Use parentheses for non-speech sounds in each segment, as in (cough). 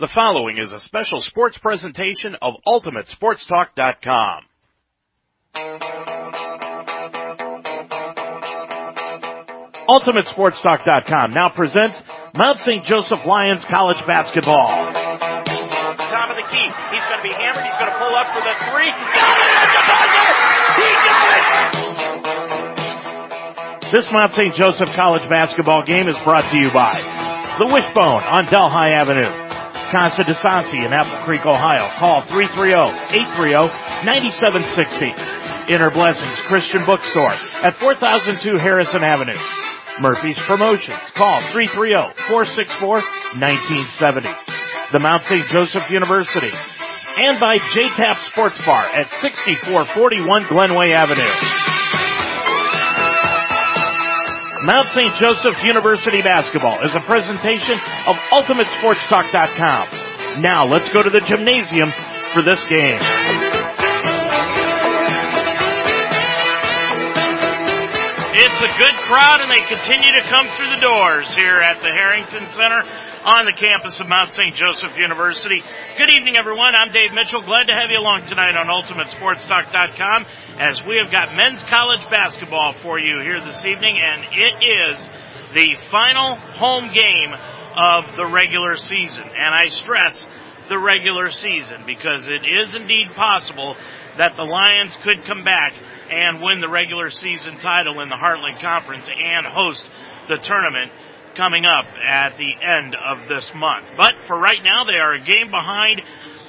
The following is a special sports presentation of UltimateSportsTalk.com. UltimateSportsTalk.com now presents Mount St. Joseph Lions College Basketball. Top of the key. He's going to be hammered. He's going to pull up for the three. Got it! He got it! This Mount St. Joseph College basketball game is brought to you by The Wishbone on Delhi Avenue. DeSansi in Apple Creek, Ohio. Call 330-830-9760. Inner Blessings Christian Bookstore at 4002 Harrison Avenue. Murphy's Promotions. Call 330-464-1970. The Mount St. Joseph University. And by JTAP Sports Bar at 6441 Glenway Avenue. Mount St. Joseph University basketball is a presentation of UltimateSportsTalk.com. Now let's go to the gymnasium for this game. It's a good crowd and they continue to come through the doors here at the Harrington Center on the campus of Mount St. Joseph University. Good evening everyone. I'm Dave Mitchell. Glad to have you along tonight on UltimateSportsTalk.com as we have got men's college basketball for you here this evening and it is the final home game of the regular season. And I stress the regular season because it is indeed possible that the Lions could come back and win the regular season title in the Heartland Conference and host the tournament coming up at the end of this month. But for right now, they are a game behind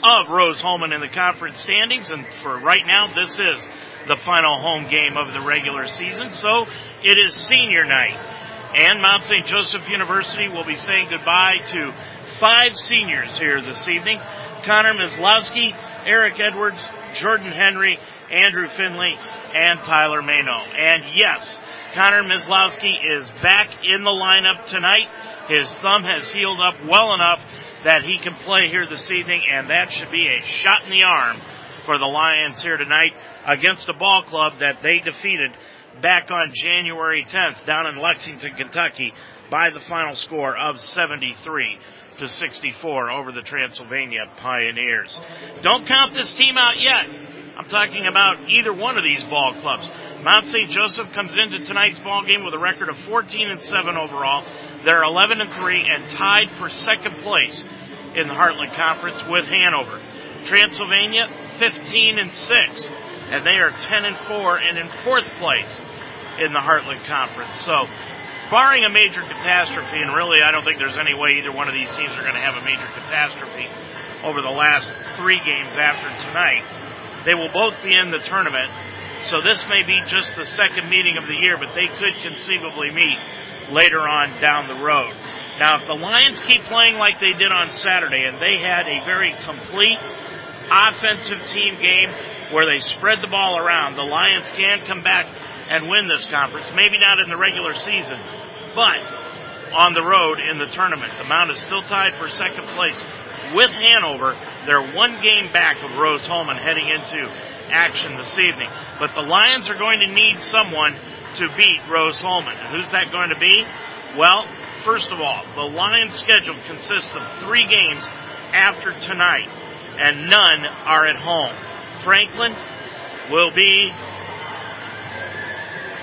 of Rose-Hulman in the conference standings, and for right now, this is the final home game of the regular season. So it is senior night. And Mount St. Joseph University will be saying goodbye to five seniors here this evening. Connor Mislowski, Eric Edwards, Jordan Henry, Andrew Finley, and Tyler Mano. And yes, Connor Mislowski is back in the lineup tonight. His thumb has healed up well enough that he can play here this evening, and that should be a shot in the arm for the Lions here tonight against a ball club that they defeated back on January 10th down in Lexington, Kentucky by the final score of 73 to 64 over the Transylvania Pioneers. Don't count this team out yet. I'm talking about either one of these ball clubs. Mount St. Joseph comes into tonight's ball game with a record of 14 and 7 overall. They're 11 and 3 and tied for second place in the Heartland Conference with Hanover. Transylvania 15 and 6 and they are 10 and 4 and in fourth place in the Heartland Conference. So, barring a major catastrophe, and really I don't think there's any way either one of these teams are going to have a major catastrophe over the last three games after tonight, they will both be in the tournament. So this may be just the second meeting of the year, but they could conceivably meet later on down the road. Now, if the Lions keep playing like they did on Saturday, and they had a very complete offensive team game where they spread the ball around. The Lions can come back and win this conference. Maybe not in the regular season, but on the road in the tournament. The Mount is still tied for second place with Hanover. They're one game back of Rose-Hulman heading into action this evening. But the Lions are going to need someone to beat Rose-Hulman. And who's that going to be? Well, first of all, the Lions schedule consists of three games after tonight, and none are at home. Franklin will be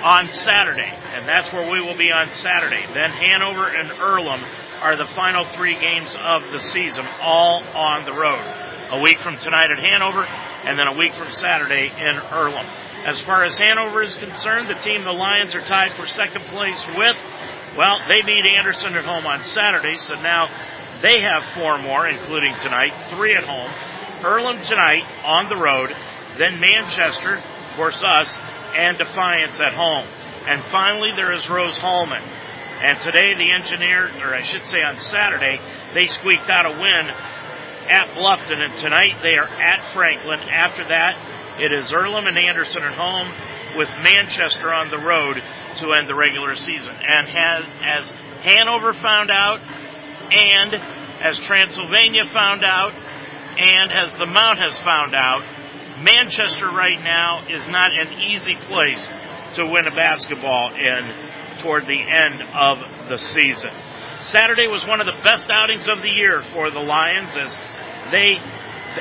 on Saturday, and that's where we will be on Saturday. Then Hanover and Earlham are the final three games of the season, all on the road. A week from tonight at Hanover, and then a week from Saturday in Earlham. As far as Hanover is concerned, the team the Lions are tied for second place with, well, they beat Anderson at home on Saturday, so now they have four more, including tonight, three at home. Earlham tonight on the road, then Manchester, of course us, and Defiance at home. And finally there is Rose-Hulman. And today the engineer, or I should say on Saturday, they squeaked out a win at Bluffton and tonight they are at Franklin. After that, it is Earlham and Anderson at home with Manchester on the road to end the regular season. And has, as Hanover found out and as Transylvania found out and as the Mount has found out, Manchester right now is not an easy place to win a basketball in toward the end of the season. Saturday was one of the best outings of the year for the Lions as they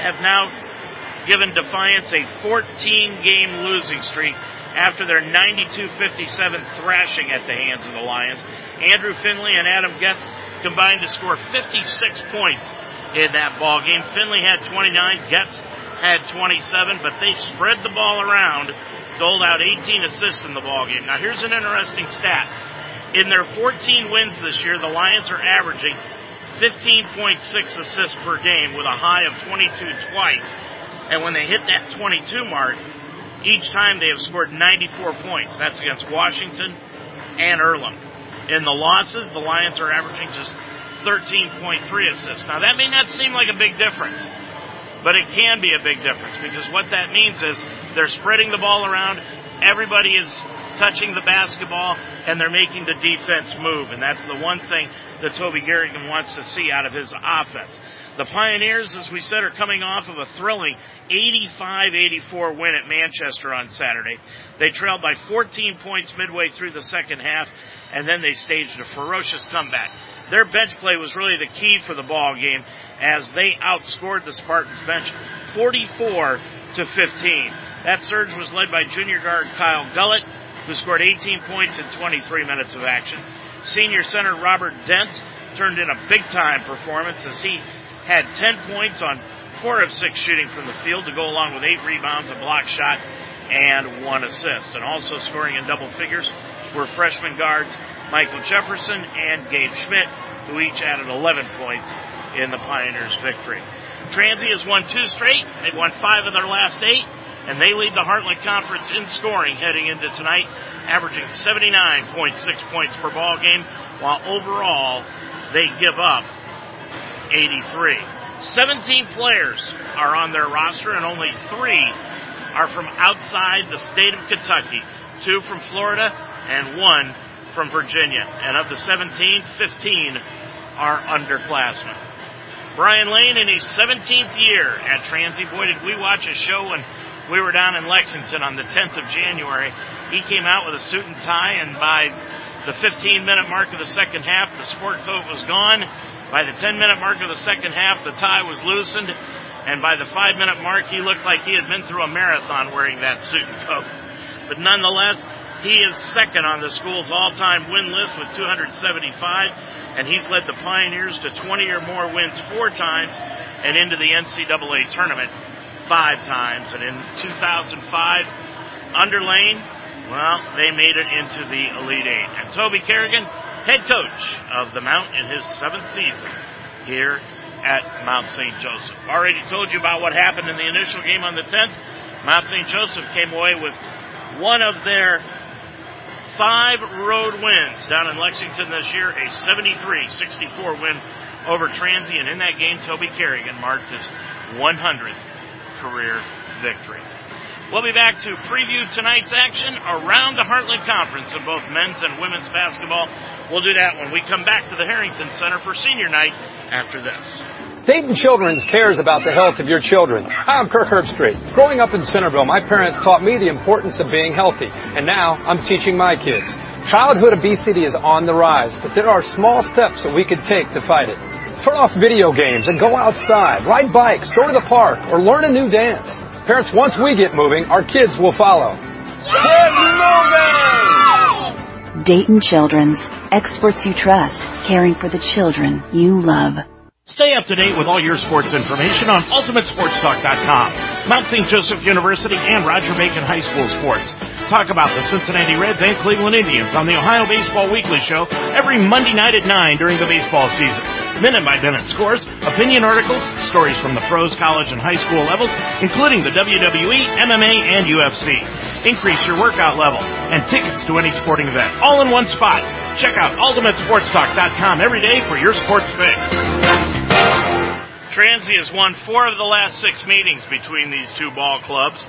have now given Defiance a 14 game losing streak after their 92-57 thrashing at the hands of the Lions. Andrew Finley and Adam Getz combined to score 56 points in that ball game. Finley had 29, Getz had 27, but they spread the ball around, doled out 18 assists in the ball game. Now here's an interesting stat. In their 14 wins this year, the Lions are averaging 15.6 assists per game with a high of 22 twice. And when they hit that 22 mark, each time they have scored 94 points. That's against Washington and Earlham. In the losses, the Lions are averaging just 13.3 assists. Now that may not seem like a big difference, but it can be a big difference because what that means is they're spreading the ball around. Everybody is touching the basketball and they're making the defense move. And that's the one thing that Toby Kerrigan wants to see out of his offense. The Pioneers, as we said, are coming off of a thrilling 85-84 win at Manchester on Saturday. They trailed by 14 points midway through the second half, and then they staged a ferocious comeback. Their bench play was really the key for the ball game as they outscored the Spartans bench 44 to 15. That surge was led by junior guard Kyle Gullett, who scored 18 points in 23 minutes of action. Senior center Robert Dent turned in a big time performance as he had 10 points on four of six shooting from the field to go along with eight rebounds, a block shot, and one assist. And also scoring in double figures were freshman guards Michael Jefferson and Gabe Schmidt, who each added 11 points in the Pioneers' victory. Transy has won two straight. They've won five of their last eight, and they lead the Heartland Conference in scoring heading into tonight, averaging 79.6 points per ball game, while overall they give up 83. 17 players are on their roster and only three are from outside the state of Kentucky. Two from Florida and one from Virginia. And of the 17, 15 are underclassmen. Brian Lane in his 17th year at Transy. Boy, did we watch a show when we were down in Lexington on the 10th of January. He came out with a suit and tie and by the 15 minute mark of the second half, the sport coat was gone by the 10 minute mark of the second half, the tie was loosened, and by the 5 minute mark, he looked like he had been through a marathon wearing that suit and coat. But nonetheless, he is second on the school's all-time win list with 275, and he's led the Pioneers to 20 or more wins four times and into the NCAA tournament five times. And in 2005, under Lane, well, they made it into the Elite Eight. And Toby Kerrigan, head coach of the Mount in his seventh season here at Mount St. Joseph. Already told you about what happened in the initial game on the 10th. Mount St. Joseph came away with one of their five road wins down in Lexington this year, a 73-64 win over Transy, and in that game, Toby Kerrigan marked his 100th career victory. We'll be back to preview tonight's action around the Heartland Conference in both men's and women's basketball. We'll do that when we come back to the Harrington Center for senior night after this. Dayton Children's cares about the health of your children. Hi, I'm Kirk Herbstreit. Growing up in Centerville, my parents taught me the importance of being healthy, and now I'm teaching my kids. Childhood obesity is on the rise, but there are small steps that we can take to fight it. Turn off video games and go outside, ride bikes, go to the park, or learn a new dance. Parents, once we get moving, our kids will follow. Get moving! Dayton Children's. Experts you trust, caring for the children you love. Stay up to date with all your sports information on UltimateSportsTalk.com. Mount St. Joseph University and Roger Bacon High School sports. Talk about the Cincinnati Reds and Cleveland Indians on the Ohio Baseball Weekly Show every Monday night at 9 during the baseball season minute by minute scores, opinion articles, stories from the pros, college, and high school levels, including the WWE, MMA, and UFC. Increase your workout level and tickets to any sporting event, all in one spot. Check out UltimateSportsTalk.com every day for your sports fix. Transy has won four of the last six meetings between these two ball clubs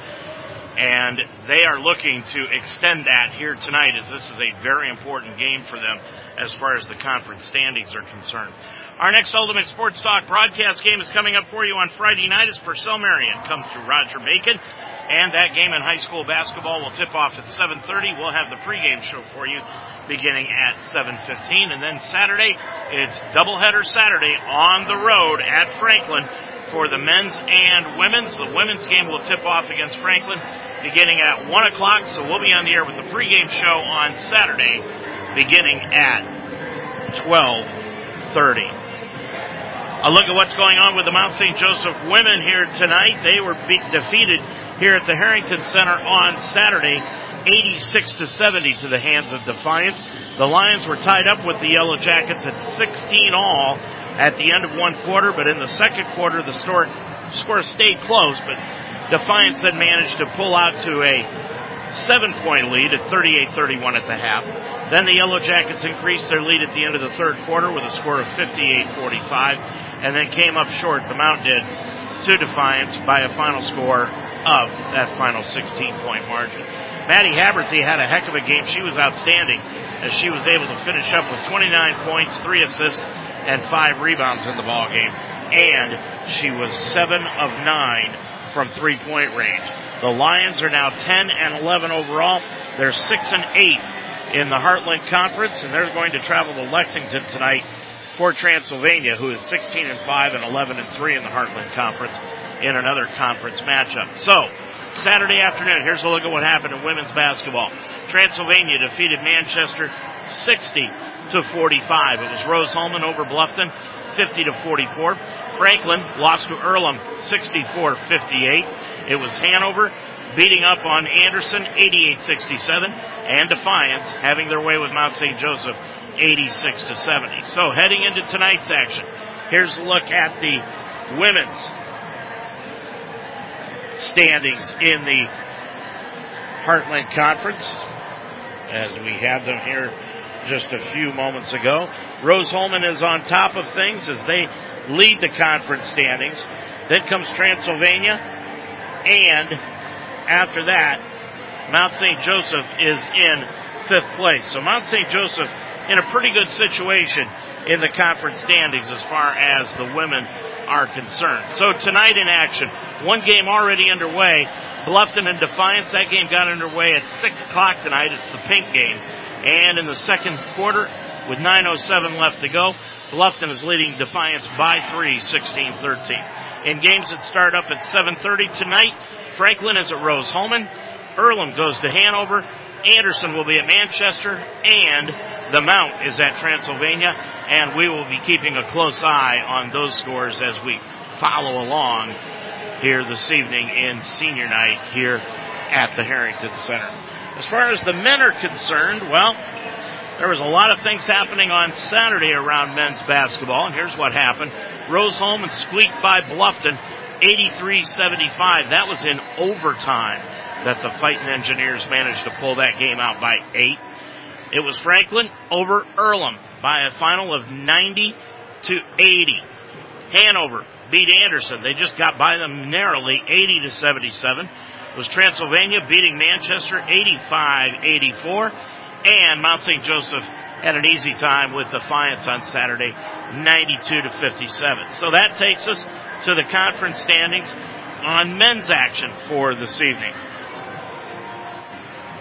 and they are looking to extend that here tonight as this is a very important game for them as far as the conference standings are concerned. Our next Ultimate Sports Talk broadcast game is coming up for you on Friday night as Purcell Marion comes to Roger Bacon. And that game in high school basketball will tip off at 7.30. We'll have the pregame show for you beginning at 7.15. And then Saturday, it's doubleheader Saturday on the road at Franklin for the men's and women's. The women's game will tip off against Franklin beginning at 1 o'clock, so we'll be on the air with the pregame show on Saturday beginning at 12.30. A look at what's going on with the Mount St. Joseph women here tonight. They were beat, defeated here at the Harrington Center on Saturday, 86 to 70 to the hands of Defiance. The Lions were tied up with the Yellow Jackets at 16 all at the end of one quarter, but in the second quarter, the score, stayed close, but Defiance then managed to pull out to a seven point lead at 38-31 at the half. Then the Yellow Jackets increased their lead at the end of the third quarter with a score of 58-45 and then came up short, the Mount did, to Defiance by a final score of that final 16 point margin. Maddie Haberthy had a heck of a game. She was outstanding as she was able to finish up with 29 points, 3 assists, and 5 rebounds in the ball game. And she was 7 of 9 from three point range. The Lions are now 10 and 11 overall. They're 6 and 8 in the Heartland Conference, and they're going to travel to Lexington tonight for Transylvania, who is 16 and 5 and 11 and 3 in the Heartland Conference in another conference matchup. So, Saturday afternoon, here's a look at what happened in women's basketball. Transylvania defeated Manchester 60 to 45. It was Rose-Hulman over Bluffton 50 to 44. Franklin lost to Earlham 64-58. It was Hanover beating up on Anderson 88-67 and Defiance having their way with Mount St. Joseph 86 to 70. So heading into tonight's action, here's a look at the women's standings in the Heartland Conference as we had them here just a few moments ago. Rose-Hulman is on top of things as they lead the conference standings. Then comes Transylvania and after that, Mount St. Joseph is in fifth place. So Mount St. Joseph in a pretty good situation in the conference standings as far as the women are concerned. So tonight in action, one game already underway. Bluffton and Defiance, that game got underway at 6 o'clock tonight. It's the pink game. And in the second quarter, with 9.07 left to go, Bluffton is leading Defiance by 3, 16-13. In games that start up at 7.30 tonight, Franklin is at Rose-Hulman. Earlham goes to Hanover. Anderson will be at Manchester. And the Mount is at Transylvania, and we will be keeping a close eye on those scores as we follow along here this evening in senior night here at the Harrington Center. As far as the men are concerned, well, there was a lot of things happening on Saturday around men's basketball, and here's what happened. Rose-Hulman squeaked by Bluffton 83-75. That was in overtime that the Fighting Engineers managed to pull that game out by eight. It was Franklin over Earlham by a final of 90 to 80. Hanover beat Anderson. They just got by them narrowly, 80 to 77. It was Transylvania beating Manchester 85-84. And Mount St. Joseph had an easy time with Defiance on Saturday, 92 to 57. So that takes us to the conference standings on men's action for this evening.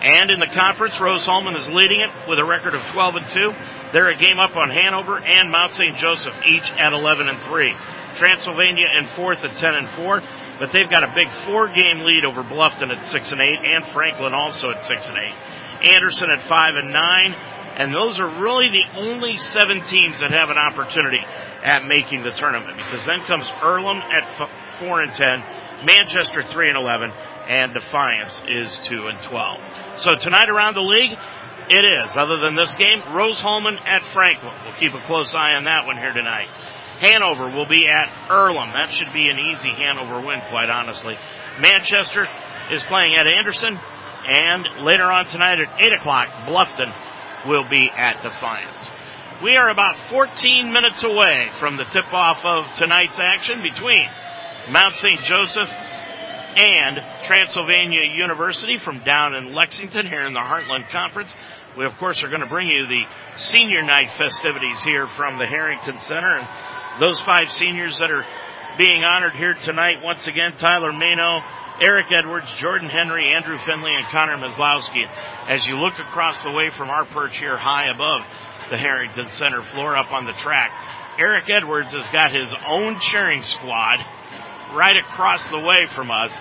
And in the conference, Rose-Hulman is leading it with a record of 12 and 2. They're a game up on Hanover and Mount St. Joseph, each at 11 and 3. Transylvania in fourth at 10 and 4, but they've got a big four game lead over Bluffton at 6 and 8 and Franklin also at 6 and 8. Anderson at 5 and 9, and those are really the only seven teams that have an opportunity at making the tournament because then comes Earlham at 4 and 10, Manchester 3 and 11, and Defiance is 2 and 12. So tonight around the league, it is. Other than this game, Rose-Hulman at Franklin. We'll keep a close eye on that one here tonight. Hanover will be at Earlham. That should be an easy Hanover win, quite honestly. Manchester is playing at Anderson, and later on tonight at 8 o'clock, Bluffton will be at Defiance. We are about 14 minutes away from the tip-off of tonight's action between Mount St. Joseph and Transylvania University from down in Lexington here in the Heartland Conference. We, of course, are going to bring you the senior night festivities here from the Harrington Center. And those five seniors that are being honored here tonight, once again, Tyler Mano, Eric Edwards, Jordan Henry, Andrew Finley, and Connor Maslowski. As you look across the way from our perch here high above the Harrington Center floor up on the track, Eric Edwards has got his own cheering squad right across the way from us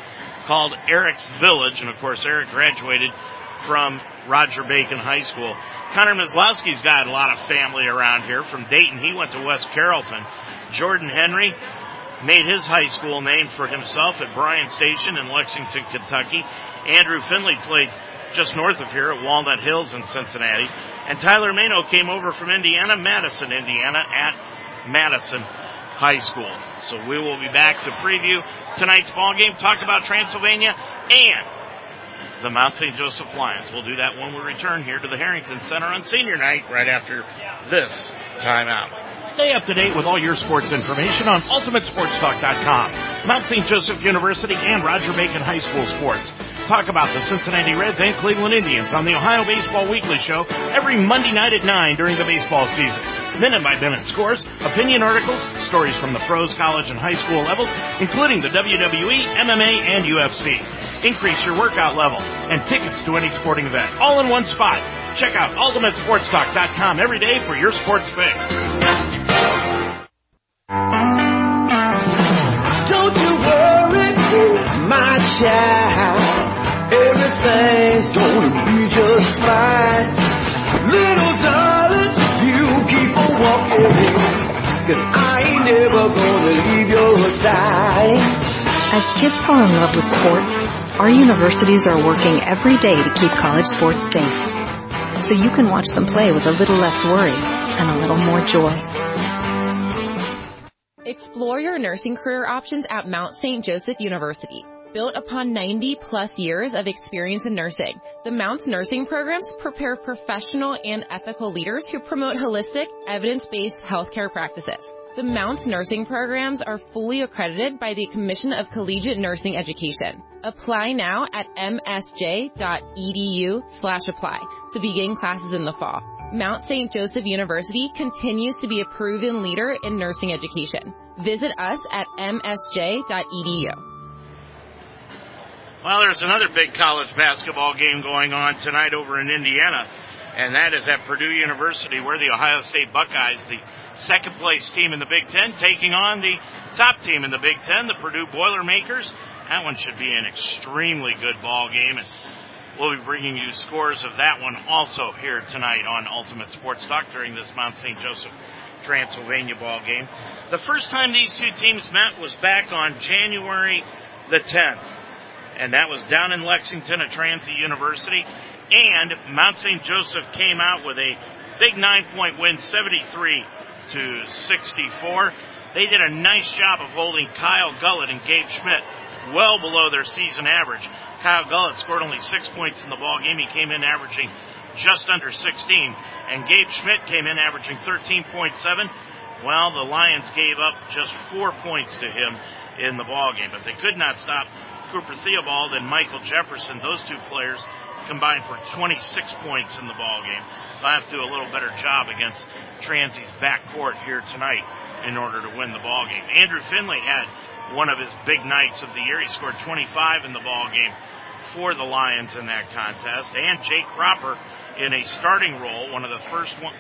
called Eric's Village. And of course, Eric graduated from Roger Bacon High School. Connor Maslowski's got a lot of family around here from Dayton. He went to West Carrollton. Jordan Henry made his high school name for himself at Bryan Station in Lexington, Kentucky. Andrew Finley played just north of here at Walnut Hills in Cincinnati. And Tyler Mano came over from Indiana, Madison, Indiana at Madison High School. So we will be back to preview tonight's ball game, talk about Transylvania and the Mount St. Joseph Lions. We'll do that when we return here to the Harrington Center on senior night right after this timeout. Stay up to date with all your sports information on UltimateSportsTalk.com. Mount St. Joseph University and Roger Bacon High School sports. Talk about the Cincinnati Reds and Cleveland Indians on the Ohio Baseball Weekly Show every Monday night at 9 during the baseball season. Minute by minute scores, opinion articles, stories from the pros, college, and high school levels, including the WWE, MMA, and UFC. Increase your workout level and tickets to any sporting event, all in one spot. Check out UltimateSportsTalk.com every day for your sports fix. Don't you worry, my child. Your side. As kids fall in love with sports, our universities are working every day to keep college sports safe. So you can watch them play with a little less worry and a little more joy. Explore your nursing career options at Mount St. Joseph University. Built upon 90 plus years of experience in nursing, the Mounts nursing programs prepare professional and ethical leaders who promote holistic, evidence-based healthcare practices. The Mounts nursing programs are fully accredited by the Commission of Collegiate Nursing Education. Apply now at msj.edu slash apply to begin classes in the fall. Mount St. Joseph University continues to be a proven leader in nursing education. Visit us at msj.edu. Well, there's another big college basketball game going on tonight over in Indiana, and that is at Purdue University where the Ohio State Buckeyes, the second place team in the Big Ten, taking on the top team in the Big Ten, the Purdue Boilermakers. That one should be an extremely good ball game, and we'll be bringing you scores of that one also here tonight on Ultimate Sports Talk during this Mount St. Joseph Transylvania ball game. The first time these two teams met was back on January the 10th, and that was down in Lexington at Transy University. And Mount St. Joseph came out with a big nine point win, 73 to 64. They did a nice job of holding Kyle Gullett and Gabe Schmidt well below their season average. Kyle Gullett scored only six points in the ball game. He came in averaging just under 16, and Gabe Schmidt came in averaging 13.7. Well, the Lions gave up just four points to him in the ball game, but they could not stop Cooper Theobald and Michael Jefferson. Those two players combined for 26 points in the ball game. I have to do a little better job against Transy's backcourt here tonight in order to win the ball game. Andrew Finley had one of his big nights of the year. He scored 25 in the ball game for the Lions in that contest, and Jake Cropper in a starting role, one of the first one,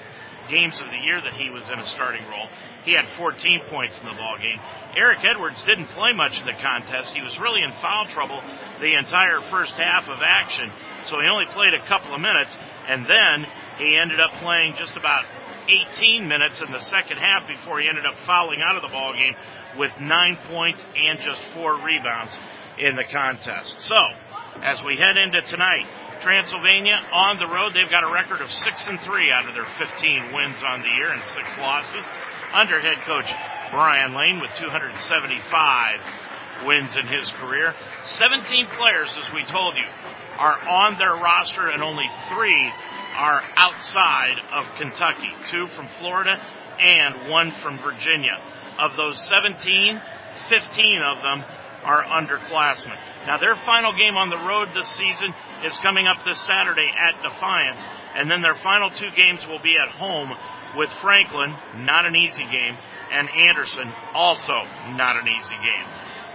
games of the year that he was in a starting role. He had 14 points in the ball game. Eric Edwards didn't play much in the contest. He was really in foul trouble the entire first half of action, so he only played a couple of minutes, and then he ended up playing just about 18 minutes in the second half before he ended up fouling out of the ball game with nine points and just four rebounds in the contest. So, as we head into tonight, Transylvania on the road, they've got a record of six and three out of their 15 wins on the year and six losses. Under head coach Brian Lane with 275 wins in his career. 17 players, as we told you, are on their roster and only three are outside of Kentucky. Two from Florida and one from Virginia. Of those 17, 15 of them are underclassmen. Now their final game on the road this season is coming up this Saturday at Defiance, and then their final two games will be at home with Franklin, not an easy game, and Anderson, also not an easy game.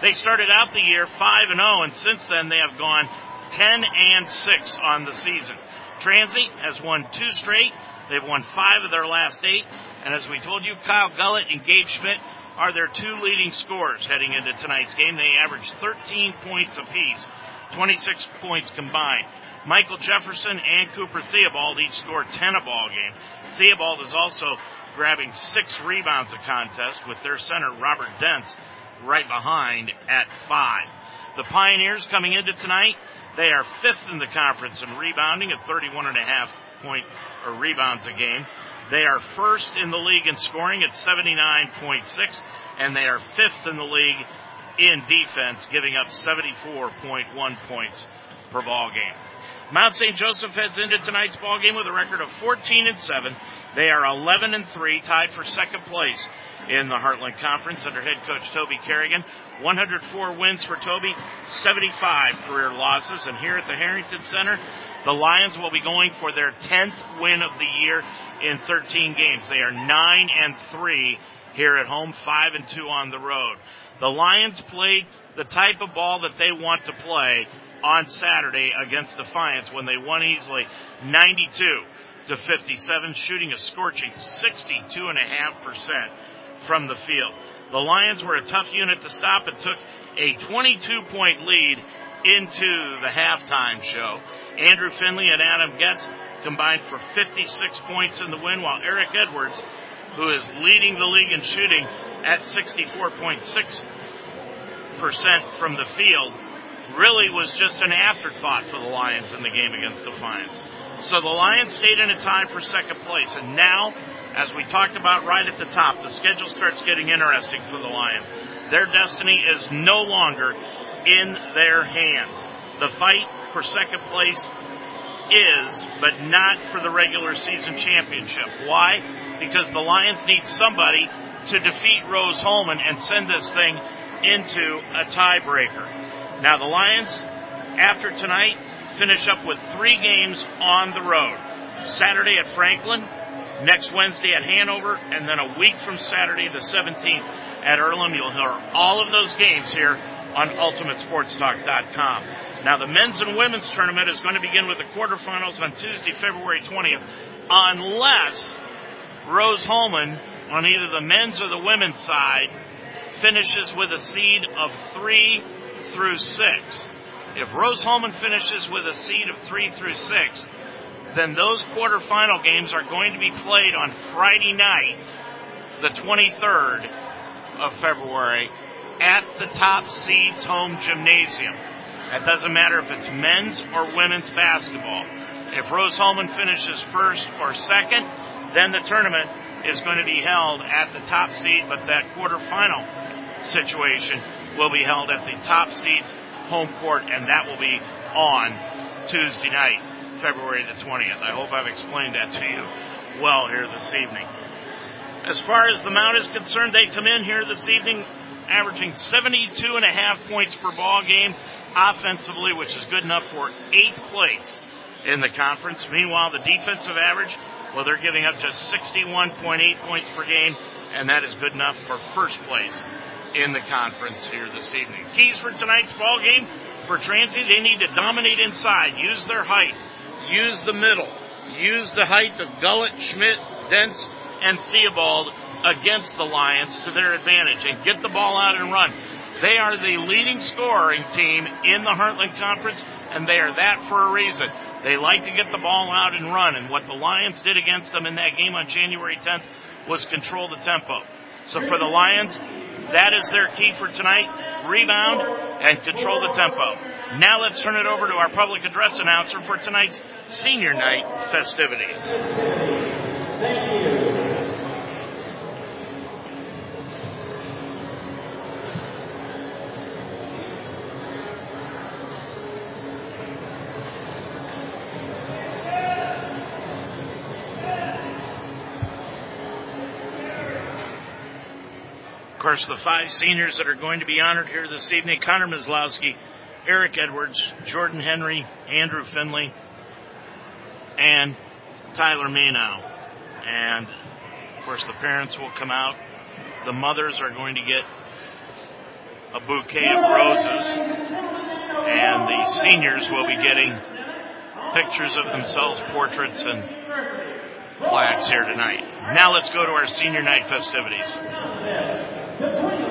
They started out the year 5 and 0 and since then they have gone 10 and 6 on the season. Transy has won two straight. They've won five of their last eight. And as we told you, Kyle Gullett and Gabe Schmidt are their two leading scorers heading into tonight's game. They averaged 13 points apiece, 26 points combined. Michael Jefferson and Cooper Theobald each scored 10 a ball game. Theobald is also grabbing six rebounds a contest with their center Robert Dents right behind at five. The Pioneers coming into tonight, they are fifth in the conference in rebounding at 31 and a half point or rebounds a game. They are first in the league in scoring at 79.6 and they are fifth in the league in defense, giving up 74.1 points per ball game. Mount St. Joseph heads into tonight's ball game with a record of 14 and 7. They are 11 and 3, tied for second place in the Heartland Conference under head coach Toby Kerrigan. 104 wins for Toby, 75 career losses. And here at the Harrington Center, the Lions will be going for their 10th win of the year in 13 games. They are 9 and 3 here at home, 5 and 2 on the road. The Lions played the type of ball that they want to play on Saturday against Defiance when they won easily 92 to 57, shooting a scorching 62.5% from the field. The Lions were a tough unit to stop and took a 22 point lead into the halftime show. Andrew Finley and Adam Getz combined for 56 points in the win, while Eric Edwards, who is leading the league in shooting at 64.6% from the field, really was just an afterthought for the Lions in the game against the Defiance. So the Lions stayed in a tie for second place, and now as we talked about right at the top, the schedule starts getting interesting for the Lions. Their destiny is no longer in their hands. The fight for second place is, but not for the regular season championship. Why? Because the Lions need somebody to defeat Rose-Hulman and send this thing into a tiebreaker. Now the Lions, after tonight, finish up with three games on the road. Saturday at Franklin, next Wednesday at Hanover, and then a week from Saturday the 17th at Earlham. You'll hear all of those games here on UltimateSportsTalk.com. Now the men's and women's tournament is going to begin with the quarterfinals on Tuesday, February 20th, unless Rose-Hulman on either the men's or the women's side finishes with a seed of three through six. If Rose-Hulman finishes with a seed of three through six, then those quarterfinal games are going to be played on Friday night, the 23rd of February, at the top seeds home gymnasium. It doesn't matter if it's men's or women's basketball. If Rose-Hulman finishes first or second, then the tournament is going to be held at the top seed, but that quarterfinal situation will be held at the top seeds home court, and that will be on Tuesday night. February the 20th. I hope I've explained that to you well here this evening. As far as the Mount is concerned, they come in here this evening averaging 72 and a half points per ball game offensively, which is good enough for eighth place in the conference. Meanwhile, the defensive average, well, they're giving up just 61.8 points per game, and that is good enough for first place in the conference here this evening. Keys for tonight's ball game for Transy, they need to dominate inside, use their height, use the middle, use the height of Gullett, Schmidt, Dents, and Theobald against the Lions to their advantage and get the ball out and run. They are the leading scoring team in the Heartland Conference, and they are that for a reason. They like to get the ball out and run, and what the Lions did against them in that game on January 10th was control the tempo. So for the Lions, that is their key for tonight. Rebound and control the tempo. Now let's turn it over to our public address announcer for tonight's senior night festivities. Course, the five seniors that are going to be honored here this evening Connor Mislowski, Eric Edwards, Jordan Henry, Andrew Finley, and Tyler Manow. And of course, the parents will come out. The mothers are going to get a bouquet of roses. And the seniors will be getting pictures of themselves, portraits, and flags here tonight. Now let's go to our senior night festivities. Very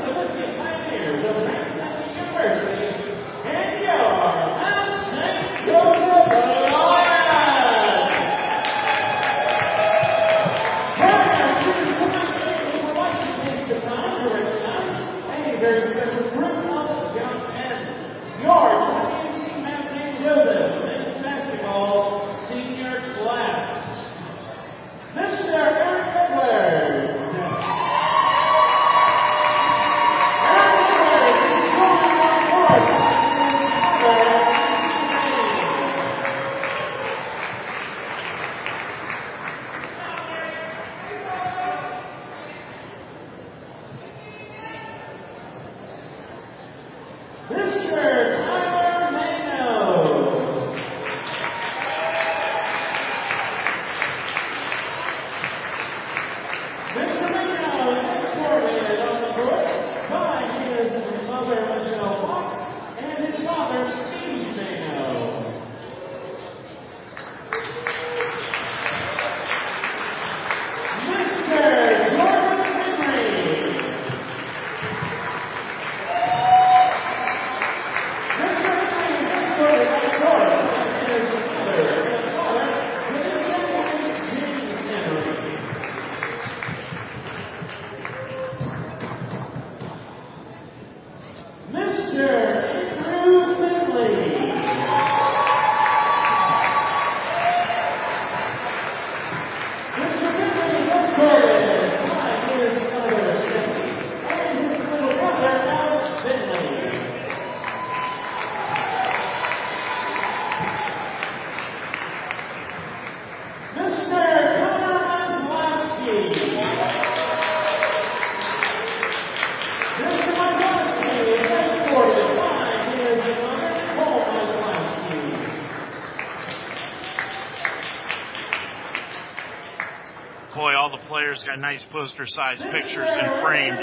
players got nice poster sized pictures and framed.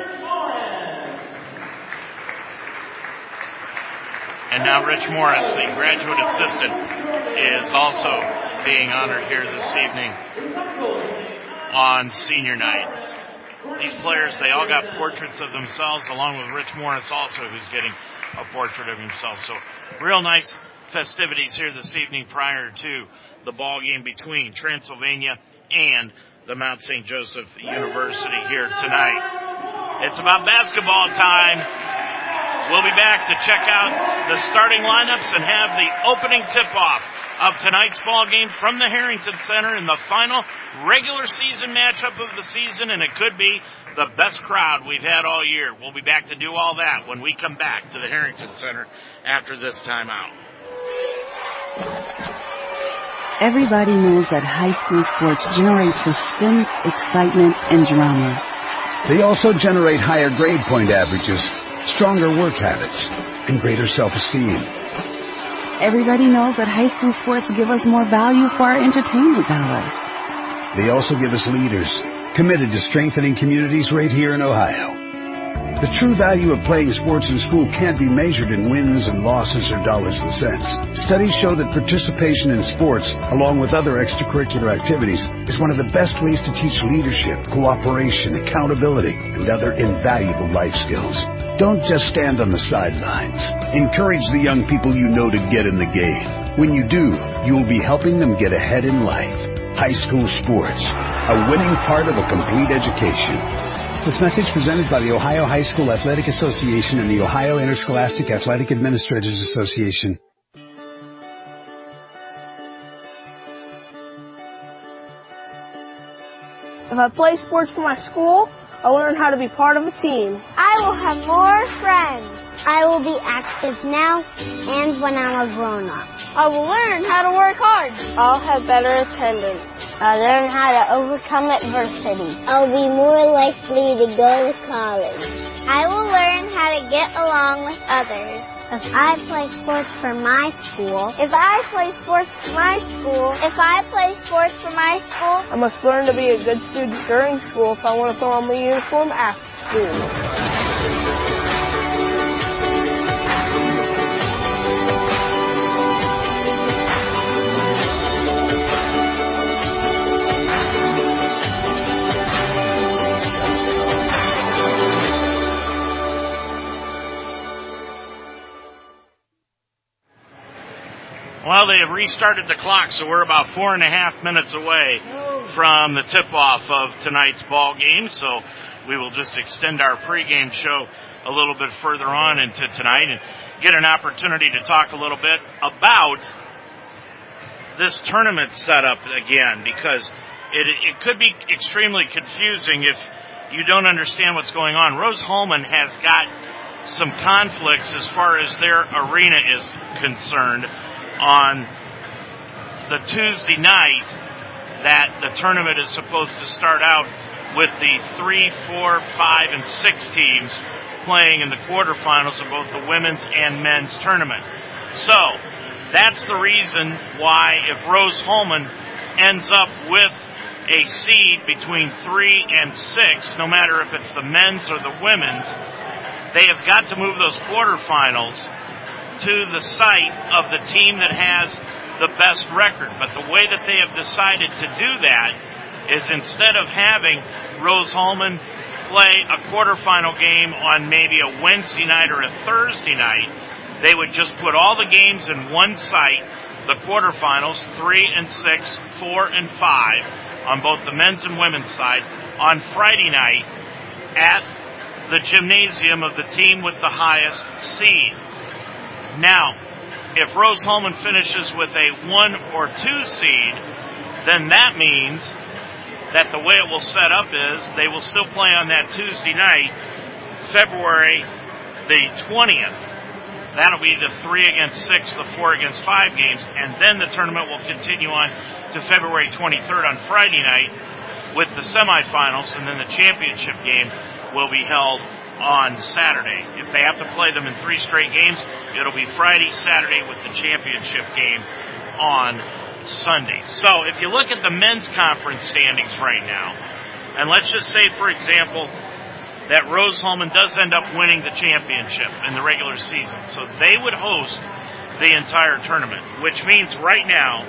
And now Rich Morris, the graduate assistant, is also being honored here this evening on senior night. These players, they all got portraits of themselves along with Rich Morris also who's getting a portrait of himself. So real nice festivities here this evening prior to the ball game between Transylvania and the Mount St. Joseph University here tonight. It's about basketball time. We'll be back to check out the starting lineups and have the opening tip-off of tonight's ball game from the Harrington Center in the final regular season matchup of the season, and it could be the best crowd we've had all year. We'll be back to do all that when we come back to the Harrington Center after this timeout. Everybody knows that high school sports generate suspense, excitement, and drama. They also generate higher grade point averages, stronger work habits, and greater self-esteem. Everybody knows that high school sports give us more value for our entertainment dollar. They also give us leaders committed to strengthening communities right here in Ohio. The true value of playing sports in school can't be measured in wins and losses or dollars and cents. Studies show that participation in sports, along with other extracurricular activities, is one of the best ways to teach leadership, cooperation, accountability, and other invaluable life skills. Don't just stand on the sidelines. Encourage the young people you know to get in the game. When you do, you will be helping them get ahead in life. High school sports, a winning part of a complete education. This message presented by the Ohio High School Athletic Association and the Ohio Interscholastic Athletic Administrators Association. If I play sports for my school, I'll learn how to be part of a team. I will have more friends. I will be active now and when I'm a grown up. I will learn how to work hard. I'll have better attendance. I'll learn how to overcome adversity. I'll be more likely to go to college. I will learn how to get along with others. If I play sports for my school, if I play sports for my school, if I play sports for my school, I must learn to be a good student during school if I want to throw on my uniform after school. Well, they have restarted the clock, so we're about four and a half minutes away from the tip-off of tonight's ball game. So we will just extend our pregame show a little bit further on into tonight and get an opportunity to talk a little bit about this tournament setup again because it, it could be extremely confusing if you don't understand what's going on. Rose-Hulman has got some conflicts as far as their arena is concerned on the Tuesday night that the tournament is supposed to start out with the three, four, five, and six teams playing in the quarterfinals of both the women's and men's tournament. So, that's the reason why if Rose-Hulman ends up with a seed between three and six, no matter if it's the men's or the women's, they have got to move those quarterfinals to the site of the team that has the best record. But the way that they have decided to do that is instead of having Rose-Hulman play a quarterfinal game on maybe a Wednesday night or a Thursday night, they would just put all the games in one site, the quarterfinals, three and six, four and five, on both the men's and women's side, on Friday night at the gymnasium of the team with the highest seed. Now, if Rose-Hulman finishes with a one or two seed, then that means that the way it will set up is they will still play on that Tuesday night, February the 20th. That'll be the three against six, the four against five games, and then the tournament will continue on to February 23rd on Friday night with the semifinals, and then the championship game will be held on Saturday. If they have to play them in three straight games, it'll be Friday, Saturday with the championship game on Sunday. So if you look at the men's conference standings right now, and let's just say, for example, that Rose-Hulman does end up winning the championship in the regular season. So they would host the entire tournament, which means right now,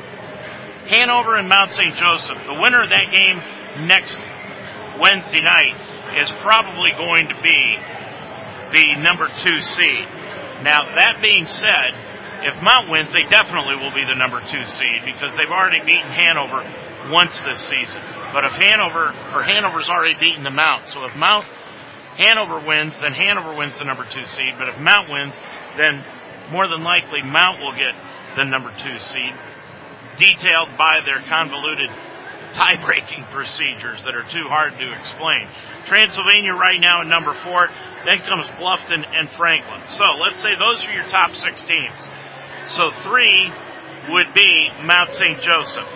Hanover and Mount St. Joseph, the winner of that game next Wednesday night is probably going to be the number two seed. Now that being said, if Mount wins, they definitely will be the number two seed because they've already beaten Hanover once this season. But if Hanover, or Hanover's already beaten the Mount, so if Mount Hanover wins, then Hanover wins the number two seed. But if Mount wins, then more than likely Mount will get the number two seed, detailed by their convoluted tie-breaking procedures that are too hard to explain. Transylvania right now at number four, then comes Bluffton and Franklin. So let's say those are your top six teams. So three would be Mount St. Joseph,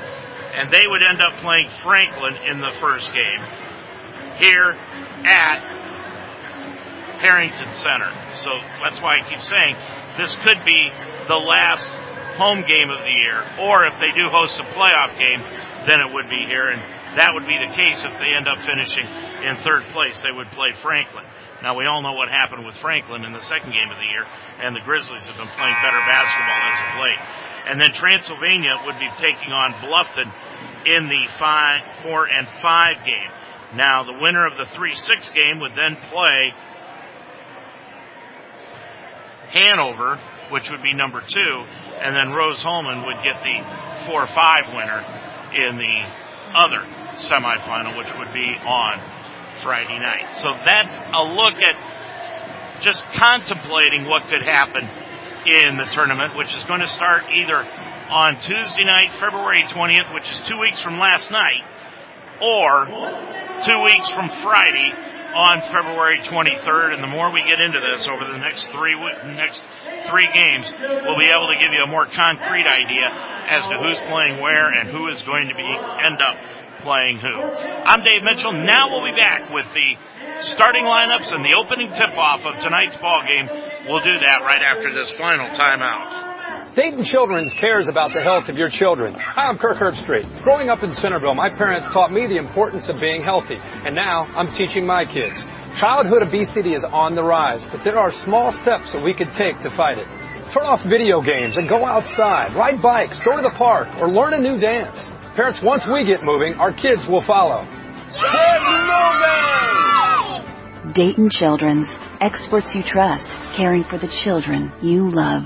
and they would end up playing Franklin in the first game here at Harrington Center. So that's why I keep saying this could be the last home game of the year, or if they do host a playoff game, then it would be here, and that would be the case if they end up finishing in third place. They would play Franklin. Now we all know what happened with Franklin in the second game of the year, and the Grizzlies have been playing better basketball as of late. And then Transylvania would be taking on Bluffton in the five, four, and five game. Now the winner of the three-six game would then play Hanover, which would be number two, and then Rose-Hulman would get the four-five winner in the other semifinal, which would be on Friday night. So that's a look at just contemplating what could happen in the tournament, which is going to start either on Tuesday night, February 20th, which is two weeks from last night, or two weeks from Friday, on February 23rd, and the more we get into this over the next three next three games, we'll be able to give you a more concrete idea as to who's playing where and who is going to be end up playing who. I'm Dave Mitchell. Now we'll be back with the starting lineups and the opening tip-off of tonight's ball game. We'll do that right after this final timeout. Dayton Children's cares about the health of your children. Hi, I'm Kirk Herbstreit. Growing up in Centerville, my parents taught me the importance of being healthy, and now I'm teaching my kids. Childhood obesity is on the rise, but there are small steps that we can take to fight it. Turn off video games and go outside, ride bikes, go to the park, or learn a new dance. Parents, once we get moving, our kids will follow. Get moving! Dayton Children's, experts you trust, caring for the children you love.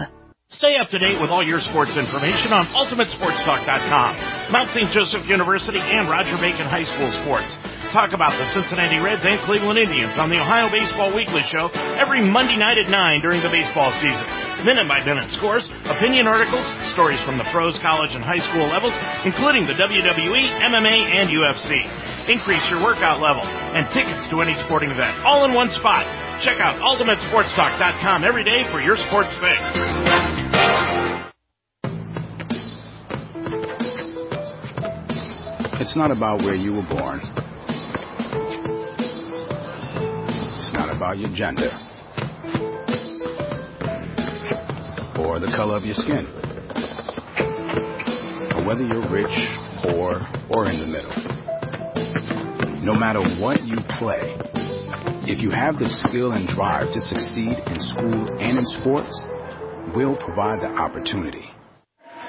Stay up to date with all your sports information on UltimateSportsTalk.com. Mount St. Joseph University and Roger Bacon High School sports. Talk about the Cincinnati Reds and Cleveland Indians on the Ohio Baseball Weekly Show every Monday night at 9 during the baseball season. Minute by minute scores, opinion articles, stories from the pros, college, and high school levels, including the WWE, MMA, and UFC. Increase your workout level and tickets to any sporting event all in one spot. Check out UltimateSportsTalk.com every day for your sports fix. It's not about where you were born. It's not about your gender. Or the color of your skin. Or whether you're rich, poor, or in the middle. No matter what you play, if you have the skill and drive to succeed in school and in sports, we'll provide the opportunity.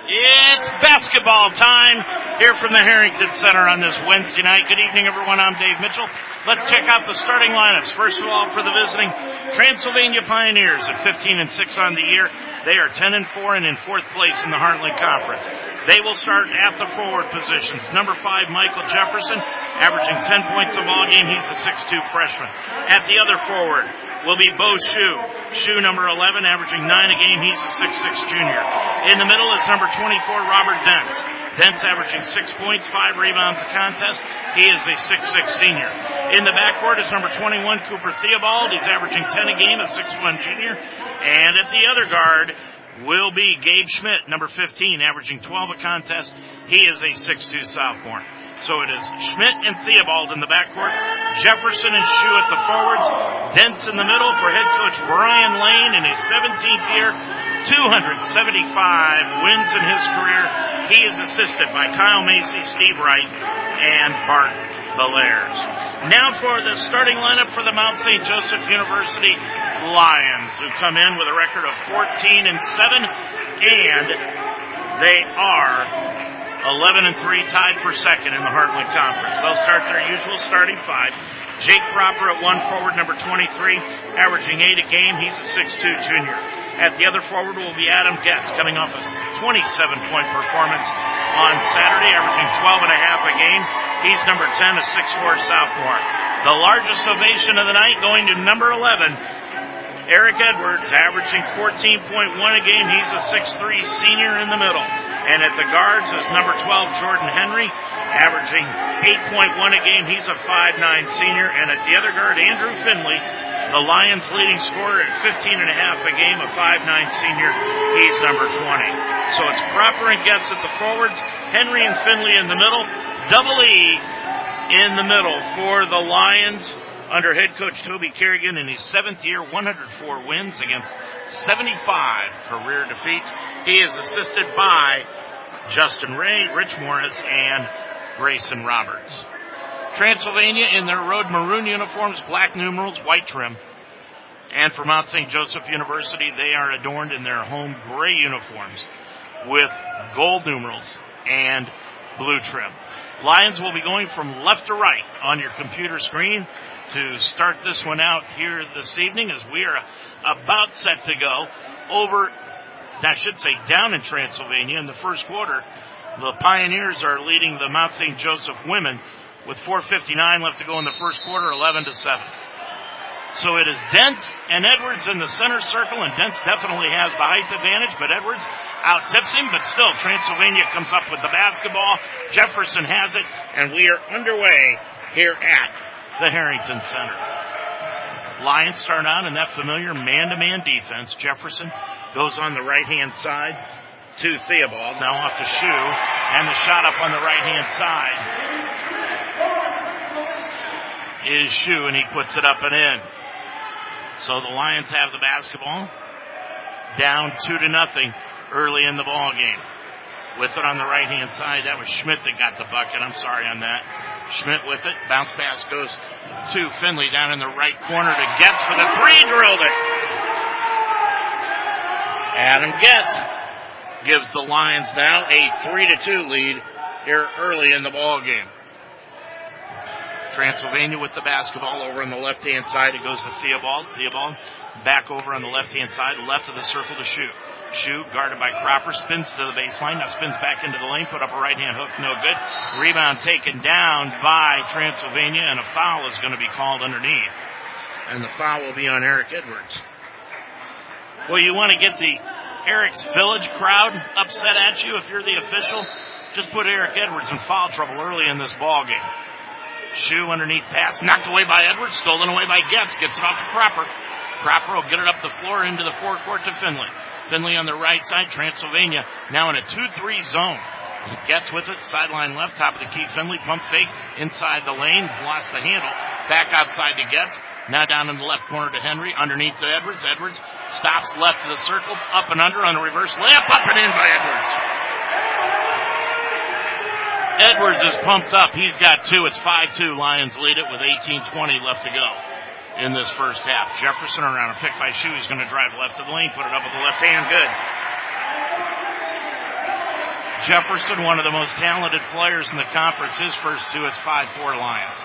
It's basketball time here from the Harrington Center on this Wednesday night. Good evening, everyone. I'm Dave Mitchell. Let's check out the starting lineups. First of all, for the visiting Transylvania Pioneers at 15 and 6 on the year. They are 10 and 4 and in fourth place in the Heartland Conference. They will start at the forward positions. Number five, Michael Jefferson, averaging 10 points a ball game. He's a 6'2 freshman. At the other forward will be Bo Shu. Shu number 11, averaging 9 a game. He's a 6'6 junior. In the middle is number 24, Robert Dents. Dents averaging 6 points, 5 rebounds a contest. He is a 6'6 senior. In the backcourt is number 21, Cooper Theobald. He's averaging 10 a game, a 6'1 junior. And at the other guard, will be Gabe Schmidt, number 15, averaging 12 a contest. He is a 6'2 sophomore. So it is Schmidt and Theobald in the backcourt, Jefferson and Shu at the forwards, Dents in the middle for head coach Brian Lane in his 17th year, 275 wins in his career. He is assisted by Kyle Macy, Steve Wright, and Bart Belaires. Now for the starting lineup for the Mount St. Joseph University Lions, who come in with a record of 14 and 7, and they are 11 and 3 tied for second in the Heartland Conference. They'll start their usual starting five. Jake Cropper at one forward, number 23, averaging 8 a game. He's a 6'2 junior. At the other forward will be Adam Getz, coming off a 27 point performance on Saturday, averaging 12 and a half a game. He's number 10, a 6'4 sophomore. The largest ovation of the night going to number 11, Eric Edwards, averaging 14.1 a game. He's a 6'3 senior in the middle. And at the guards is number 12, Jordan Henry, averaging 8.1 a game. He's a 5'9 senior. And at the other guard, Andrew Finley, the Lions leading scorer at 15 and a half a game, a 5'9 senior. He's number 20. So it's Cropper and Getz at the forwards, Henry and Finley in the middle, Double E in the middle for the Lions under head coach Toby Kerrigan in his seventh year, 104 wins against 75 career defeats. He is assisted by Justin Ray, Rich Morris, and Grayson Roberts. Transylvania in their road maroon uniforms, black numerals, white trim. And for Mount St. Joseph University, they are adorned in their home gray uniforms with gold numerals and blue trim. Lions will be going from left to right on your computer screen to start this one out here this evening as we are about set to go over, I should say down in Transylvania in the first quarter. The Pioneers are leading the Mount St. Joseph women with 4.59 left to go in the first quarter, 11 to 7. So it is Dents and Edwards in the center circle, and Dents definitely has the height advantage, but Edwards out tips him, but still Transylvania comes up with the basketball. Jefferson has it, and we are underway here at the Harrington Center. Lions start out in that familiar man-to-man defense. Jefferson goes on the right-hand side to Theobald, now off to Shu, and the shot up on the right-hand side is Shu, and he puts it up and in. So the Lions have the basketball down two to nothing early in the ball game. With it on the right hand side, that was Schmidt that got the bucket. I'm sorry on that. Schmidt with it. Bounce pass goes to Finley down in the right corner to Getz for the three. Drilled it. Adam Getz gives the Lions now a three to two lead here early in the ball game. Transylvania with the basketball over on the left hand side. It goes to Theobald. Theobald Back over on the left hand side, left of the circle to shoot. Shoot, guarded by Cropper, spins to the baseline, now spins back into the lane, put up a right hand hook, no good. Rebound taken down by Transylvania, and a foul is going to be called underneath. And the foul will be on Eric Edwards. Well, you want to get the Eric's Village crowd upset at you if you're the official? Just put Eric Edwards in foul trouble early in this ball game. Shu underneath pass, knocked away by Edwards, stolen away by Getz, gets it off to Cropper. Cropper will get it up the floor into the forecourt to Finley. Finley on the right side, Transylvania now in a 2-3 zone. He gets with it, sideline left, top of the key. Finley pump fake inside the lane, lost the handle, back outside to Getz. Now down in the left corner to Henry, underneath to Edwards. Edwards stops left of the circle, up and under on a reverse layup, up and in by Edwards. Edwards is pumped up. He's got two. It's 5-2. Lions lead it with 18-20 left to go in this first half. Jefferson around a pick by Shu. He's going to drive left of the lane, put it up with the left hand. Good. Jefferson, one of the most talented players in the conference. His first two, it's 5-4 Lions.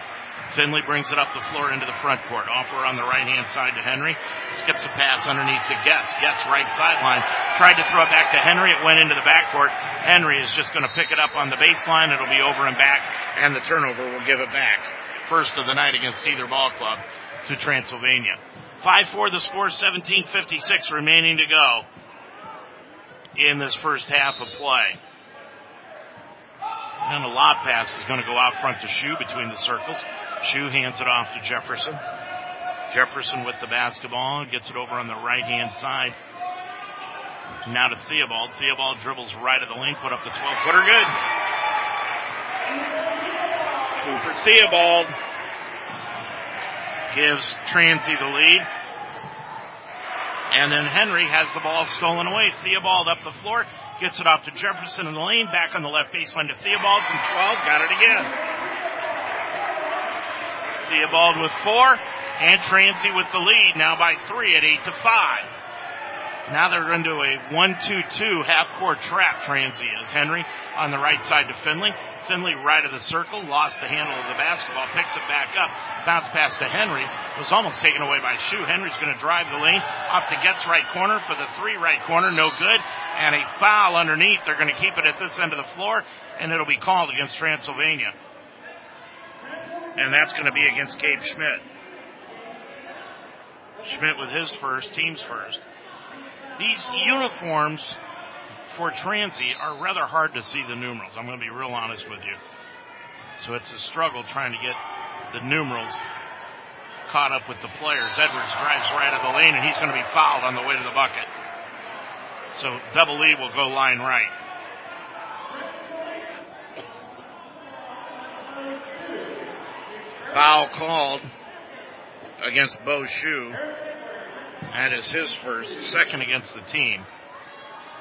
Finley brings it up the floor into the front court. Offer on the right hand side to Henry. Skips a pass underneath to Getz. Getz right sideline. Tried to throw it back to Henry. It went into the backcourt. Henry is just going to pick it up on the baseline. It'll be over and back, and the turnover will give it back. First of the night against either ball club to Transylvania. 5-4 the score, 17.56 remaining to go in this first half of play. And a lob pass is going to go out front to Shu between the circles. Shu hands it off to Jefferson. Jefferson with the basketball, gets it over on the right hand side. Now to Theobald. Theobald dribbles right of the lane, put up the 12 footer, good. Cooper Theobald gives Transy the lead. And then Henry has the ball stolen away. Theobald up the floor, gets it off to Jefferson in the lane, back on the left baseline to Theobald from 12, got it again. Theobald with four, and Transy with the lead, now by three at eight to five. Now they're into a 1-2-2 half-court trap, Transy is. Henry on the right side to Finley. Finley right of the circle, lost the handle of the basketball, picks it back up, bounce pass to Henry, was almost taken away by Shu. Henry's going to drive the lane off to Getz right corner for the three right corner, no good, and a foul underneath. They're going to keep it at this end of the floor, and it'll be called against Transylvania. And that's going to be against Gabe Schmidt. Schmidt with his first, team's first. These uniforms for Transy are rather hard to see the numerals. I'm going to be real honest with you. So it's a struggle trying to get the numerals caught up with the players. Edwards drives right of the lane and he's going to be fouled on the way to the bucket. So double E will go line right. Foul called against Bo Shu. That is his first, second against the team.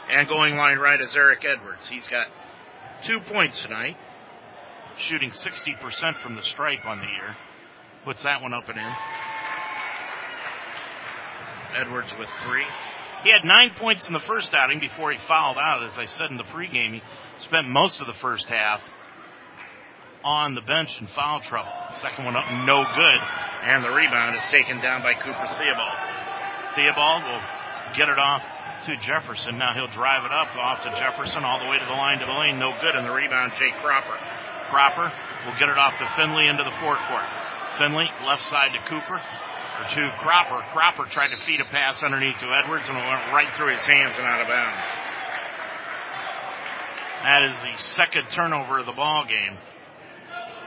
And going line right is Eric Edwards. He's got two points tonight, shooting 60% from the stripe on the year. Puts that one up and in. Edwards with three. He had nine points in the first outing before he fouled out. As I said in the pregame, he spent most of the first half on the bench in foul trouble. Second one up, no good. And the rebound is taken down by Cooper Theobald. Theobald will get it off to Jefferson. Now he'll drive it up off to Jefferson all the way to the line to the lane. No good. And the rebound, Jake Cropper. Cropper will get it off to Finley into the forecourt. Finley left side to Cooper or to Cropper. Cropper tried to feed a pass underneath to Edwards and it went right through his hands and out of bounds. That is the second turnover of the ball game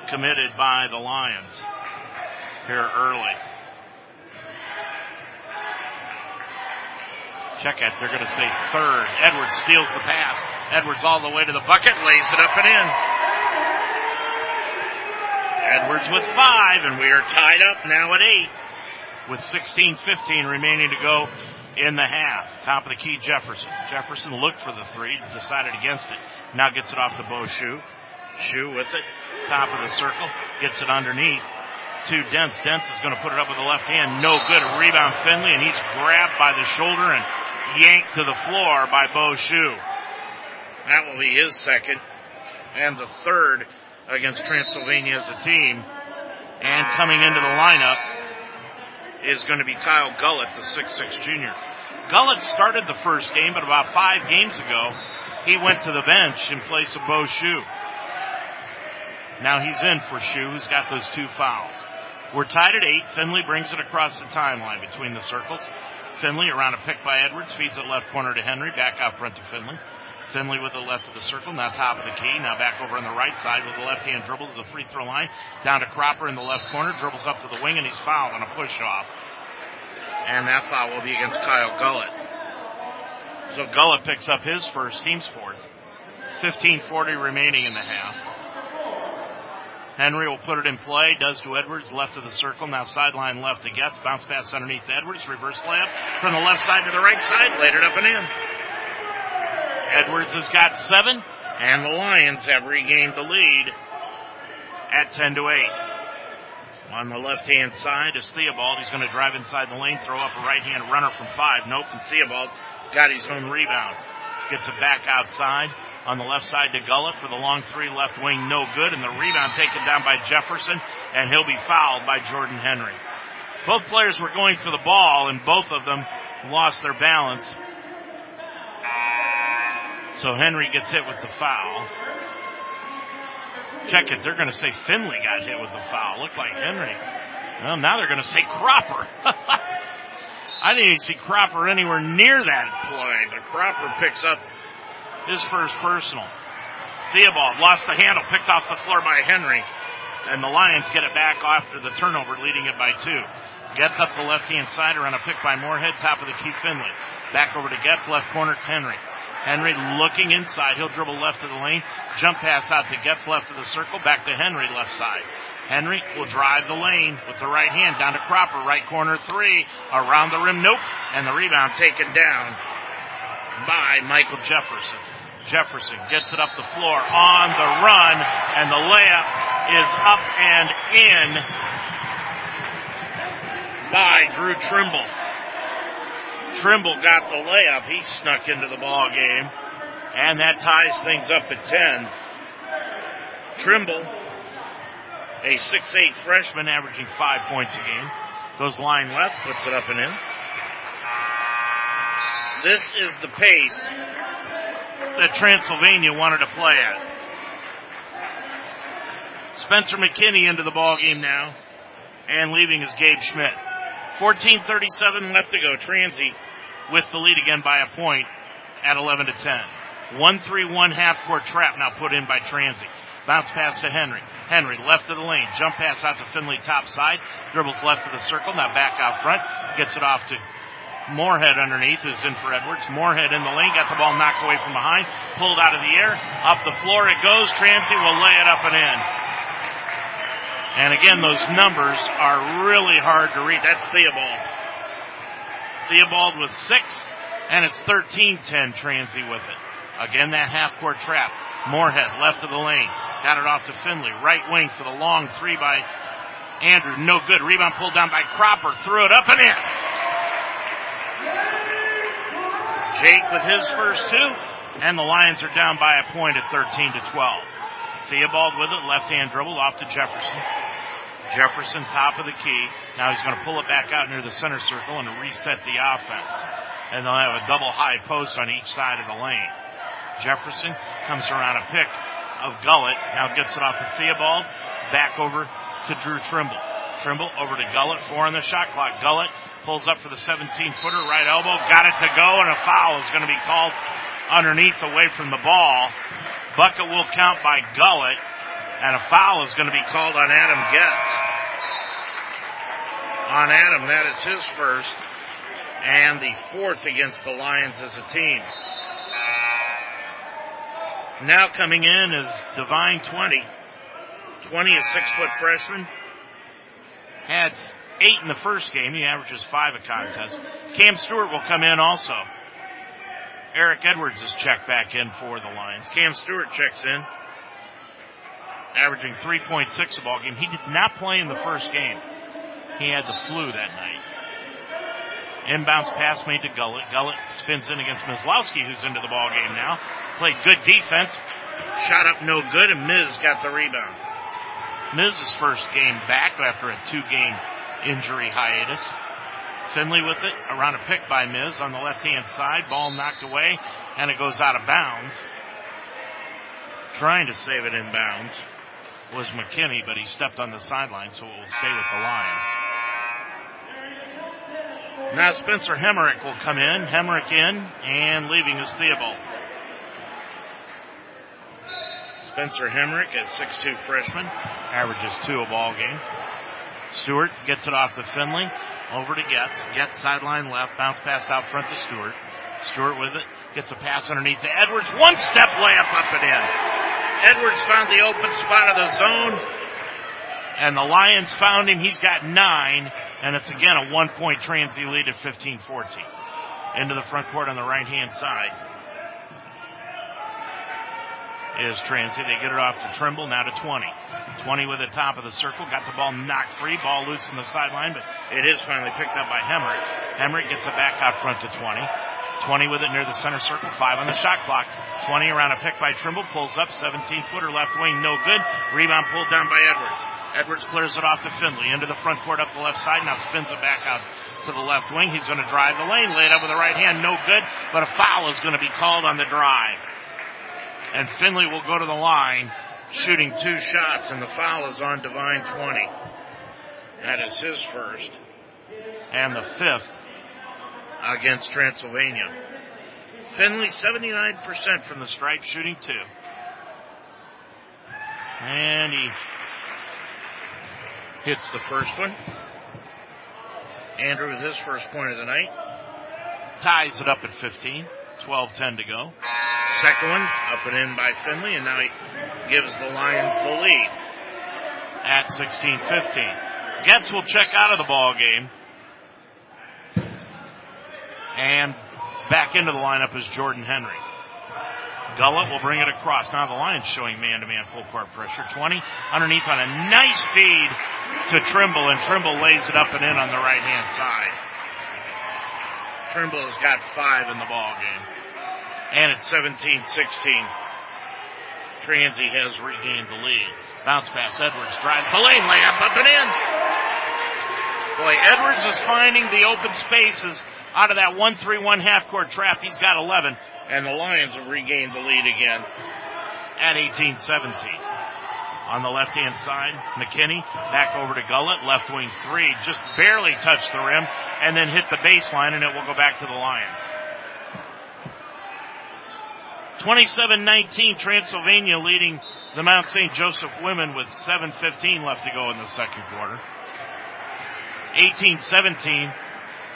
committed by the Lions here early. Check it. They're going to say third. Edwards steals the pass. Edwards all the way to the bucket, lays it up and in. Edwards with five, and we are tied up now at eight with 16-15 remaining to go in the half. Top of the key, Jefferson. Jefferson looked for the three, decided against it. Now gets it off to Bo Shu. Shu with it. Top of the circle. Gets it underneath to Dents. Dents is going to put it up with the left hand. No good. Rebound Finley, and he's grabbed by the shoulder and yanked to the floor by Bo Shu. That will be his second and the third against Transylvania as a team. And coming into the lineup is going to be Kyle Gullett, the 6'6 junior. Gullett started the first game, but about five games ago, he went to the bench in place of Bo Shu. Now he's in for Shu, who's got those two fouls. We're tied at eight. Finley brings it across the timeline between the circles. Finley around a pick by Edwards, feeds it left corner to Henry, back out front to Finley. Finley with the left of the circle, now top of the key, now back over on the right side with the left hand dribble to the free throw line, down to Cropper in the left corner, dribbles up to the wing, and he's fouled on a push off. And that foul will be against Kyle Gullett. So Gullett picks up his first, team's fourth. 15.40 remaining in the half. Henry will put it in play, does to Edwards, left of the circle, now sideline left to Getz, bounce pass underneath Edwards, reverse layup from the left side to the right side, laid it up and in. Edwards has got seven, and the Lions have regained the lead at 10 to 8. On the left hand side is Theobald. He's going to drive inside the lane, throw up a right hand runner from five. Nope, and Theobald got his own rebound. Gets it back outside on the left side to Gullett for the long three left wing, no good, and the rebound taken down by Jefferson, and he'll be fouled by Jordan Henry. Both players were going for the ball, and both of them lost their balance. So Henry gets hit with the foul. Check it. They're going to say Finley got hit with the foul. Looked like Henry. Well, now they're going to say Cropper. (laughs) I didn't even see Cropper anywhere near that play, but Cropper picks up his first personal. Theobald lost the handle, picked off the floor by Henry, and the Lions get it back after the turnover, leading it by two. Gets up the left hand side around a pick by Moorhead, top of the key Finley. Back over to Getz, left corner Henry. Henry looking inside. He'll dribble left of the lane. Jump pass out to Getz left of the circle. Back to Henry left side. Henry will drive the lane with the right hand down to Cropper. Right corner three. Around the rim. Nope. And the rebound taken down by Michael Jefferson. Jefferson gets it up the floor on the run and the layup is up and in by Drew Trimble. Trimble got the layup. He snuck into the ball game. And that ties things up at 10. Trimble, a 6'8 freshman averaging five points a game, goes line left, puts it up and in. This is the pace that Transylvania wanted to play at. Spencer McKinney into the ball game now, and leaving is Gabe Schmidt. 14:37 left to go. Transy with the lead again by a point at 11 to 10. 1-3-1 half court trap now put in by Transy. Bounce pass to Henry. Henry left of the lane. Jump pass out to Finley top side. Dribbles left of the circle. Now back out front. Gets it off to Moorhead underneath is in for Edwards. Moorhead in the lane, got the ball knocked away from behind, pulled out of the air, up the floor it goes. Transy will lay it up and in. And again, those numbers are really hard to read. That's Theobald. Theobald with six, and it's 13-10 Transy with it. Again, that half court trap. Moorhead left of the lane. Got it off to Finley. Right wing for the long three by Andrew. No good. Rebound pulled down by Cropper. Threw it up and in. Jake with his first two, and the Lions are down by a point at 13 to 12. Theobald with it, left hand dribble off to Jefferson. Jefferson top of the key. Now he's going to pull it back out near the center circle and reset the offense. And they'll have a double high post on each side of the lane. Jefferson comes around a pick of Gullett. Now gets it off to Theobald. Back over to Drew Trimble. Trimble over to Gullett. Four on the shot clock. Gullett pulls up for the 17 footer. Right elbow. Got it to go and a foul is going to be called underneath away from the ball. Bucket will count by Gullett and a foul is going to be called on Adam Getz. On Adam, that is his first and the fourth against the Lions as a team. Now coming in is Divine 20. 20 a six foot freshman. Had eight in the first game. He averages five a contest. Cam Stewart will come in also. Eric Edwards is checked back in for the Lions. Cam Stewart checks in, averaging 3.6 a ball game. He did not play in the first game. He had the flu that night. Inbounds pass made to Gullett. Gullett spins in against Mislowski, who's into the ball game now. Played good defense. Shot up no good, and Miz got the rebound. Miz's first game back after a two game injury hiatus. Finley with it around a pick by Miz on the left hand side. Ball knocked away and it goes out of bounds. Trying to save it in bounds was McKinney, but he stepped on the sideline, so it will stay with the Lions. Now Spencer Hemrick will come in. Hemrick in and leaving is Theobald. Spencer Hemrick at 6'2 freshman, averages two a ball game. Stewart gets it off to Finley, over to Getz. Getz sideline left, bounce pass out front to Stewart. Stewart with it, gets a pass underneath to Edwards, one step layup up and in. Edwards found the open spot of the zone, and the Lions found him. He's got nine, and it's again a one point transy lead at 15-14. Into the front court on the right hand side is Transy. They get it off to Trimble, now to 20. 20 with the top of the circle, got the ball knocked free, ball loose in the sideline, but it is finally picked up by Hemrick. Hemrick gets it back out front to 20. 20 with it near the center circle, 5 on the shot clock. 20 around a pick by Trimble, pulls up, 17 footer left wing, no good. Rebound pulled down by Edwards. Edwards clears it off to Finley, into the front court up the left side, now spins it back out to the left wing. He's going to drive the lane, laid up with the right hand, no good, but a foul is going to be called on the drive and Finley will go to the line shooting two shots, and the foul is on Divine 20. That is his first, and the fifth against Transylvania. Finley 79% from the stripe, shooting two. And he hits the first one. Andrew with his first point of the night. Ties it up at 15. 12-10 to go. Second one up and in by Finley, and now he gives the Lions the lead at 16-15. Getz will check out of the ball game. And back into the lineup is Jordan Henry. Gullett will bring it across. Now the Lions showing man-to-man full court pressure. 20 underneath on a nice feed to Trimble, and Trimble lays it up and in on the right-hand side. Trimble has got five in the ball game. And it's 17-16. Transy has regained the lead. Bounce pass, Edwards drives the lane, layup up and in. Boy, Edwards is finding the open spaces out of that 1-3-1 half court trap. He's got 11, and the Lions have regained the lead again at 18-17 on the left hand side. McKinney back over to Gullett, left wing three, just barely touched the rim and then hit the baseline and it will go back to the Lions. 27-19 Transylvania leading the Mount St. Joseph women with 7.15 left to go in the second quarter. 18-17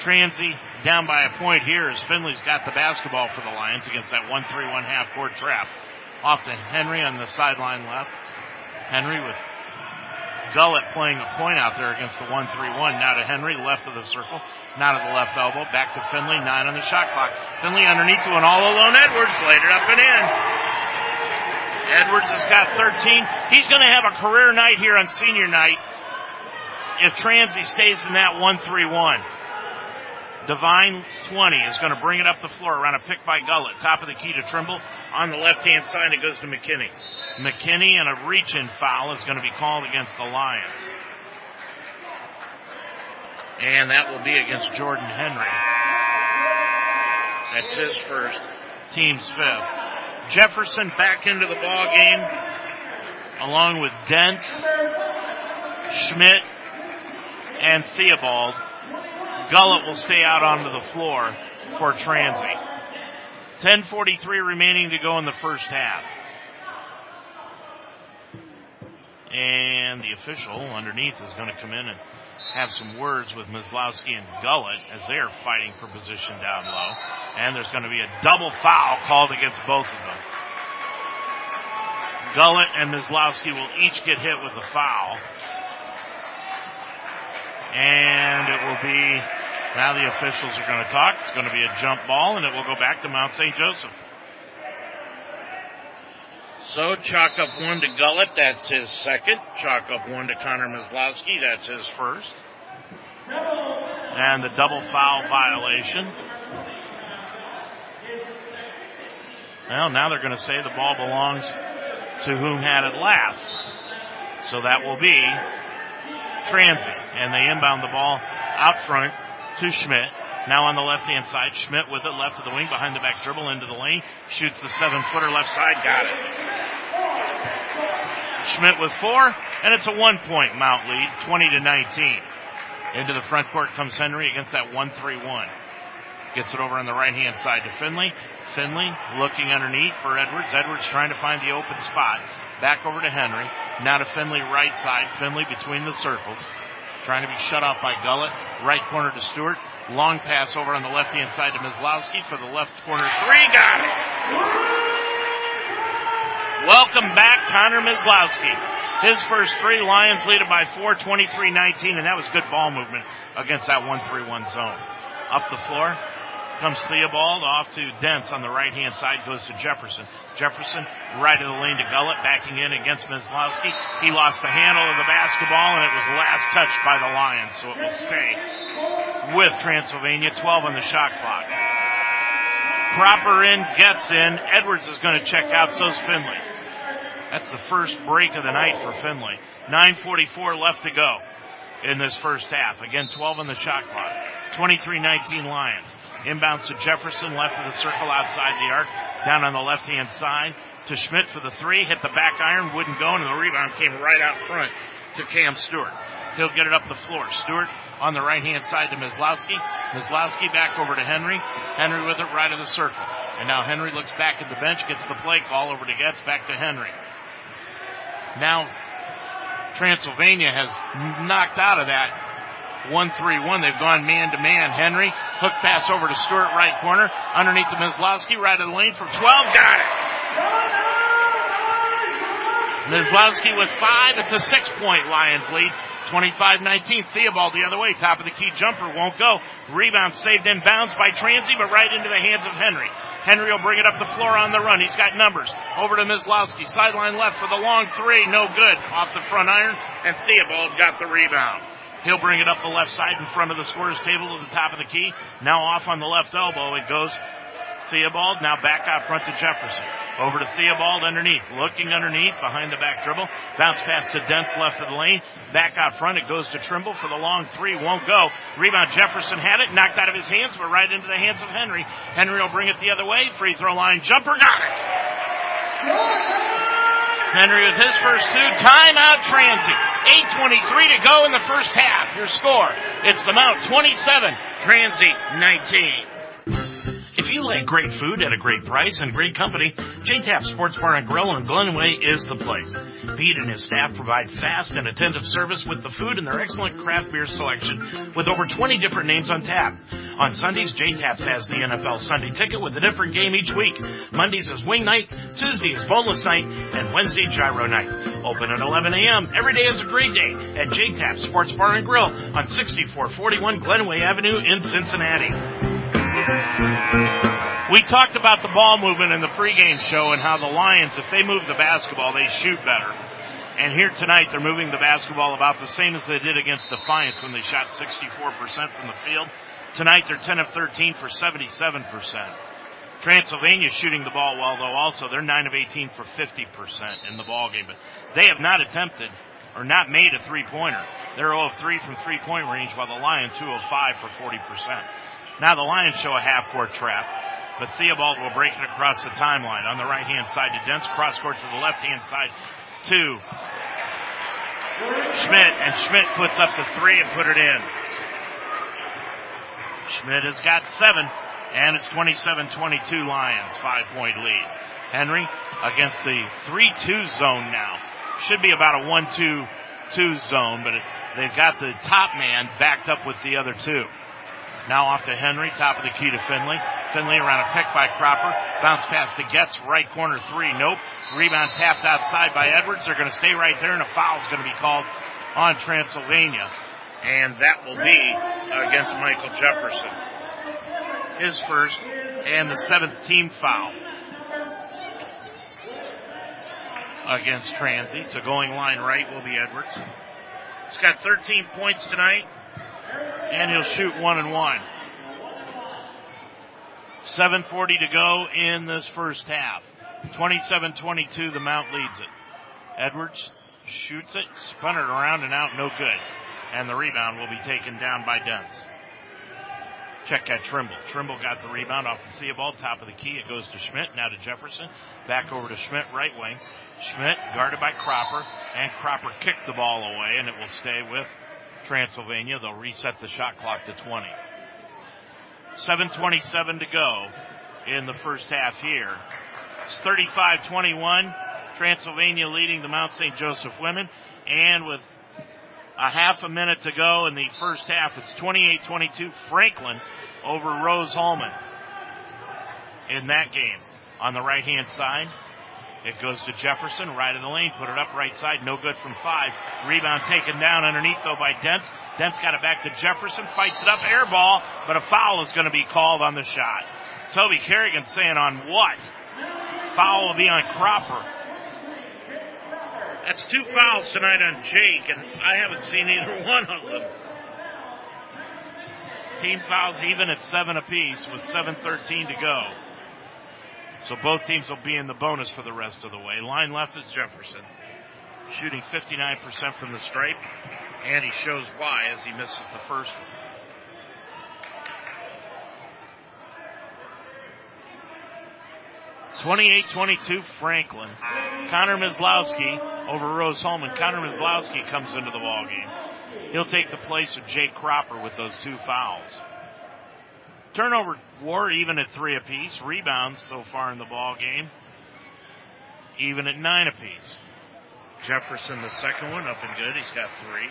Transy down by a point here as Finley's got the basketball for the Lions against that 1-3-1 half court trap. Off to Henry on the sideline left. Henry with Gullett playing a point out there against the 1-3-1. Now to Henry, left of the circle. Now to the left elbow. Back to Finley, nine on the shot clock. Finley underneath to an all alone Edwards. Laid it up and in. Edwards has got 13. He's going to have a career night here on senior night if Transy stays in that 1-3-1. Divine 20 is going to bring it up the floor around a pick by Gullett. Top of the key to Trimble. On the left hand side, it goes to McKinney. McKinney and a reach in foul is going to be called against the Lions. And that will be against Jordan Henry. That's his first, team's fifth. Jefferson back into the ball game along with Dent, Schmidt, and Theobald. Gullett will stay out onto the floor for Transy. 10.43 remaining to go in the first half. And the official underneath is going to come in and have some words with Mislowski and Gullett as they're fighting for position down low. And there's going to be a double foul called against both of them. Gullett and Mislowski will each get hit with a foul. And it will be, now the officials are going to talk. It's going to be a jump ball and it will go back to Mount St. Joseph. So chalk up one to Gullett, that's his second. Chalk up one to Connor Mislowski, that's his first. And the double foul violation. Well, now they're going to say the ball belongs to whom had it last. So that will be Transy. And they inbound the ball out front to Schmidt. Now on the left hand side, Schmidt with it left of the wing, behind the back dribble into the lane, shoots the seven footer left side, got it. Schmidt with four, and it's a one point Mount lead, 20 to 19. Into the front court comes Henry against that 1-3-1. Gets it over on the right hand side to Finley. Finley looking underneath for Edwards. Edwards trying to find the open spot. Back over to Henry. Now to Finley right side. Finley between the circles. Trying to be shut off by Gullett. Right corner to Stewart. Long pass over on the left hand side to Mislowski for the left corner three. Got it! Welcome back, Connor Mislowski. His first three, Lions lead it by four, 23-19, and that was good ball movement against that 1-3-1 zone. Up the floor, comes Theobald off to Dents on the right hand side, goes to Jefferson. Jefferson right of the lane to Gullett, backing in against Mislowski. He lost the handle of the basketball and it was last touched by the Lions, so it will stay with Transylvania, 12 on the shot clock. Cropper in, gets in. Edwards is going to check out, so's Finley. That's the first break of the night for Finley. 9.44 left to go in this first half. Again, 12 on the shot clock. 23-19 Lions. Inbounds to Jefferson, left of the circle outside the arc, down on the left hand side to Schmidt for the three, hit the back iron, wouldn't go, and the rebound came right out front to Cam Stewart. He'll get it up the floor. Stewart on the right hand side to Mislowski. Mislowski back over to Henry. Henry with it right of the circle. And now Henry looks back at the bench, gets the play call over to Getz, back to Henry. Now Transylvania has knocked out of that 1-3-1. They've gone man to man. Henry, hook pass over to Stewart, right corner, underneath to Mislowski, right of the lane from 12, got it! Mislowski with five. It's a six point Lions lead. 25-19. Theobald the other way. Top of the key jumper won't go. Rebound saved in bounds by Transy, but right into the hands of Henry. Henry will bring it up the floor on the run. He's got numbers. Over to Mislowski. Sideline left for the long three. No good. Off the front iron. And Theobald got the rebound. He'll bring it up the left side in front of the scorer's table to the top of the key. Now off on the left elbow. It goes Theobald. Now back out front to Jefferson. Over to Theobald underneath. Looking underneath behind the back dribble. Bounce pass to Dents left of the lane. Back out front. It goes to Trimble for the long three. Won't go. Rebound Jefferson had it. Knocked out of his hands, but right into the hands of Henry. Henry will bring it the other way. Free throw line jumper. Got it. Henry with his first two. Timeout Transy. 8.23 to go in the first half. Your score. It's the Mount 27. Transy 19. If you like great food at a great price and great company, J-Tap Sports Bar and Grill in Glenway is the place. Pete and his staff provide fast and attentive service with the food and their excellent craft beer selection with over 20 different names on tap. On Sundays, J-Taps has the NFL Sunday ticket with a different game each week. Mondays is wing night, Tuesday is boneless night, and Wednesday gyro night. Open at 11 a.m. Every day is a great day at J-Tap Sports Bar and Grill on 6441 Glenway Avenue in Cincinnati. We talked about the ball movement in the pregame show and how the Lions, if they move the basketball, they shoot better. And here tonight, they're moving the basketball about the same as they did against Defiance when they shot 64% from the field. Tonight, they're 10 of 13 for 77%. Transylvania shooting the ball well, though. Also, they're 9 of 18 for 50% in the ball game, but they have not attempted or not made a three pointer. They're 0 of 3 from three point range, while the Lions 2 of 5 for 40%. Now the Lions show a half court trap, but Theobald will break it across the timeline on the right hand side to Dents, cross court to the left hand side to Schmidt, and Schmidt puts up the three and put it in. Schmidt has got seven, and it's 27-22 Lions, five point lead. Henry against the 3-2 zone now. Should be about a 1-2-2 zone, but it, they've got the top man backed up with the other two. Now off to Henry, top of the key to Finley. Finley around a pick by Cropper. Bounce pass to Getz, right corner three. Nope. Rebound tapped outside by Edwards. They're going to stay right there and a foul is going to be called on Transylvania. And that will be against Michael Jefferson. His first and the seventh team foul against Transy. So going line right will be Edwards. He's got 13 points tonight and he'll shoot one and one. 7.40 to go in this first half. 27-22, the Mount leads it. Edwards shoots it, spun it around and out, no good. And the rebound will be taken down by Dents. Check that Trimble. Trimble got the rebound off the Theobald, top of the key. It goes to Schmidt, now to Jefferson. Back over to Schmidt, right wing. Schmidt guarded by Cropper, and Cropper kicked the ball away, and it will stay with Transylvania. They'll reset the shot clock to 20. 7.27 to go in the first half here. It's 35-21. Transylvania leading the Mount St. Joseph women. And with a half a minute to go in the first half, it's 28-22 Franklin over Rose-Hulman in that game. On the right hand side, it goes to Jefferson, right in the lane, put it up right side, no good from five. Rebound taken down underneath though by Dents. Dents got it back to Jefferson, fights it up, air ball, but a foul is going to be called on the shot. Toby Kerrigan saying on what? Foul will be on Cropper. That's two fouls tonight on Jake, and I haven't seen either (laughs) one of them. Team fouls even at seven apiece with 7.13 to go. So both teams will be in the bonus for the rest of the way. Line left is Jefferson, shooting 59% from the stripe, and he shows why as he misses the first one. 28-22 Franklin. Connor Mislowski over Rose-Hulman. Connor Mislowski comes into the ball game. He'll take the place of Jake Cropper with those two fouls. Turnover war even at three apiece. Rebounds so far in the ball game even at nine apiece. Jefferson the second one up and good. He's got three.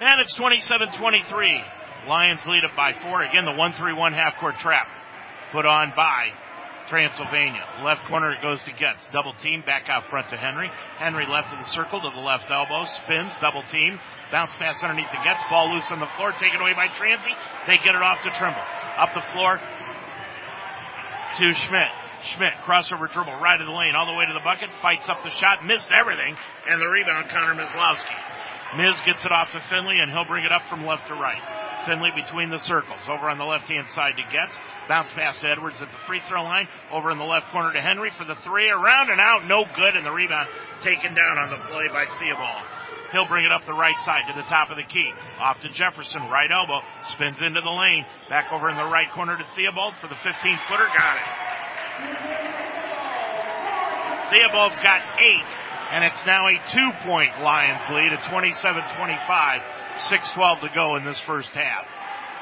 And it's 27-23. Lions lead it by four. Again, the 1-3-1 half court trap put on by Transylvania. Left corner it goes to Getz. Double team back out front to Henry. Henry left of the circle to the left elbow. Spins. Double team. Bounce pass underneath the Getz. Ball loose on the floor. Taken away by Transy. They get it off to Trimble. Up the floor to Schmidt. Schmidt crossover dribble right of the lane all the way to the bucket. Fights up the shot. Missed everything. And the rebound Connor Mislowski. Miz gets it off to Finley and he'll bring it up from left to right. Finley between the circles. Over on the left hand side to Getz. Bounce pass to Edwards at the free throw line. Over in the left corner to Henry for the three. Around and out. No good. And the rebound taken down on the play by Theobald. He'll bring it up the right side to the top of the key. Off to Jefferson. Right elbow. Spins into the lane. Back over in the right corner to Theobald for the 15 footer. Got it. Theobald's got eight. And it's now a two point Lions lead at 27-25. 6-12 to go in this first half.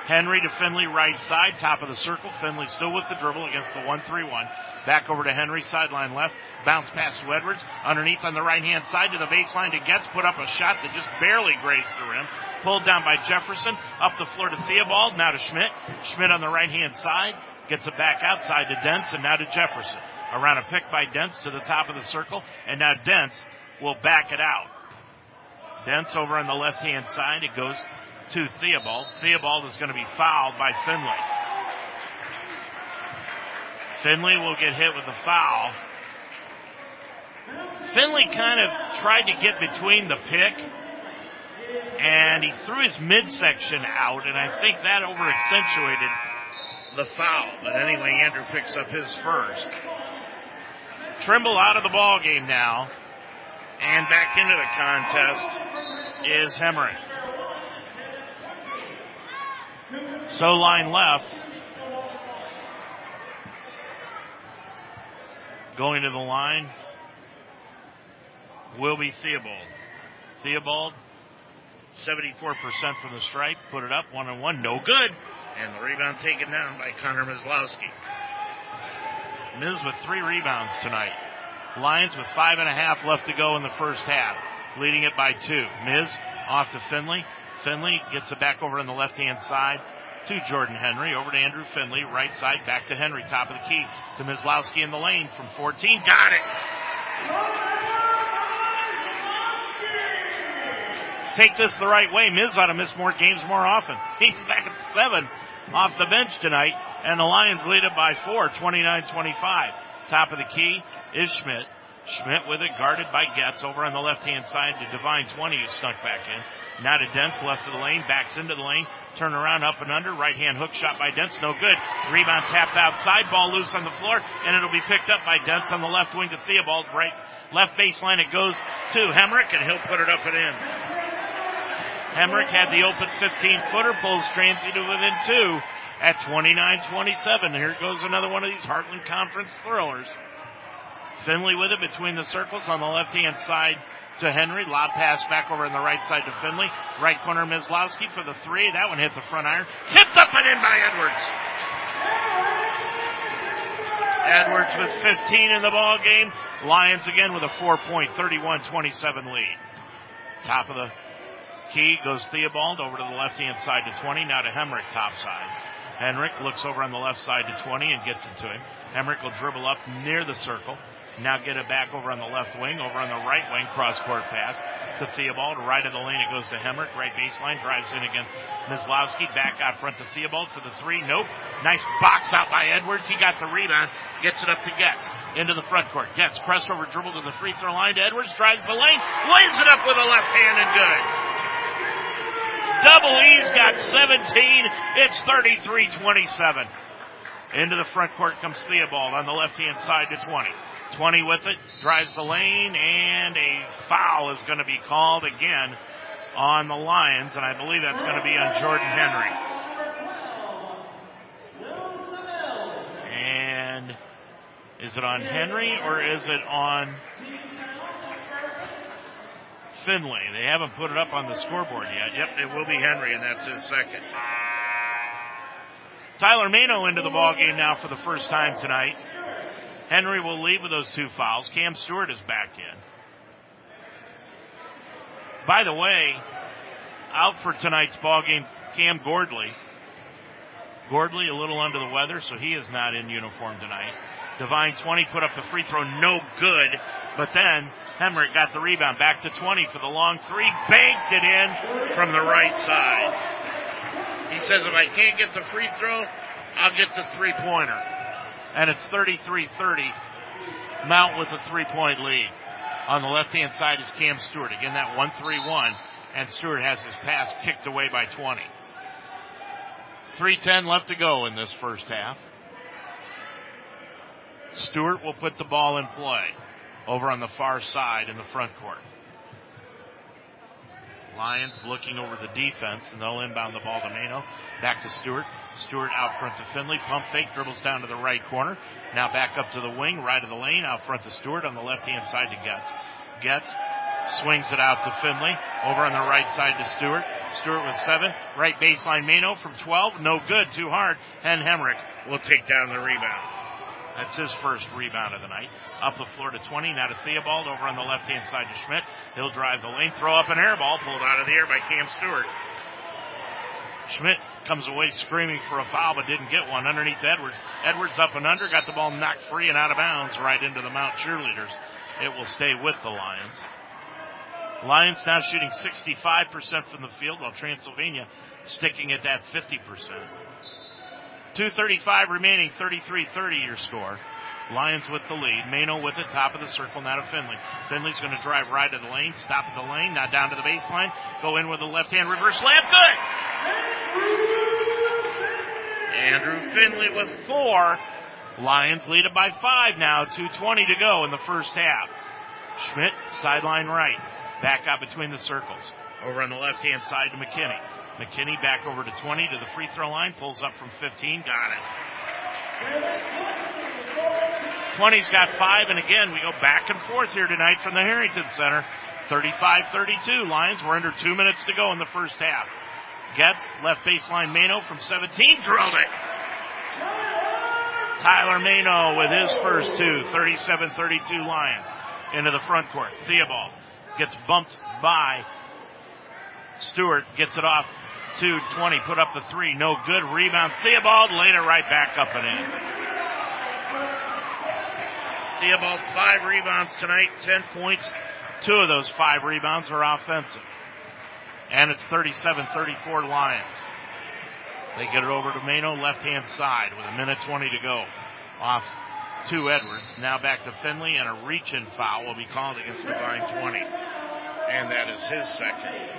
Henry to Finley right side, top of the circle. Finley still with the dribble against the 1-3-1. Back over to Henry, sideline left. Bounce pass to Edwards. Underneath on the right hand side to the baseline to Getz. Put up a shot that just barely grazed the rim. Pulled down by Jefferson. Up the floor to Theobald. Now to Schmidt. Schmidt on the right hand side. Gets it back outside to Dents and now to Jefferson. Around a pick by Dents to the top of the circle. And now Dents will back it out. Dents over on the left hand side. It goes to Theobald. Theobald is going to be fouled by Finley. Finley will get hit with a foul. Finley kind of tried to get between the pick and he threw his midsection out and I think that over accentuated the foul. But anyway, Andrew picks up his first. Trimble out of the ball game now and back into the contest is Hemmering. So line left. Going to the line will be Theobald. Theobald, 74% from the stripe, put it up one on one, no good. And the rebound taken down by Connor Mislowski. Miz with three rebounds tonight. Lions with five and a half left to go in the first half, leading it by two. Miz off to Finley. Finley gets it back over on the left hand side to Jordan Henry. Over to Andrew Finley, right side, back to Henry, top of the key to Mislowski in the lane from 14. Got it! Take this the right way. Miz ought to miss more games more often. (laughs) He's back at seven off the bench tonight, and the Lions lead it by four, 29-25. Top of the key is Schmidt. Schmidt with it, guarded by Getz over on the left hand side to Divine 20 who snuck back in. Now to Dents, left of the lane, backs into the lane, turn around, up and under, right hand hook shot by Dents, no good. Rebound tapped outside, ball loose on the floor, and it'll be picked up by Dents on the left wing to Theobald, right, left baseline it goes to Hemrick, and he'll put it up and in. Hemrick had the open 15 footer, pulls Transy to within two at 29-27. Here goes another one of these Heartland Conference thrillers. Finley with it between the circles on the left hand side to Henry. Lob pass back over on the right side to Finley. Right corner Mislowski for the three. That one hit the front iron. Tipped up and in by Edwards. Edwards with 15 in the ball game. Lions again with a four point 31-27 lead. Top of the key goes Theobald over to the left hand side to 20. Now to Hemrick top side. Hemrick looks over on the left side to 20 and gets it to him. Hemrick will dribble up near the circle. Now get it back over on the left wing, over on the right wing, cross court pass to Theobald. Right of the lane, it goes to Hemrick. Right baseline, drives in against Mislowski. Back out front to Theobald for the three. Nope. Nice box out by Edwards. He got the rebound. Gets it up to Getz. Into the front court. Getz press over dribble to the free throw line to Edwards. Drives the lane. Lays it up with a left hand and good. Double E's got 17. It's 33-27. Into the front court comes Theobald on the left hand side to 20. 20 with it, drives the lane, and a foul is going to be called again on the Lions, and I believe that's going to be on Jordan Henry. And is it on Henry or is it on Finley? They haven't put it up on the scoreboard yet. Yep, it will be Henry, and that's his second. Tyler Mano into the ball game now for the first time tonight. Henry will leave with those two fouls. Cam Stewart is back in. By the way, out for tonight's ball game, Cam Gordley. Gordley a little under the weather, so he is not in uniform tonight. Devine 20 put up the free throw, no good. But then Hemrick got the rebound back to 20 for the long three, banked it in from the right side. He says if I can't get the free throw, I'll get the three pointer and it's 33-30. Mount with a three-point lead. On the left-hand side is Cam Stewart. Again, that 1-3-1, and Stewart has his pass kicked away by 20. 3.10 left to go in this first half. Stewart will put the ball in play over on the far side in the front court. Lions looking over the defense, and they'll inbound the ball to Mano. Back to Stewart. Stewart out front to Finley. Pump fake, dribbles down to the right corner. Now back up to the wing, right of the lane, out front to Stewart on the left hand side to Getz. Getz swings it out to Finley. Over on the right side to Stewart. Stewart with seven. Right baseline Mano from 12. No good, too hard. And Hemrick will take down the rebound. That's his first rebound of the night. Up the floor to 20. Now to Theobald over on the left hand side to Schmidt. He'll drive the lane, throw up an air ball, pulled out of the air by Cam Stewart. Schmidt comes away screaming for a foul but didn't get one underneath Edwards. Edwards up and under, got the ball knocked free and out of bounds right into the Mount cheerleaders. It will stay with the Lions. Lions now shooting 65% from the field while Transylvania sticking at that 50%. 235 remaining, 33-30 your score. Lions with the lead. Mano with the top of the circle now to Finley. Finley's going to drive right to the lane, stop at the lane, now down to the baseline, go in with a left hand reverse slam. Good! Andrew Finley with four. Lions lead it by five now. 2.20 to go in the first half. Schmidt, sideline right. Back out between the circles. Over on the left hand side to McKinney. McKinney back over to 20 to the free throw line. Pulls up from 15. Got it. 20's got five, and again, we go back and forth here tonight from the Harrington Center. 35-32. Lions, we're under two minutes to go in the first half. Gets left baseline Mano from 17, drilled it. Tyler Mano with his first two, 37-32 Lions into the front court. Theobald gets bumped by Stewart, gets it off to 20, put up the three, no good. Rebound, Theobald laid it right back up and in. Theobald five rebounds tonight, 10 points. Two of those five rebounds are offensive. And it's 37-34 Lions. They get it over to Mano, left hand side with a minute 20 to go. Off to Edwards. Now back to Finley and a reach in foul will be called against Divine 20. And that is his second.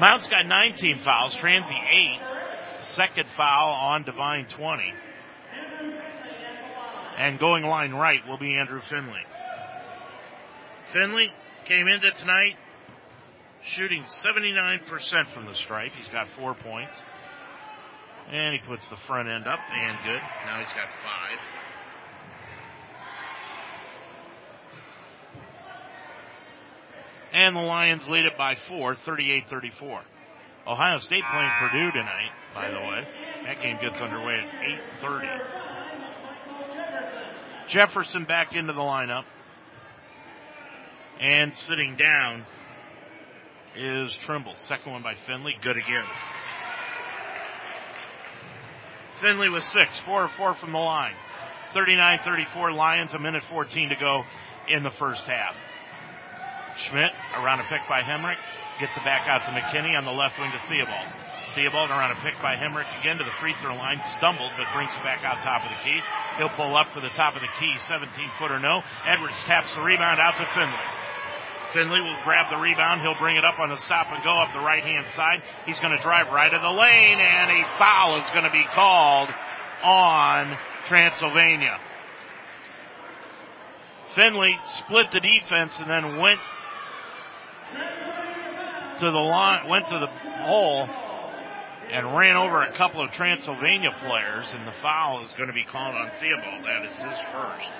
Mount's got 19 fouls, Transy 8. Second foul on Divine 20. And going line right will be Andrew Finley. Finley came into tonight shooting 79% from the stripe. He's got four points. And he puts the front end up and good. Now he's got five. And the Lions lead it by four, 38-34. Ohio State playing Purdue tonight, by the way. That game gets underway at 8.30. Jefferson back into the lineup. And sitting down is Trimble. Second one by Finley. Good again. Finley with six. Four of four from the line. 39-34 Lions. A minute 14 to go in the first half. Schmidt around a pick by Hemrick. Gets it back out to McKinney on the left wing to Theobald. Theobald around a pick by Hemrick again to the free throw line. Stumbled, but brings it back out top of the key. He'll pull up for the top of the key. 17 footer no. Edwards taps the rebound out to Finley. Finley will grab the rebound. He'll bring it up on the stop and go up the right hand side. He's going to drive right in the lane and a foul is going to be called on Transylvania. Finley split the defense and then went to the line, went to the hole and ran over a couple of Transylvania players and the foul is going to be called on Theobald. That is his first.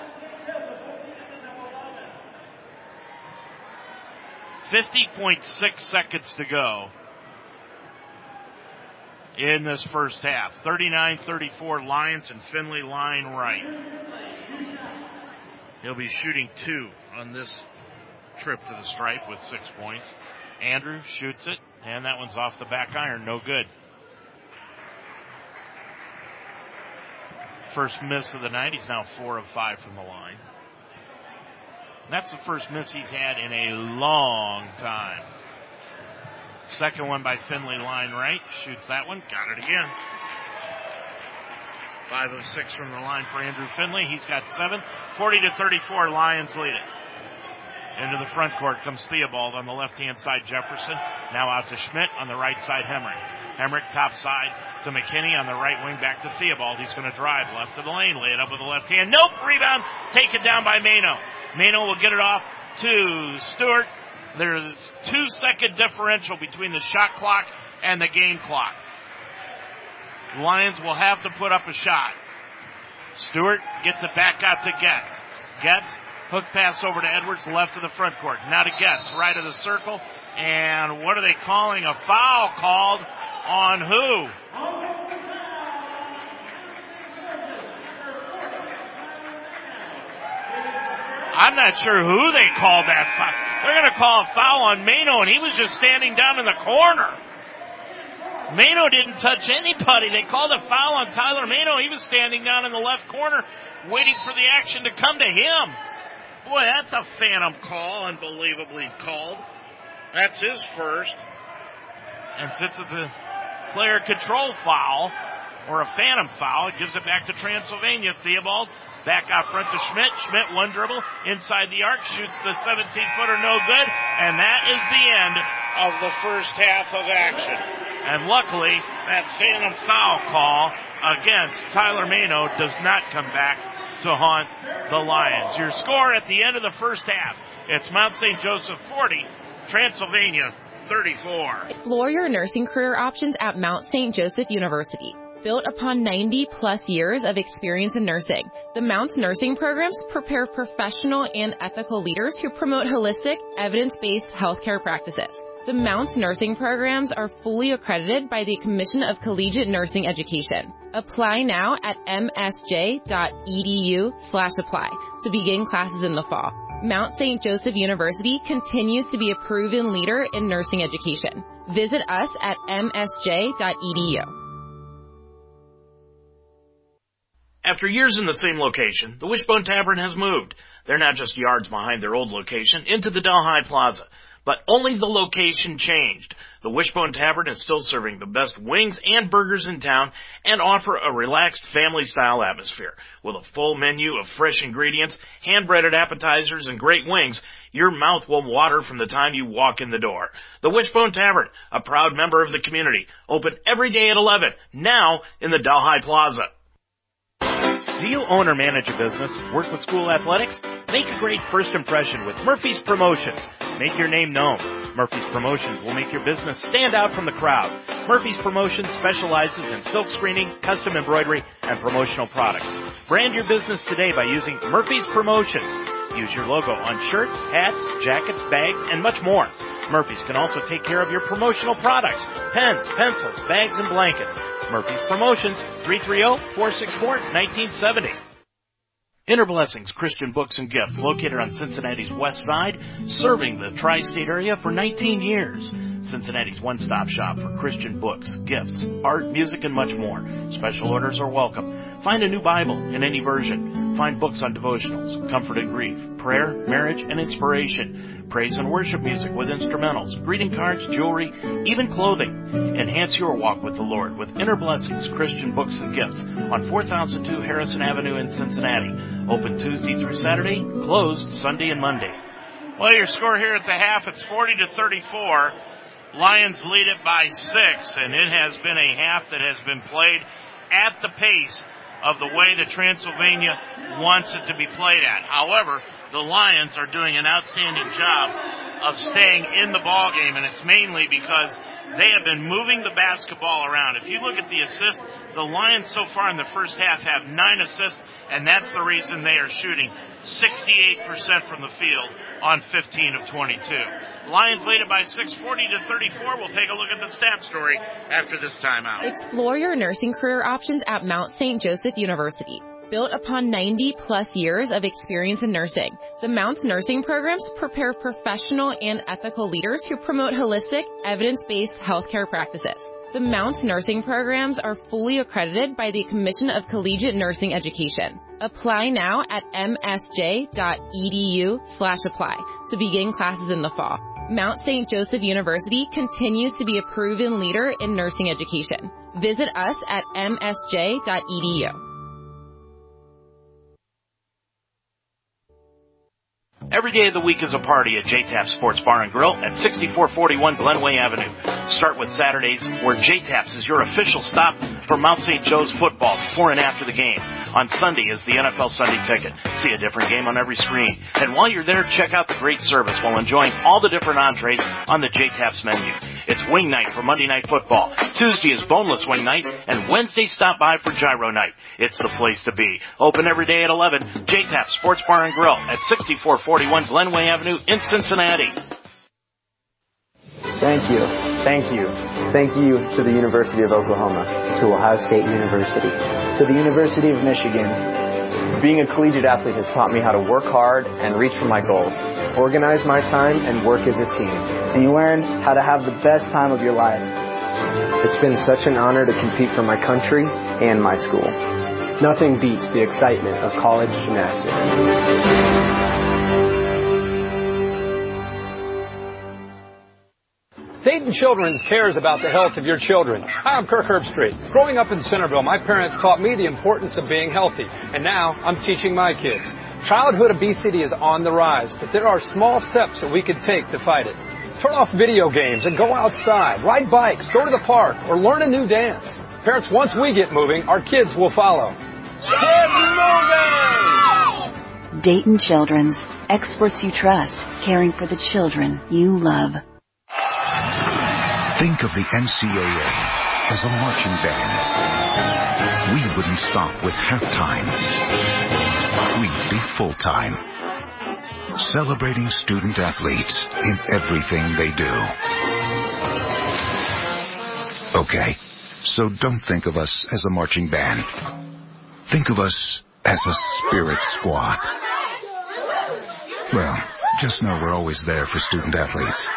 50.6 seconds to go in this first half. 39-34 Lions and Finley line right. He'll be shooting two on this trip to the stripe with six points. Andrew shoots it, and that one's off the back iron. No good. First miss of the night. He's now four of five from the line. That's the first miss he's had in a long time. Second one by Finley, line right. Shoots that one. Got it again. Five of six from the line for Andrew Finley. He's got seven. 40 to 34. Lions lead it. Into the front court comes Theobald on the left hand side. Jefferson now out to Schmidt on the right side. Hemrick. Hemrick top side to McKinney on the right wing back to Theobald. He's going to drive left of the lane. Lay it up with the left hand. Nope. Rebound taken down by Mano. Mano will get it off to Stewart. There's two second differential between the shot clock and the game clock. Lions will have to put up a shot. Stewart gets it back out to Getz. Getz, hook pass over to Edwards, left of the front court. Now to Getz, right of the circle. And what are they calling? A foul called on who? I'm not sure who they called that foul. They're going to call a foul on Mano, and he was just standing down in the corner. Mano didn't touch anybody. They called a foul on Tyler Mano. He was standing down in the left corner waiting for the action to come to him. Boy, that's a phantom call, unbelievably called. That's his first. And since it's a player control foul, or a phantom foul, it gives it back to Transylvania. Theobald back out front to Schmidt. Schmidt one dribble inside the arc, shoots the 17 footer, no good. And that is the end of the first half of action. And luckily, that phantom foul call against Tyler Mano does not come back to haunt the Lions. Your score at the end of the first half, it's Mount St. Joseph 40, Transylvania 34. Explore your nursing career options at Mount St. Joseph University. Built upon 90 plus years of experience in nursing, the Mounts nursing programs prepare professional and ethical leaders who promote holistic, evidence-based healthcare practices. The Mounts nursing programs are fully accredited by the Commission of Collegiate Nursing Education. Apply now at msj.edu slash apply to begin classes in the fall. Mount St. Joseph University continues to be a proven leader in nursing education. Visit us at msj.edu. After years in the same location, the Wishbone Tavern has moved. They're now just yards behind their old location into the Delhi Plaza. But only the location changed. The Wishbone Tavern is still serving the best wings and burgers in town and offer a relaxed family style atmosphere. With a full menu of fresh ingredients, hand breaded appetizers, and great wings, your mouth will water from the time you walk in the door. The Wishbone Tavern, a proud member of the community, open every day at 11, now in the Delhi Plaza. Do you own or manage a business? Work with school athletics? Make a great first impression with Murphy's Promotions. Make your name known. Murphy's Promotions will make your business stand out from the crowd. Murphy's Promotions specializes in silk screening, custom embroidery, and promotional products. Brand your business today by using Murphy's Promotions. Use your logo on shirts, hats, jackets, bags, and much more. Murphy's can also take care of your promotional products, pens, pencils, bags, and blankets. Murphy's Promotions, 330-464-1970. Inner Blessings Christian Books and Gifts, located on Cincinnati's west side, serving the tri-state area for 19 years. Cincinnati's one-stop shop for Christian books, gifts, art, music, and much more. Special orders are welcome. Find a new Bible in any version. Find books on devotionals, comfort and grief, prayer, marriage, and inspiration. Praise and worship music with instrumentals, greeting cards, jewelry, even clothing. Enhance your walk with the Lord with Inner Blessings Christian Books and Gifts on 4002 Harrison Avenue in Cincinnati. Open Tuesday through Saturday, closed Sunday and Monday. Well, your score here at the half, it's 40 to 34. Lions lead it by six, and it has been a half that has been played at the pace of the way that Transylvania wants it to be played at. However, the Lions are doing an outstanding job of staying in the ball game, and it's mainly because they have been moving the basketball around. If you look at the assists, the Lions so far in the first half have nine assists, and that's the reason they are shooting 68% from the field on 15 of 22. Lions lead it by 640 to 34. We'll take a look at the stat story after this timeout. Explore your nursing career options at Mount St. Joseph University. Built upon 90 plus years of experience in nursing, the Mounts nursing programs prepare professional and ethical leaders who promote holistic, evidence-based healthcare practices. The Mounts nursing programs are fully accredited by the Commission of Collegiate Nursing Education. Apply now at msj.edu slash apply to begin classes in the fall. Mount St. Joseph University continues to be a proven leader in nursing education. Visit us at msj.edu. Every day of the week is a party at JTAP Sports Bar and Grill at 6441 Glenway Avenue. Start with Saturdays where JTAPS is your official stop for Mount St. Joe's football before and after the game. On Sunday is the NFL Sunday Ticket. See a different game on every screen. And while you're there, check out the great service while enjoying all the different entrees on the JTAPS menu. It's wing night for Monday Night Football. Tuesday is boneless wing night, and Wednesday stop by for gyro night. It's the place to be. Open every day at 11. JTAP Sports Bar and Grill at 6441 Glenway Avenue in Cincinnati. Thank you. Thank you. Thank you to the University of Oklahoma, to Ohio State University, to the University of Michigan. Being a collegiate athlete has taught me how to work hard and reach for my goals, organize my time, and work as a team. And You learn how to have the best time of your life. It's been such an honor to compete for my country and my school. Nothing beats the excitement of college gymnastics. Dayton Children's cares about the health of your children. Hi, I'm Kirk Herbstreit. Growing up in Centerville, my parents taught me the importance of being healthy, and now I'm teaching my kids. Childhood obesity is on the rise, but there are small steps that we can take to fight it. Turn off video games and go outside, ride bikes, go to the park, or learn a new dance. Parents, once we get moving, our kids will follow. Get moving! Dayton Children's, experts you trust, caring for the children you love. Think of the NCAA as a marching band. We wouldn't stop with halftime. We'd be full-time. Celebrating student athletes in everything they do. Okay, so don't think of us as a marching band. Think of us as a spirit squad. Well, just know we're always there for student athletes.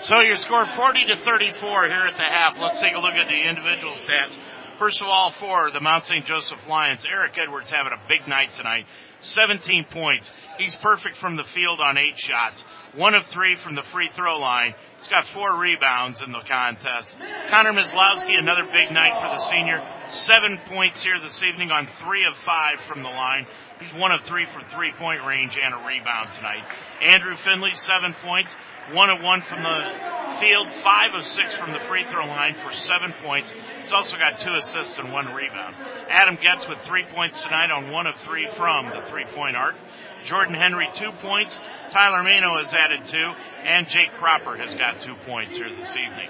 So your score 40 to 34 here at the half. Let's take a look at the individual stats. First of all, for the Mount St. Joseph Lions, Eric Edwards having a big night tonight. 17 points. He's perfect from the field on eight shots. One of three from the free throw line. He's got four rebounds in the contest. Connor Mislowski, another big night for the senior. Seven points here this evening on three of five from the line. He's one of three from three point range and a rebound tonight. Andrew Finley, seven points. One of one from the field, five of six from the free throw line for seven points. He's also got two assists and one rebound. Adam Getz with three points tonight on one of three from the three point arc. Jordan Henry two points. Tyler Mano has added two, and Jake Cropper has got two points here this evening.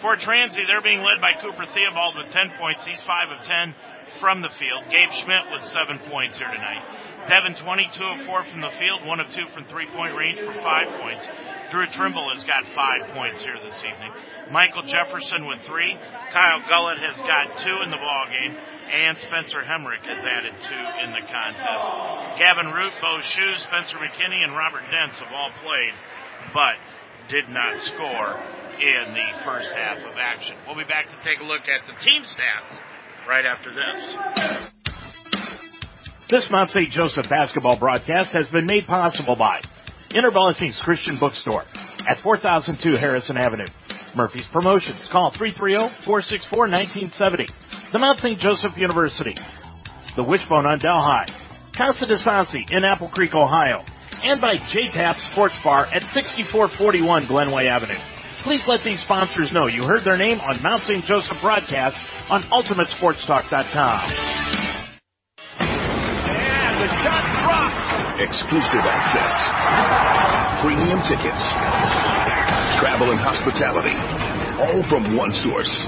For Transy, they're being led by Cooper Theobald with 10 points. He's 5 of 10 from the field. Gabe Schmidt with 7 points here tonight. Devin 22 of 4 from the field, 1 of 2 from three point range for 5 points. Drew Trimble has got 5 points here this evening. Michael Jefferson with 3. Kyle Gullett has got 2 in the ball game. And Spencer Hemrick has added 2 in the contest. Gavin Root, Bo Spencer McKinney, and Robert Dents have all played, but did not score in the first half of action. We'll be back to take a look at the team stats right after this. This Mount St. Joseph basketball broadcast has been made possible by Inner Blessings Christian Bookstore at 4002 Harrison Avenue. Murphy's Promotions. Call 330-464-1970. The Mount St. Joseph University. The Wishbone on Delhi. Casa de Sansi in Apple Creek, Ohio. And by J-Tap Sports Bar at 6441 Glenway Avenue. Please let these sponsors know you heard their name on Mount St. Joseph broadcast on UltimateSportsTalk.com. The shot. Exclusive access. Premium tickets. Travel and hospitality. All from one source.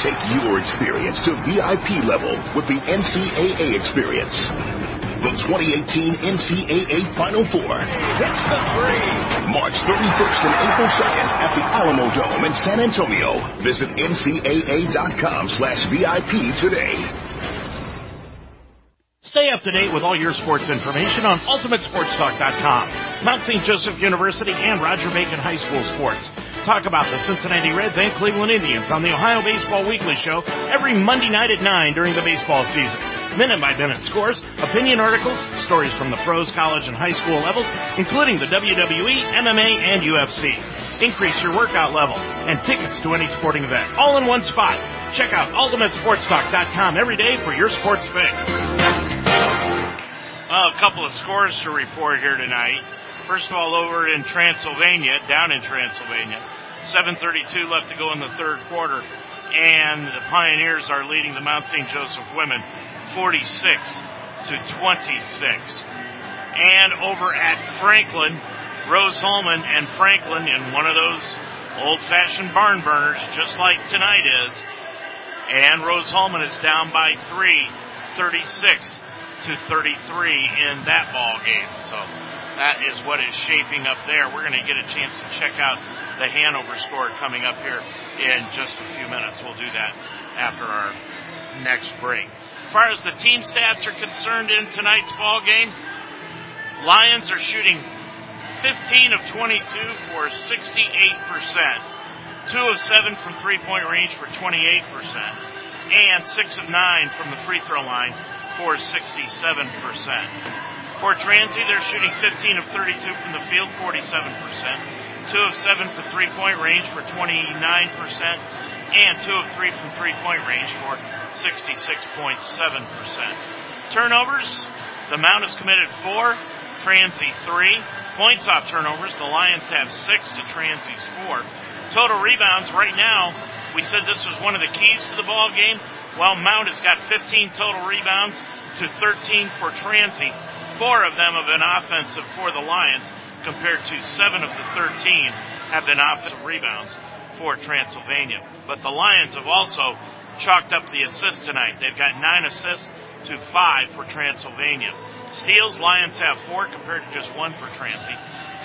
Take your experience to VIP level with the NCAA experience. The 2018 NCAA Final Four. Hits the three. March 31st and April 2nd at the Alamodome in San Antonio. Visit ncaa.com slash VIP today. Stay up to date with all your sports information on UltimateSportsTalk.com, Mount St. Joseph University, and Roger Bacon High School sports. Talk about the Cincinnati Reds and Cleveland Indians on the Ohio Baseball Weekly Show every Monday night at 9 during the baseball season. Minute by minute scores, opinion articles, stories from the pros, college, and high school levels, including the WWE, MMA, and UFC. Increase your workout level and tickets to any sporting event all in one spot. Check out UltimateSportsTalk.com every day for your sports fix. Well, a couple of scores to report here tonight. First of all, over in Transylvania, down in Transylvania, 7.32 left to go in the third quarter, and the Pioneers are leading the Mount St. Joseph women 46 to 26. And over at Franklin, Rose-Hulman and Franklin in one of those old-fashioned barn burners, just like tonight is. And Rose-Hulman is down by three, 36 to 33 in that ball game. So that is what is shaping up there. We're going to get a chance to check out the Hanover score coming up here in just a few minutes. We'll do that after our next break. As far as the team stats are concerned in tonight's ball game, Lions are shooting 15 of 22 for 68%, 2 of 7 from three-point range for 28%, and 6 of 9 from the free throw line for 67%. For Transy, they're shooting 15 of 32 from the field, 47%. 2 of 7 for three-point range for 29%. And 2 of 3 from three-point range for 66.7%. Turnovers, the Mount has committed 4, Transy 3. Points off turnovers, the Lions have 6 to Transy's 4. Total rebounds right now, we said this was one of the keys to the ball game. Well, Mount has got 15 total rebounds to 13 for Transy. Four of them have been offensive for the Lions, compared to seven of the 13 have been offensive rebounds for Transylvania. But the Lions have also chalked up the assists tonight. They've got nine assists to five for Transylvania. Steals, Lions have four compared to just one for Transy.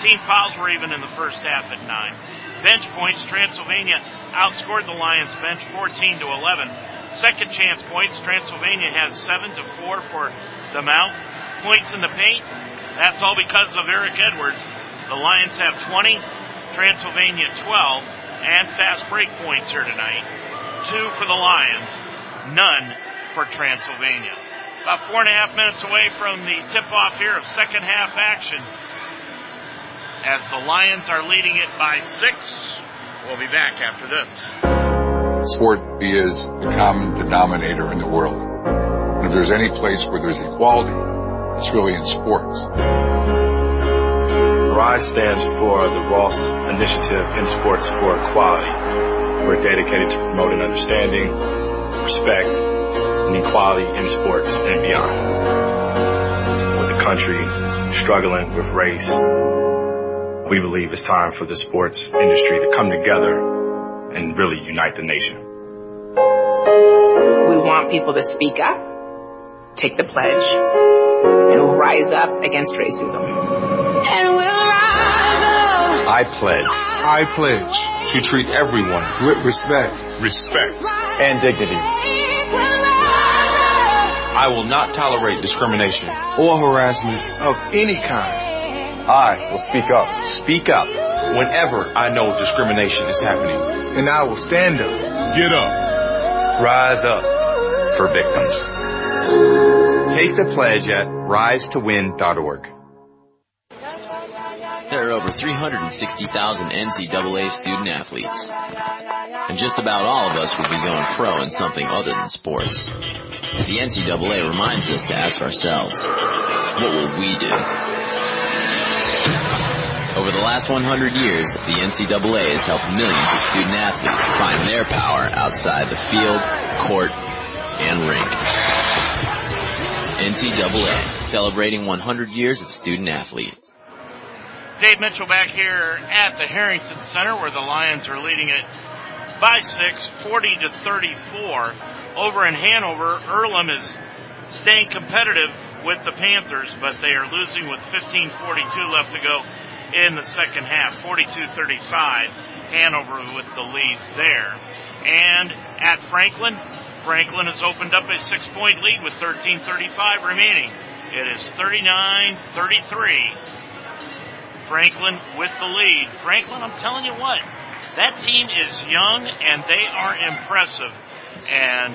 Team fouls were even in the first half at nine. Bench points, Transylvania outscored the Lions bench 14 to 11. Second chance points, Transylvania has 7 to 4 for the Mount. Points in the paint, that's all because of Eric Edwards. The Lions have 20, Transylvania 12, and fast break points here tonight. Two for the Lions, none for Transylvania. About four and a half minutes away from the tip off here of second half action. As the Lions are leading it by six, we'll be back after this sport is the common denominator in the world. And if there's any place where there's equality, it's really in sports. RISE stands for the Ross Initiative in Sports for Equality. We're dedicated to promoting understanding, respect, and equality in sports and beyond. With the country struggling with race, we believe it's time for the sports industry to come together and really unite the nation. We want people to speak up, take the pledge, and rise up against racism. And we'll rise up. I pledge. I pledge to treat everyone with respect, respect, and dignity. I will not tolerate discrimination or harassment of any kind. I will speak up. Speak up whenever I know discrimination is happening. And I will stand up. Get up. Rise up for victims. Take the pledge at risetowin.org. There are over 360,000 NCAA student athletes. And just about all of us would be going pro in something other than sports. The NCAA reminds us to ask ourselves, what will we do? Over the last 100 years, the NCAA has helped millions of student athletes find their power outside the field, court, and rink. NCAA, celebrating 100 years of student athlete. Dave Mitchell back here at the Harrington Center where the Lions are leading it by six, 40 to 34. Over in Hanover, Earlham is staying competitive with the Panthers, but they are losing with 15:42 left to go in the second half. 42-35, Hanover with the lead there. And at Franklin, Franklin has opened up a six-point lead with 13:35 remaining. It is 39-33. Franklin with the lead. Franklin, I'm telling you what, that team is young and they are impressive. And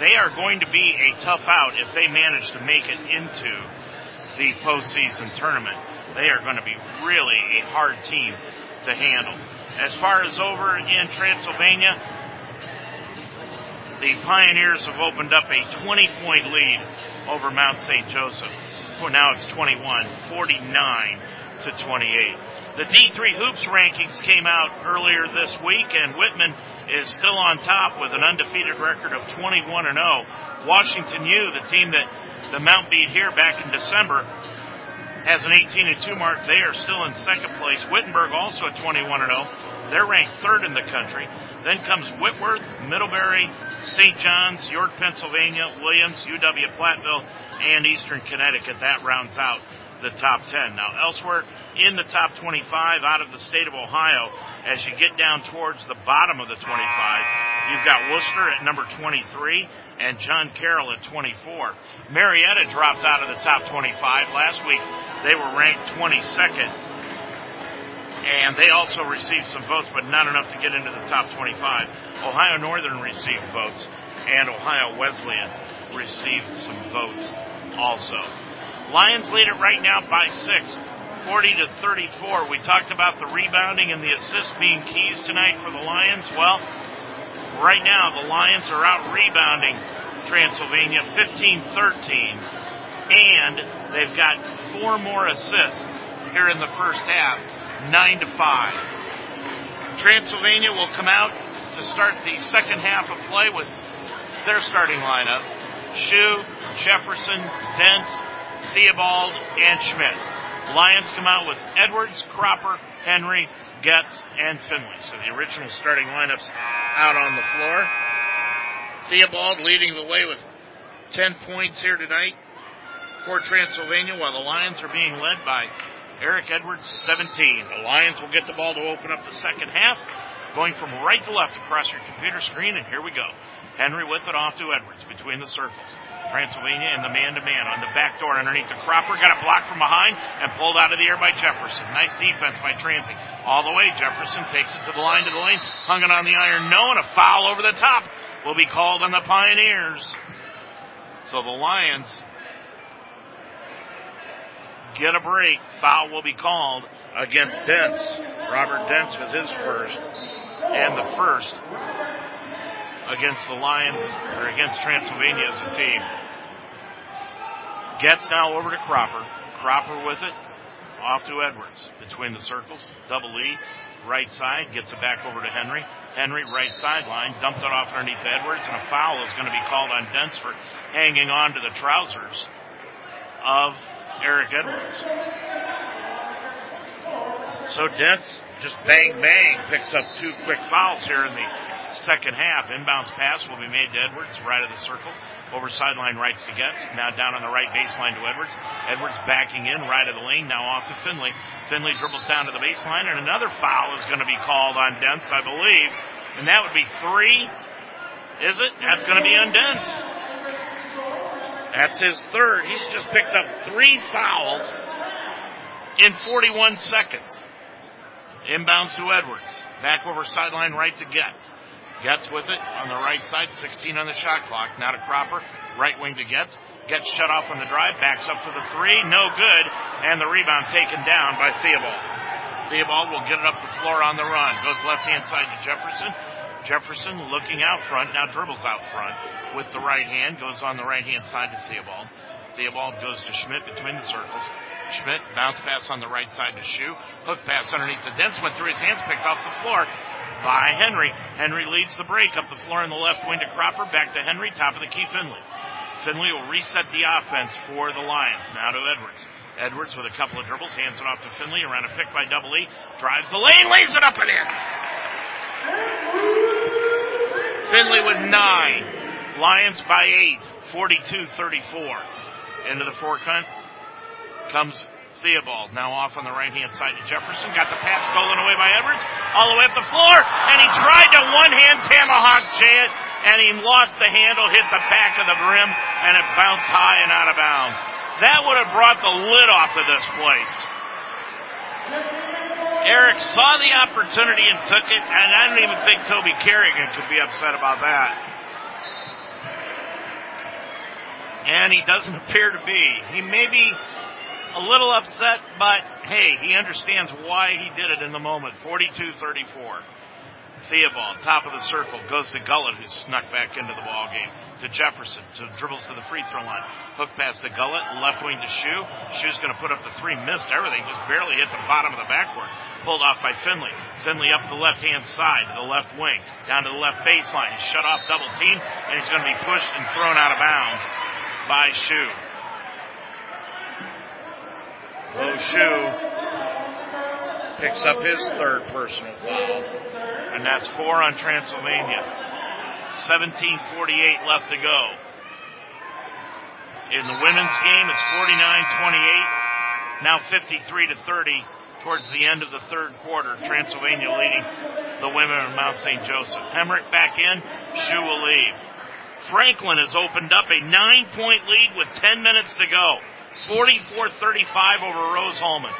they are going to be a tough out if they manage to make it into the postseason tournament. They are going to be really a hard team to handle. As far as over in Transylvania, the Pioneers have opened up a 20 point lead over Mount St. Joseph. Well, now it's 21, 49 to 28. The D3 Hoops rankings came out earlier this week and Whitman is still on top with an undefeated record of 21 and 0. Washington U, the team that the Mount beat here back in December, has an 18 and 2 mark. They are still in second place. Wittenberg also at 21 and 0. They're ranked third in the country. Then comes Whitworth, Middlebury, St. John's, York, Pennsylvania, Williams, UW Platteville, and Eastern Connecticut. That rounds out the top 10. Now elsewhere in the top 25 out of the state of Ohio, as you get down towards the bottom of the 25, you've got Wooster at number 23 and John Carroll at 24. Marietta dropped out of the top 25. Last week they were ranked 22nd and they also received some votes, but not enough to get into the top 25. Ohio Northern received votes, and Ohio Wesleyan received some votes also. Lions lead it right now by six. 40 to 34. We talked about the rebounding and the assists being keys tonight for the Lions. Well, right now the Lions are out rebounding Transylvania 15-13 and they've got four more assists here in the first half, 9 to 5. Transylvania will come out to start the second half of play with their starting lineup. Shu, Jefferson, Dent, Theobald, and Schmidt. Lions come out with Edwards, Cropper, Henry, Getz, and Finley. So the original starting lineups out on the floor. Theobald leading the way with 10 points here tonight for Transylvania while the Lions are being led by Eric Edwards, 17. The Lions will get the ball to open up the second half, going from right to left across your computer screen, and here we go. Henry with it off to Edwards between the circles. Transylvania in the man-to-man on the back door underneath the Cropper. Got a block from behind and pulled out of the air by Jefferson. Nice defense by Transy. All the way, Jefferson takes it to the line to the lane. Hung it on the iron. No, and a foul over the top will be called on the Pioneers. So the Lions get a break. Foul will be called against Dents. Robert Dents with his first. And the first against the Lions, or against Transylvania as a team. Gets now over to Cropper. Cropper with it. Off to Edwards. Between the circles. Double E. Right side. Gets it back over to Henry. Henry, right sideline. Dumped it off underneath Edwards. And a foul is going to be called on Dents for hanging on to the trousers of Eric Edwards. So Dents just bang bang picks up two quick fouls here in the second half. Inbounds pass will be made to Edwards, right of the circle. Over sideline rights to Getz. Now down on the right baseline to Edwards. Edwards backing in, right of the lane. Now off to Finley. Finley dribbles down to the baseline, and another foul is going to be called on Dents, I believe. And that would be three. Is it? That's going to be on Dents. That's his third. He's just picked up three fouls in 41 seconds. Inbounds to Edwards. Back over sideline right to Getz. Getz with it on the right side, 16 on the shot clock. Now to Cropper, right wing to Getz. Gets shut off on the drive, backs up for the three, no good, and the rebound taken down by Theobald. Theobald will get it up the floor on the run. Goes left hand side to Jefferson. Jefferson looking out front, now dribbles out front with the right hand, goes on the right hand side to Theobald. Theobald goes to Schmidt between the circles. Schmidt bounce pass on the right side to Shu. Hook pass underneath the Dents went through his hands, picked off the floor by Henry. Henry leads the break up the floor in the left wing to Cropper. Back to Henry. Top of the key, Finley. Finley will reset the offense for the Lions. Now to Edwards. Edwards with a couple of dribbles, hands it off to Finley around a pick by Double E. Drives the lane, lays it up and in. Finley with nine. Lions by eight. 42-34. Into the forecourt comes Theobald. Now off on the right hand side to Jefferson. Got the pass stolen away by Edwards. All the way up the floor. And he tried to one hand Tomahawk Chant. And he lost the handle, hit the back of the rim, and it bounced high and out of bounds. That would have brought the lid off of this place. Eric saw the opportunity and took it, and I don't even think Toby Kerrigan could be upset about that. And he doesn't appear to be. He may be a little upset, but hey, he understands why he did it in the moment. 42-34. Theobald, top of the circle, goes to Gullett, who snuck back into the ball game. To Jefferson, to dribbles to the free throw line. Hook pass to Gullett, left wing to Shu. Shu's going to put up the three, missed everything, just barely hit the bottom of the backboard. Pulled off by Finley. Finley up the left hand side to the left wing, down to the left baseline. He's shut off double team, and he's going to be pushed and thrown out of bounds by Shu. Shu picks up his third personal foul. And that's four on Transylvania. 17.48 left to go. In the women's game, it's 49-28. Now 53 to 30 towards the end of the third quarter. Transylvania leading the women of Mount St. Joseph. Hemrick back in. Shu will leave. Franklin has opened up a nine point lead with 10 minutes to go. 44-35 over Rose-Hulman.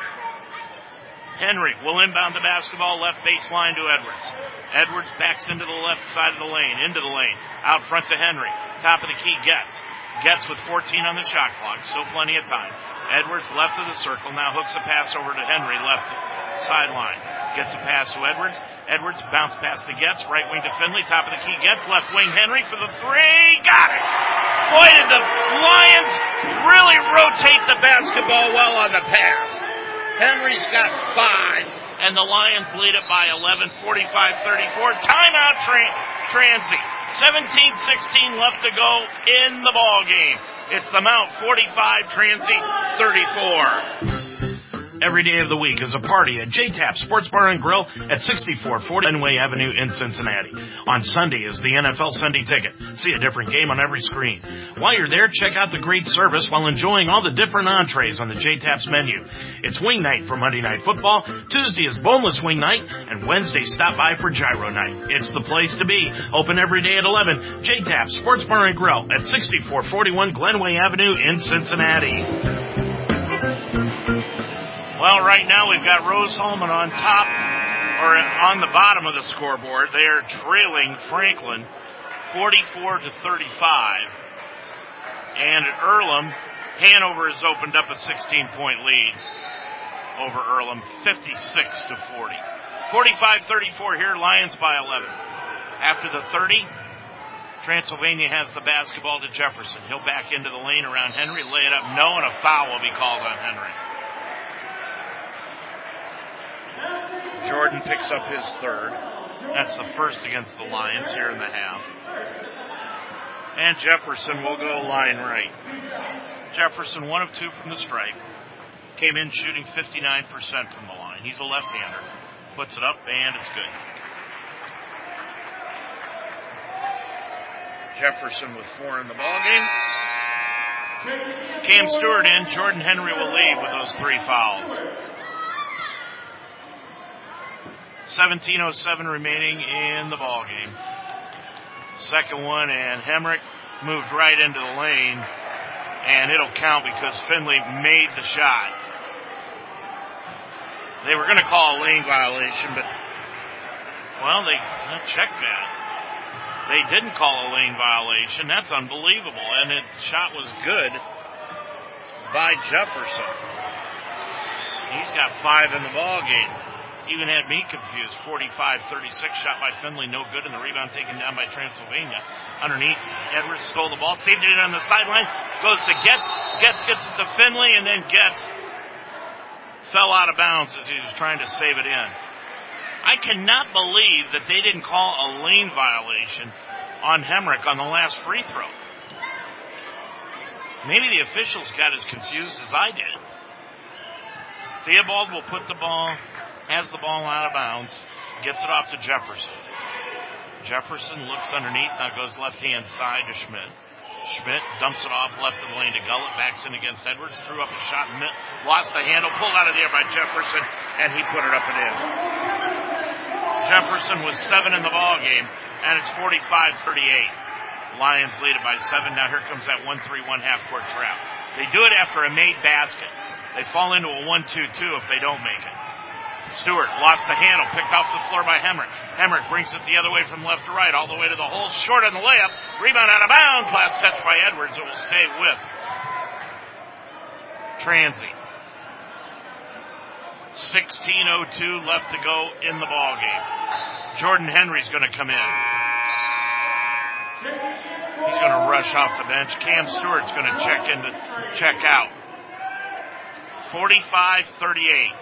Henry will inbound the basketball left baseline to Edwards. Edwards backs into the left side of the lane, into the lane, out front to Henry. Top of the key Getz. Getz with 14 on the shot clock, still plenty of time. Edwards left of the circle, now hooks a pass over to Henry, left sideline. Gets a pass to Edwards. Edwards bounce pass to Getz, right wing to Finley, top of the key Getz, left wing Henry for the three, got it! Boy, did the Lions really rotate the basketball well on the pass. Henry's got five, and the Lions lead it by 11, 45-34. Timeout, tra- Transy. 17-16 left to go in the ball game. It's the Mount 45, Transy 34. Every day of the week is a party at JTAP Sports Bar and Grill at 6440 Glenway Avenue in Cincinnati. On Sunday is the NFL Sunday Ticket. See a different game on every screen. While you're there, check out the great service while enjoying all the different entrees on the JTAP's menu. It's wing night for Monday Night Football, Tuesday is boneless wing night, and Wednesday stop by for gyro night. It's the place to be. Open every day at 11. JTAP Sports Bar and Grill at 6441 Glenway Avenue in Cincinnati. Well, right now we've got Rose-Hulman on top, or on the bottom of the scoreboard. They are trailing Franklin 44 to 35. And at Earlham, Hanover has opened up a 16 point lead over Earlham, 56 to 40. 45-34 here, Lions by 11. After the 30, Transylvania has the basketball to Jefferson. He'll back into the lane around Henry, lay it up, no, and a foul will be called on Henry. Jordan picks up his third. That's the first against the Lions here in the half. And Jefferson will go line right. Jefferson, one of two from the stripe. Came in shooting 59% from the line. He's a left-hander. Puts it up, and it's good. Jefferson with four in the ball game. Cam Stewart in. Jordan Henry will leave with those three fouls. 17:07 remaining in the ball game. Second one, and Hemrick moved right into the lane, and it'll count because Finley made the shot. They were going to call a lane violation, but well, they checked that. They didn't call a lane violation. That's unbelievable. And the shot was good by Jefferson. He's got five in the ball game. Even had me confused. 45-36 shot by Finley, no good, and the rebound taken down by Transylvania. Underneath, Edwards stole the ball, saved it on the sideline, goes to Getz, Getz gets it to Finley, and then Getz fell out of bounds as he was trying to save it in. I cannot believe that they didn't call a lane violation on Hemrick on the last free throw. Maybe the officials got as confused as I did. Theobald will put the ball, has the ball out of bounds, gets it off to Jefferson. Jefferson looks underneath, now goes left hand side to Schmidt. Schmidt dumps it off left of the lane to Gullett, backs in against Edwards, threw up a shot, lost the handle, pulled out of the air by Jefferson, and he put it up and in. Jefferson was seven in the ball game, and it's 45-38. Lions lead it by seven. Now here comes that 1-3-1 half court trap. They do it after a made basket. They fall into a 1-2-2 if they don't make it. Stewart lost the handle, picked off the floor by Hemrick. Hemrick brings it the other way from left to right, all the way to the hole, short on the layup. Rebound out of bounds. Last touch by Edwards. It will stay with Transy. 16.02 left to go in the ball game. Jordan Henry's going to come in. He's going to rush off the bench. Cam Stewart's going to check in to check out. 45-38.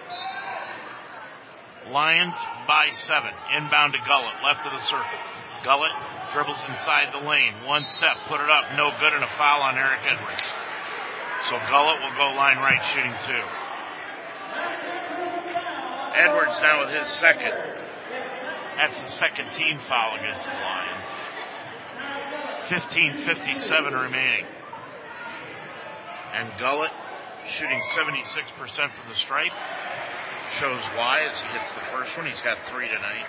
Lions by seven. Inbound to Gullett, left of the circle. Gullett dribbles inside the lane. One step, put it up, no good, and a foul on Eric Edwards. So Gullett will go line right, shooting two. Edwards now with his second. That's the second team foul against the Lions. 15.57 remaining. And Gullett shooting 76% from the stripe shows why as he hits the first one. He's got three tonight.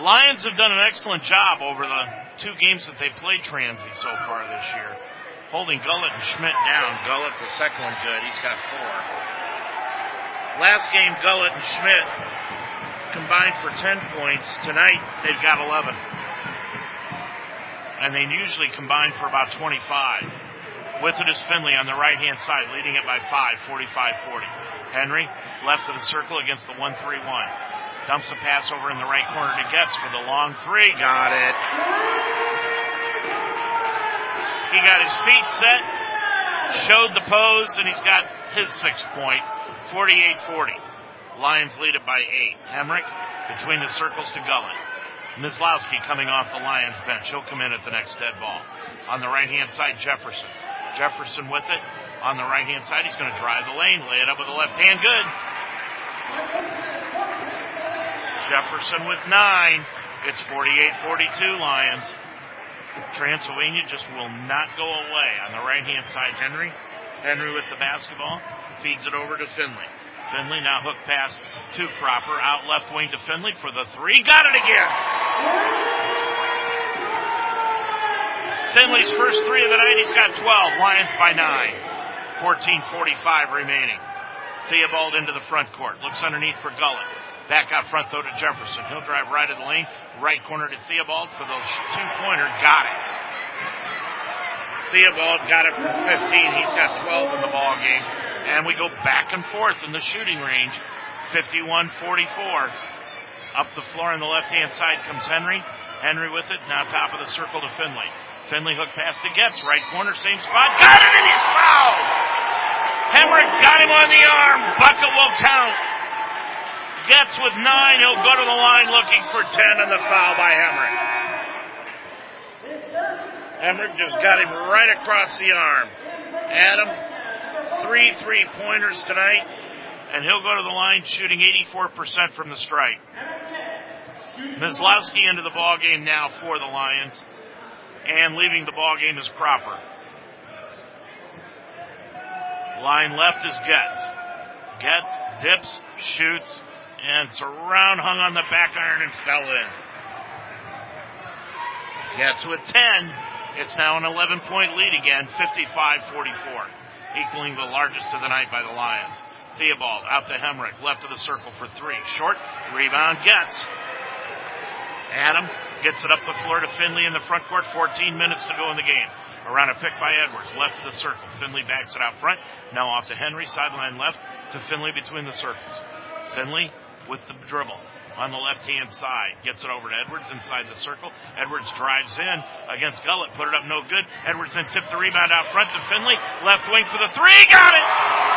Lions have done an excellent job over the two games that they played Transy so far this year. Holding Gullett and Schmidt down. Gullett, the second one good. He's got four. Last game, Gullett and Schmidt combined for 10 points. Tonight, they've got 11. And they usually combine for about 25. With it is Finley on the right hand side, leading it by five, 45-40. Henry, left of the circle against the 1-3-1. Dumps a pass over in the right corner to Getz for the long three. Got it. He got his feet set, showed the pose, and he's got his sixth point, 48-40. Lions lead it by eight. Hemrick between the circles to Gullett. Mislowski coming off the Lions bench. He'll come in at the next dead ball. On the right hand side, Jefferson. Jefferson with it. On the right hand side, he's going to drive the lane, lay it up with the left hand. Good. Jefferson with nine. It's 48-42 Lions. Transylvania just will not go away. On the right hand side, Henry. Henry with the basketball. Feeds it over to Finley. Finley now hook pass to Cropper. Out left wing to Finley for the three. Got it again. Finley's first three of the night. He's got 12. Lions by nine. 14.45 remaining. Theobald into the front court. Looks underneath for Gullett. Back out front though to Jefferson. He'll drive right of the lane. Right corner to Theobald for those two pointer. Got it. Theobald got it from 15. He's got 12 in the ball game. And we go back and forth in the shooting range. 51-44. Up the floor on the left hand side comes Henry. Henry with it. Now top of the circle to Finley. Finley hook pass to Getz. Right corner, same spot. Got it and he's fouled! Hemrick got him on the arm. Bucket will count. Getz with nine. He'll go to the line looking for ten and the foul by Hemrick. Hemrick just got him right across the arm. Adam, three three pointers tonight, and he'll go to the line shooting 84% from the strike. Mislowski into the ball game now for the Lions, and leaving the ball game is Cropper. Line left is Getz. Getz dips, shoots, and it's around hung on the back iron and fell in. Getz with 10. It's now an 11 point lead again, 55-44, equaling the largest of the night by the Lions. Theobald out to Hemrick, left of the circle for three. Short, rebound Getz. Adam gets it up the floor to Finley in the front court, 14 minutes to go in the game. Around a pick by Edwards, left of the circle. Finley backs it out front. Now off to Henry, sideline left to Finley between the circles. Finley with the dribble on the left hand side. Gets it over to Edwards inside the circle. Edwards drives in against Gullett. Put it up no good. Edwards then tipped the rebound out front to Finley. Left wing for the three. Got it!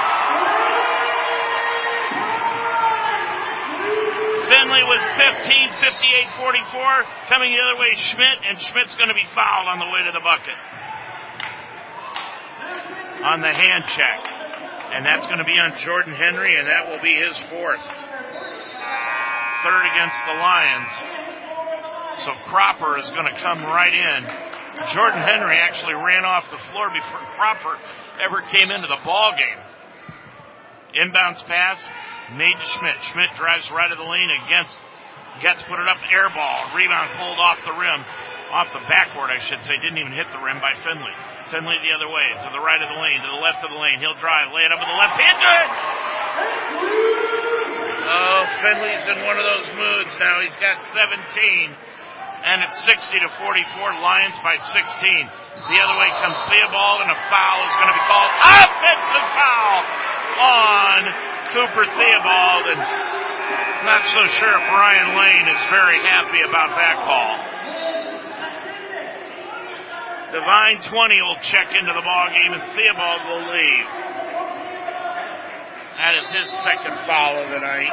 Finley with 15, 58, 44. Coming the other way, Schmidt, and Schmidt's going to be fouled on the way to the bucket on the hand check. And that's going to be on Jordan Henry, and that will be his fourth. Third against the Lions. So Cropper is going to come right in. Jordan Henry actually ran off the floor before Cropper ever came into the ball game. Inbounds pass made to Schmidt. Schmidt drives right of the lane against Getz put it up air ball. Rebound pulled off the rim. Off the backboard, I should say. Didn't even hit the rim by Finley. Finley the other way, to the right of the lane, to the left of the lane. He'll drive, lay it up with the left hand. Good! Oh, Finley's in one of those moods now. He's got 17. And it's 60 to 44, Lions by 16. The other way comes Theobald, and a foul is going to be called. Offensive foul on Cooper Theobald, and not so sure if Brian Lane is very happy about that call. Divine 20 will check into the ball game and Theobald will leave. That is his second foul of the night.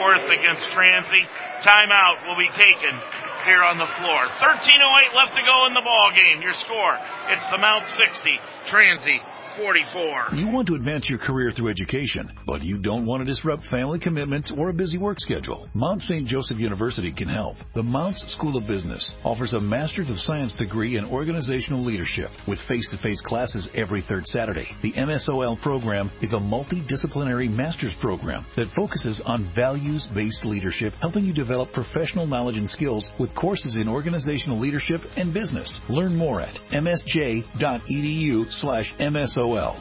Fourth against Transy. Timeout will be taken here on the floor. 13.08 left to go in the ball game. Your score. It's the Mount 60. Transy 44. You want to advance your career through education, but you don't want to disrupt family commitments or a busy work schedule. Mount St. Joseph University can help. The Mounts School of Business offers a Master's of Science degree in organizational leadership with face-to-face classes every third Saturday. The MSOL program is a multidisciplinary master's program that focuses on values-based leadership, helping you develop professional knowledge and skills with courses in organizational leadership and business. Learn more at msj.edu slash MSOL SOL.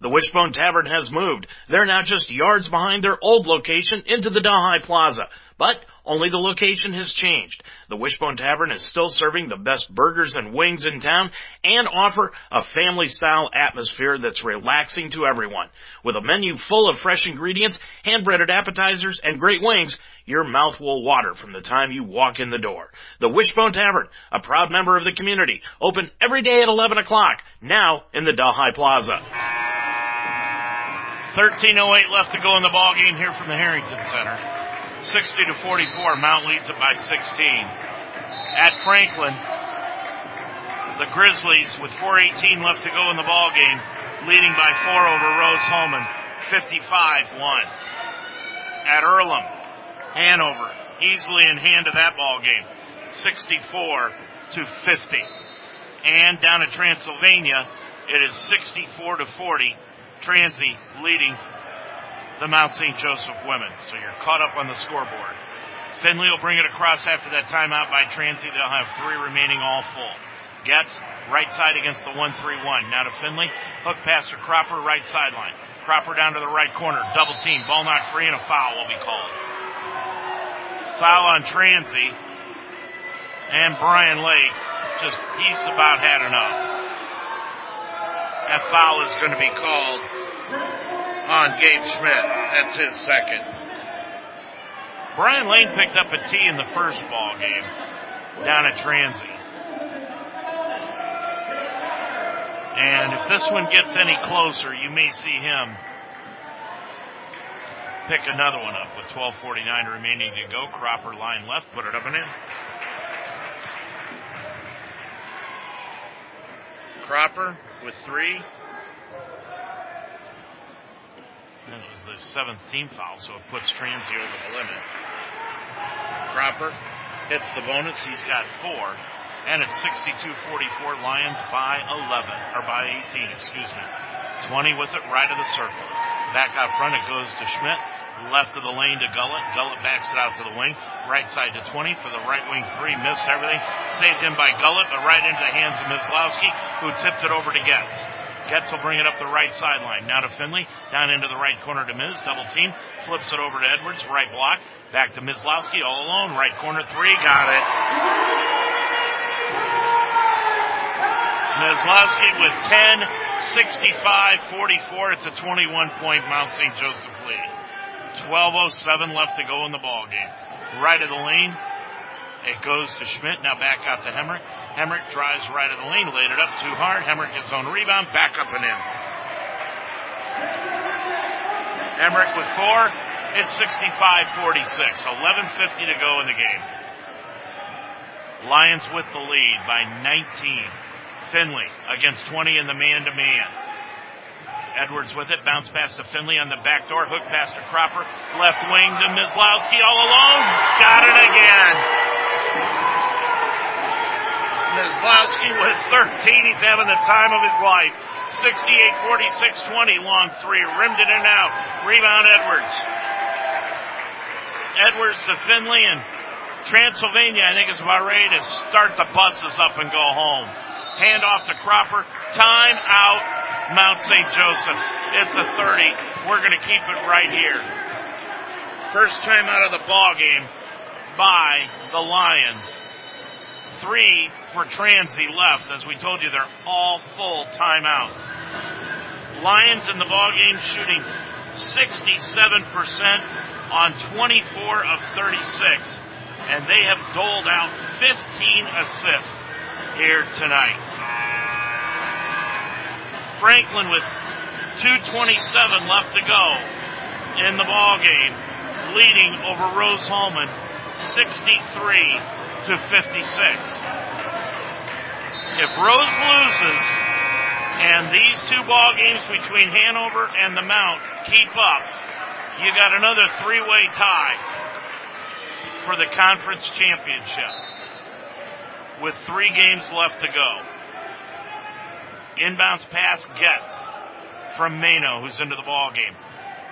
The Wishbone Tavern has moved. They're now just yards behind their old location into the Delhi Plaza. But only the location has changed. The Wishbone Tavern is still serving the best burgers and wings in town and offer a family style atmosphere that's relaxing to everyone. With a menu full of fresh ingredients, hand breaded appetizers, and great wings, your mouth will water from the time you walk in the door. The Wishbone Tavern, a proud member of the community, open every day at 11 o'clock, now in the Delhi Plaza. 13.08 left to go in the ball game here from the Harrington Center. 60 to 44. Mount leads it by 16. At Franklin, the Grizzlies with 4:18 left to go in the ball game, leading by four over Rose-Hulman, 55-1. At Earlham, Hanover easily in hand of that ball game, 64 to 50. And down at Transylvania, it is 64 to 40. Transy leading the Mount St. Joseph women. So you're caught up on the scoreboard. Finley will bring it across after that timeout by Transy. They'll have three remaining all full. Getz right side against the 1-3-1. Now to Finley. Hook pass to Cropper, right sideline. Cropper down to the right corner. Double team. Ball not free and a foul will be called. Foul on Transy. And Brian Lane just, he's about had enough. That foul is going to be called on Gabe Schmidt. That's his second. Brian Lane picked up a T in the first ball game down at Transy. And if this one gets any closer, you may see him pick another one up with 12.49 remaining to go. Cropper line left, put it up and in. Cropper with three. That was the seventh team foul, so it puts Transy over the limit. Cropper hits the bonus. He's got four. And it's 62-44 Lions by 11, or by 18, excuse me. 20 with it right of the circle. Back out front it goes to Schmidt. Left of the lane to Gullett. Gullett backs it out to the wing. Right side to 20 for the right wing three. Missed everything. Saved in by Gullett, but right into the hands of Mislowski, who tipped it over to Getz. Getz will bring it up the right sideline. Now to Finley. Down into the right corner to Miz. Double team. Flips it over to Edwards. Right block. Back to Mislowski all alone. Right corner three. Got it. Mislowski with 10, 65, 44. It's a 21 point Mount St. Joseph lead. 12.07 left to go in the ball game. Right of the lane. It goes to Schmidt. Now back out to Hemrick. Hemrick drives right of the lane, laid it up too hard. Hemrick gets own rebound, back up and in. Hemrick with four. It's 65-46. 11.50 to go in the game. Lions with the lead by 19. Finley against 20 in the man-to-man. Edwards with it, bounce pass to Finley on the back door, hook pass to Cropper, left wing to Mislowski all alone, got it again. Mislowski with 13, he's having the time of his life. 68 46 20, long three, rimmed it in and out. Rebound Edwards. Edwards to Finley and Transylvania, I think, is about ready to start the buses up and go home. Hand off to Cropper. Time out, Mount St. Joseph. It's a 30. We're going to keep it right here. First time out of the ball game by the Lions. Three for Transy left. As we told you, they're all full timeouts. Lions in the ball game shooting 67% on 24 of 36, and they have doled out 15 assists here tonight. Franklin with 227 left to go in the ball game, leading over Rose-Hulman 63 to 56. If Rose loses and these two ball games between Hanover and the Mount keep up, you got another three-way tie for the conference championship with three games left to go. Inbounds pass gets from Mano, who's into the ball game.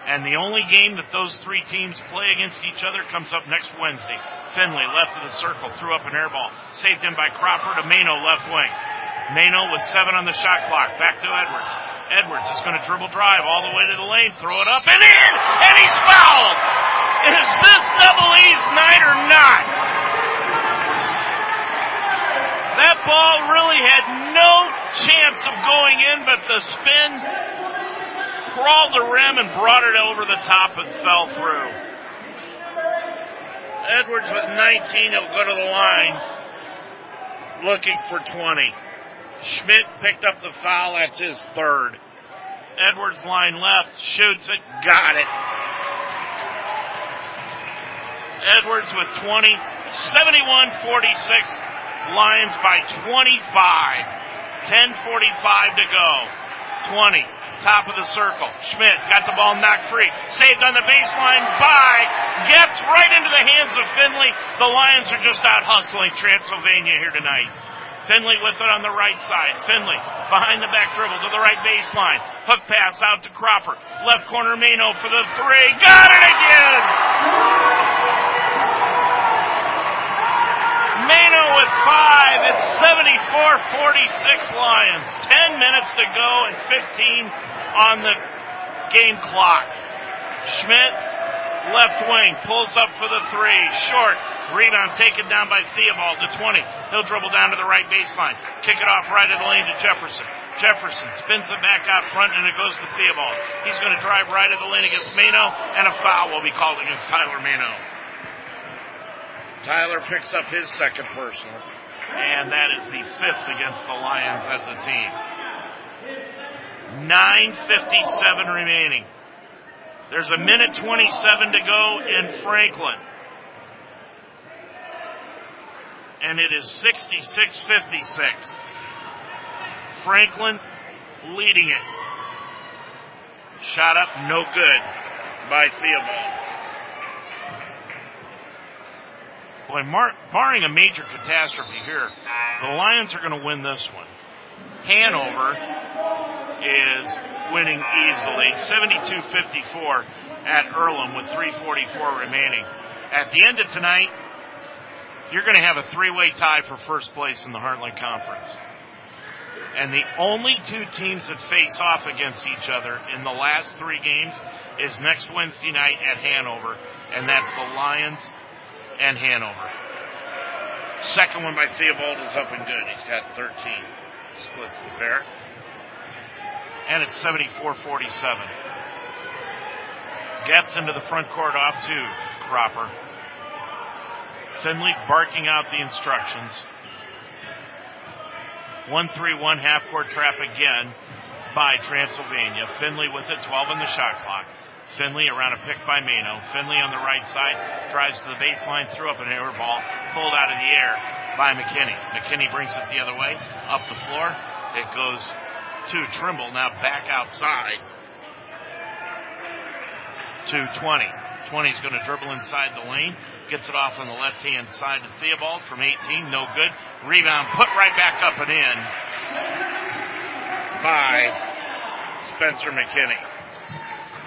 And the only game that those three teams play against each other comes up next Wednesday. Finley, left of the circle, threw up an air ball. Saved in by Crawford to Mano, left wing. Mano with seven on the shot clock. Back to Edwards. Edwards is going to dribble drive all the way to the lane, throw it up and in, and he's fouled. Is this double E's night or not? That ball really had no chance of going in, but the spin crawled the rim and brought it over the top and fell through. Edwards with 19, he'll go to the line looking for 20. Schmidt picked up the foul, that's his third. Edwards line left, shoots it, got it. Edwards with 20, 71-46. Lions by 25. 10.45 to go. 20. Top of the circle. Schmidt got the ball knocked free. Saved on the baseline by Getz right into the hands of Finley. The Lions are just out hustling Transylvania here tonight. Finley with it on the right side. Finley behind the back dribble to the right baseline. Hook pass out to Cropper. Left corner Mano for the three. Got it again! With five. It's 74-46 Lions. 10 minutes to go and 15 on the game clock. Schmidt, left wing, pulls up for the three. Short. Rebound taken down by Theobald to 20. He'll dribble down to the right baseline. Kick it off right of the lane to Jefferson. Jefferson spins it back out front and it goes to Theobald. He's going to drive right of the lane against Mano and a foul will be called against Tyler Mano. Tyler picks up his second personal, and that is the fifth against the Lions as a team. 9.57 remaining. There's a minute 27 to go in Franklin. And it is 66-56. Franklin leading it. Shot up, no good by Theobald. Boy, mar- barring a major catastrophe here, the Lions are going to win this one. Hanover is winning easily, 72-54 at Earlham with 344 remaining. At the end of tonight, you're going to have a three-way tie for first place in the Heartland Conference. And the only two teams that face off against each other in the last three games is next Wednesday night at Hanover, and that's the Lions and Hanover. Second one by Theobald is up and good. He's got 13. Splits the pair. And it's 74-47. Getz into the front court off to Cropper. Finley barking out the instructions. 1-3-1 half court trap again by Transylvania. Finley with it, 12 in the shot clock. Finley around a pick by Mano. Finley on the right side drives to the baseline, threw up an air ball, pulled out of the air by McKinney. McKinney brings it the other way, up the floor. It goes to Trimble, now back outside to 20. 20 is going to dribble inside the lane, gets it off on the left hand side to Theobald from 18, no good. Rebound put right back up and in by Spencer McKinney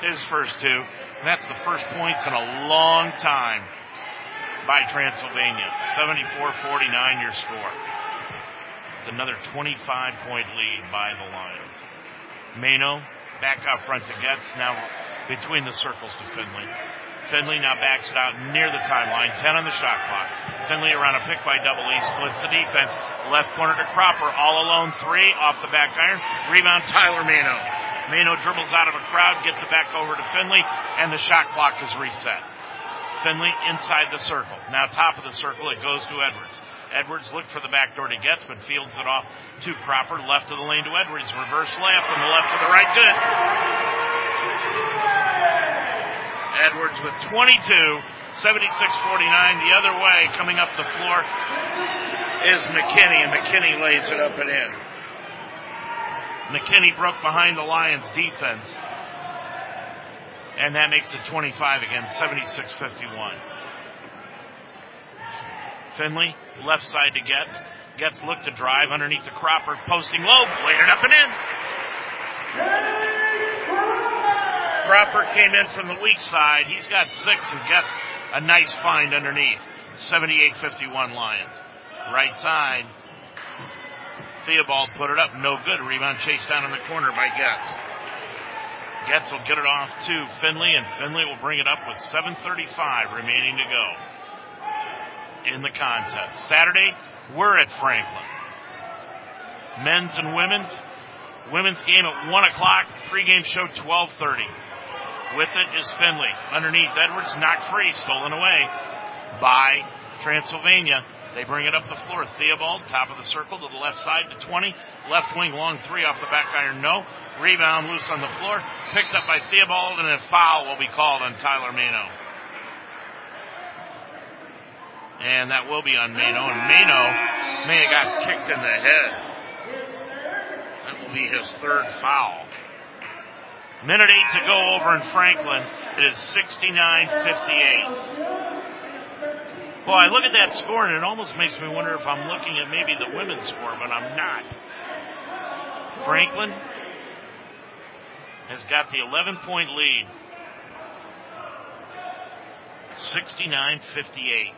his first two. And that's the first points in a long time by Transylvania. 74-49 your score. It's another 25 point lead by the Lions. Mano back out front to Getz, now between the circles to Finley. Finley now backs it out near the timeline, 10 on the shot clock. Finley around a pick by Double E, splits the defense. Left corner to Cropper, all alone, three off the back iron. Rebound Tyler Mano. Mano dribbles out of a crowd, gets it back over to Finley, and the shot clock is reset. Finley inside the circle. Now top of the circle, it goes to Edwards. Edwards looked for the back door to Getz, but fields it off to Cropper, left of the lane to Edwards. Reverse layup from the left to the right, good. Edwards with 22, 76-49. The other way, coming up the floor, is McKinney, and McKinney lays it up and in. McKinney broke behind the Lions defense. And that makes it 25 again, 76-51. Finley, left side to Getz. Getz looked to drive underneath the Cropper, posting low, it up and in. Cropper came in from the weak side. He's got six and gets a nice find underneath. 78-51 Lions. Right side, Theobald put it up, no good. Rebound chased down in the corner by Getz. Getz will get it off to Finley, and Finley will bring it up with 7.35 remaining to go in the contest. Saturday, we're at Franklin. Men's and women's. Women's game at 1 o'clock. Pregame show 12.30. With it is Finley. Underneath Edwards, knocked free, stolen away by Transylvania. They bring it up the floor. Theobald, top of the circle to the left side to 20. Left wing, long three off the back iron, no. Rebound loose on the floor. Picked up by Theobald, and a foul will be called on Tyler Mano. And that will be on Mano. And Mano may have got kicked in the head. That will be his third foul. Minute eight to go over in Franklin. It is 69-58. Boy, I look at that score and it almost makes me wonder if I'm looking at maybe the women's score, but I'm not. Franklin has got the 11 point lead. 69-58.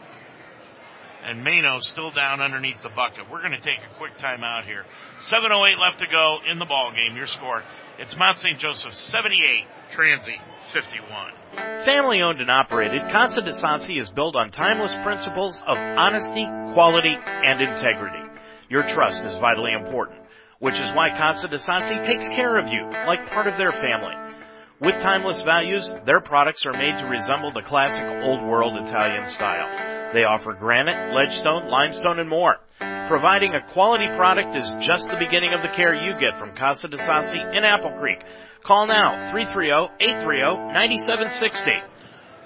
And Mano still down underneath the bucket. We're going to take a quick timeout here. 7.08 left to go in the ball game. Your score. It's Mount St. Joseph 78, Transy 51. Family owned and operated, Casa de Sassi is built on timeless principles of honesty, quality, and integrity. Your trust is vitally important, which is why Casa de Sassi takes care of you like part of their family. With timeless values, their products are made to resemble the classic old world Italian style They offer granite, ledgestone, limestone, and more. Providing a quality product is just the beginning of the care you get from Casa de Sassi in Apple Creek. Call now, 330-830-9760.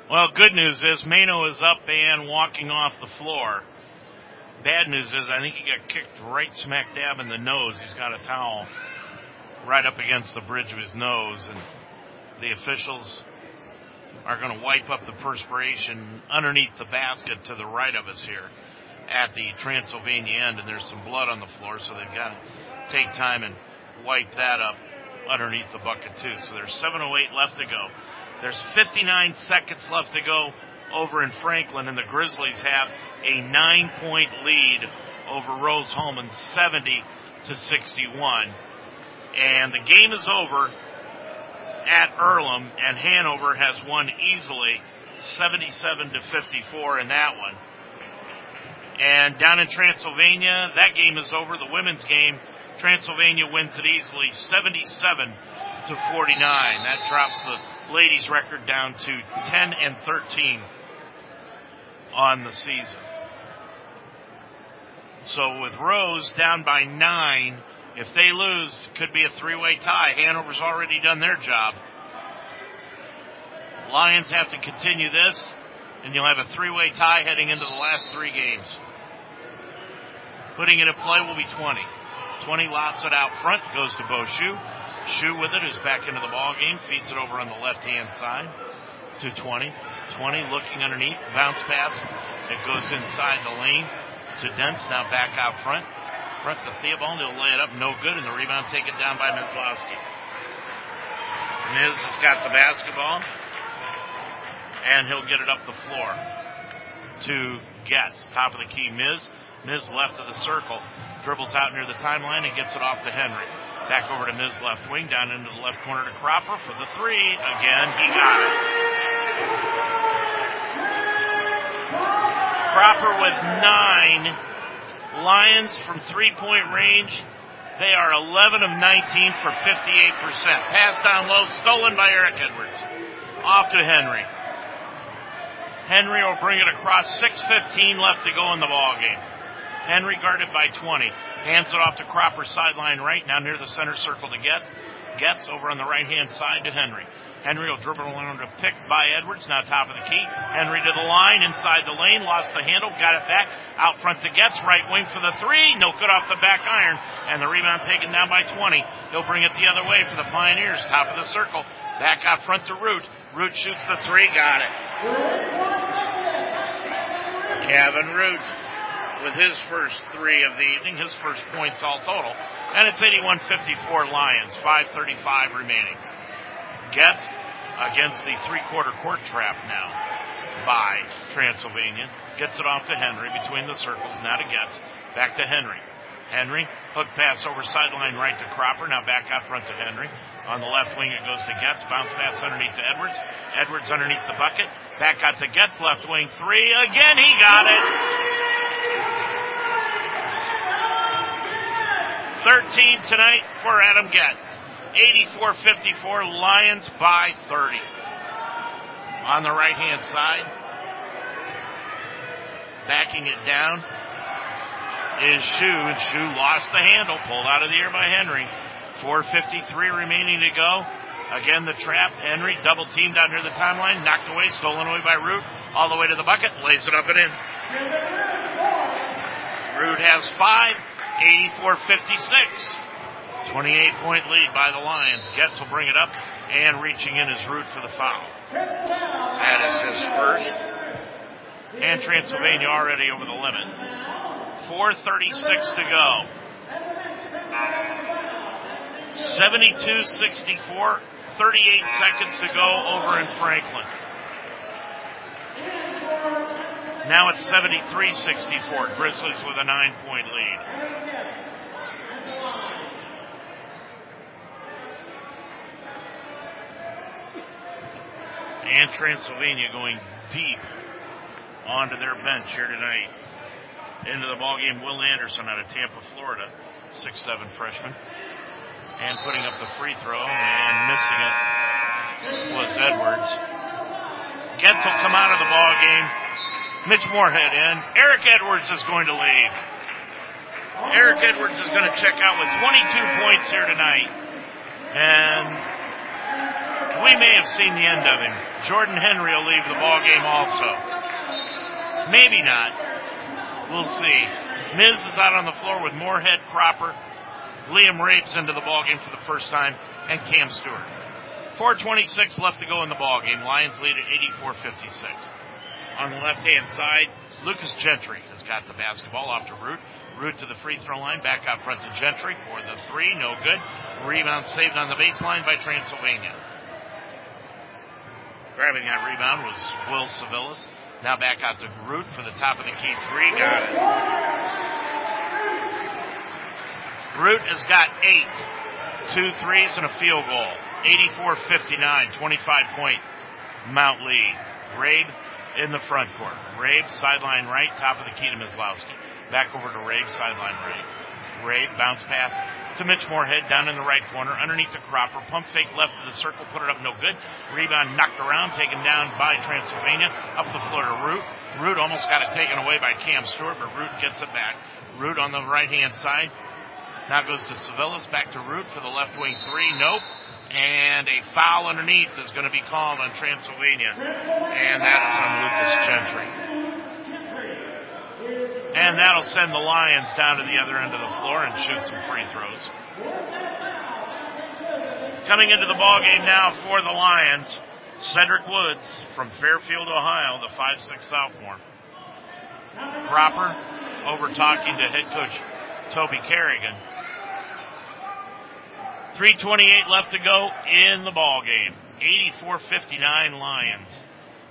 Well, good news is Mano is up and walking off the floor. Bad news is I think he got kicked right smack dab in the nose. He's got a towel right up against the bridge of his nose and the officials are going to wipe up the perspiration underneath the basket to the right of us here at the Transylvania end, and there's some blood on the floor, so they've got to take time and wipe that up underneath the bucket too. So there's 7:08 left to go. There's 59 seconds left to go over in Franklin, and the Grizzlies have a nine-point lead over Rose-Hulman, 70 to 61. And the game is over at Earlham, and Hanover has won easily 77 to 54 in that one. And down in Transylvania, that game is over. The women's game, Transylvania wins it easily 77 to 49. That drops the ladies' record down to 10 and 13 on the season. So with Rose down by nine, if they lose, could be a three-way tie. Hanover's already done their job. Lions have to continue this, and you'll have a three-way tie heading into the last three games. Putting it in a play will be 20. 20 lots it out front, goes to Bo Shu. Shu with it is back into the ball game, feeds it over on the left-hand side to 20. 20 looking underneath, bounce pass. It goes inside the lane to Dents, now back out front front to Theobald. He'll lay it up, no good, and the rebound taken down by Mislowski. Miz has got the basketball, and he'll get it up the floor to Getz. Top of the key, Miz. Miz left of the circle, dribbles out near the timeline and gets it off to Henry. Back over to Miz left wing, down into the left corner to Cropper for the three. Again, he got it. Cropper with nine Lions from three point range. They are 11 of 19 for 58%. Pass down low, stolen by Eric Edwards. Off to Henry. Henry will bring it across 6.15 left to go in the ball game. Henry guarded by 20. Hands it off to Cropper sideline right, now near the center circle to Getz. Getz over on the right hand side to Henry. Henry will dribble along to pick by Edwards, now top of the key. Henry to the line, inside the lane, lost the handle, got it back, out front to Getz, right wing for the three, no good off the back iron, and the rebound taken down by 20. He'll bring it the other way for the Pioneers, top of the circle, back out front to Root. Root shoots the three, got it. Kevin Root with his first three of the evening, his first points all total, and it's 81-54 Lions, 5.35 remaining. Getz against the three-quarter court trap now by Transylvania. Gets it off to Henry between the circles. Now to Getz. Back to Henry. Henry, hook pass over sideline right to Cropper. Now back out front to Henry. On the left wing it goes to Getz. Bounce pass underneath to Edwards. Edwards underneath the bucket. Back out to Getz. Left wing three. Again he got it. 13 tonight for Adam Getz. 84-54 Lions by 30. On the right hand side, backing it down is Shu, and Shu lost the handle, pulled out of the air by Henry. 4.53 remaining to go. Again, the trap. Henry double teamed near the timeline, knocked away, stolen away by Root, all the way to the bucket, lays it up and in. Root has five, 84-56. 28 point lead by the Lions. Getz will bring it up and reaching in his root for the foul. That is his first. And Transylvania already over the limit. 4.36 to go. 72-64, 38 seconds to go over in Franklin. Now it's 73-64. Grizzlies with a nine point lead. and Transylvania going deep onto their bench here tonight. Into the ballgame, Will Anderson out of Tampa, Florida, six-seven freshman, and putting up the free throw and missing it was Edwards. Getz will come out of the ball game Mitch Moorhead in. Eric Edwards is going to leave. Eric Edwards is going to check out with 22 points here tonight. And we may have seen the end of him. Jordan Henry will leave the ball game also. Maybe not. We'll see. Miz is out on the floor with Moorhead, Cropper. Liam Rapes into the ball game for the first time, and Cam Stewart. 426 left to go in the ball game. Lions lead at 84-56. On the left-hand side, Lucas Gentry has got the basketball off to Root. Root to the free throw line, back out front to Gentry for the three, no good. Rebound saved on the baseline by Transylvania. Grabbing that rebound was Will Civilis. Now back out to Root for the top of the key three, got it. Root has got eight, two threes and a field goal. 84-59, 25 point Mount lead. Rabe in the front court. Rabe sideline right, top of the key to Mislowski. Back over to Rabe, sideline right. Rabe, bounce pass to Mitch Moorhead down in the right corner, underneath the Cropper. Pump fake left of the circle, put it up, no good. Rebound knocked around, taken down by Transylvania. Up the floor to Root. Root almost got it taken away by Cam Stewart, but Root gets it back. Root on the right hand side. Now goes to Civilis, back to Root for the left wing three. Nope. And a foul underneath is going to be called on Transylvania. And that is on Lucas Gentry. And that'll send the Lions down to the other end of the floor and shoot some free throws. Coming into the ball game now for the Lions, Cedric Woods from Fairfield, Ohio, the 5'6 sophomore. Cropper over talking to head coach Toby Kerrigan. 328 left to go in the ball game. 84-59 Lions.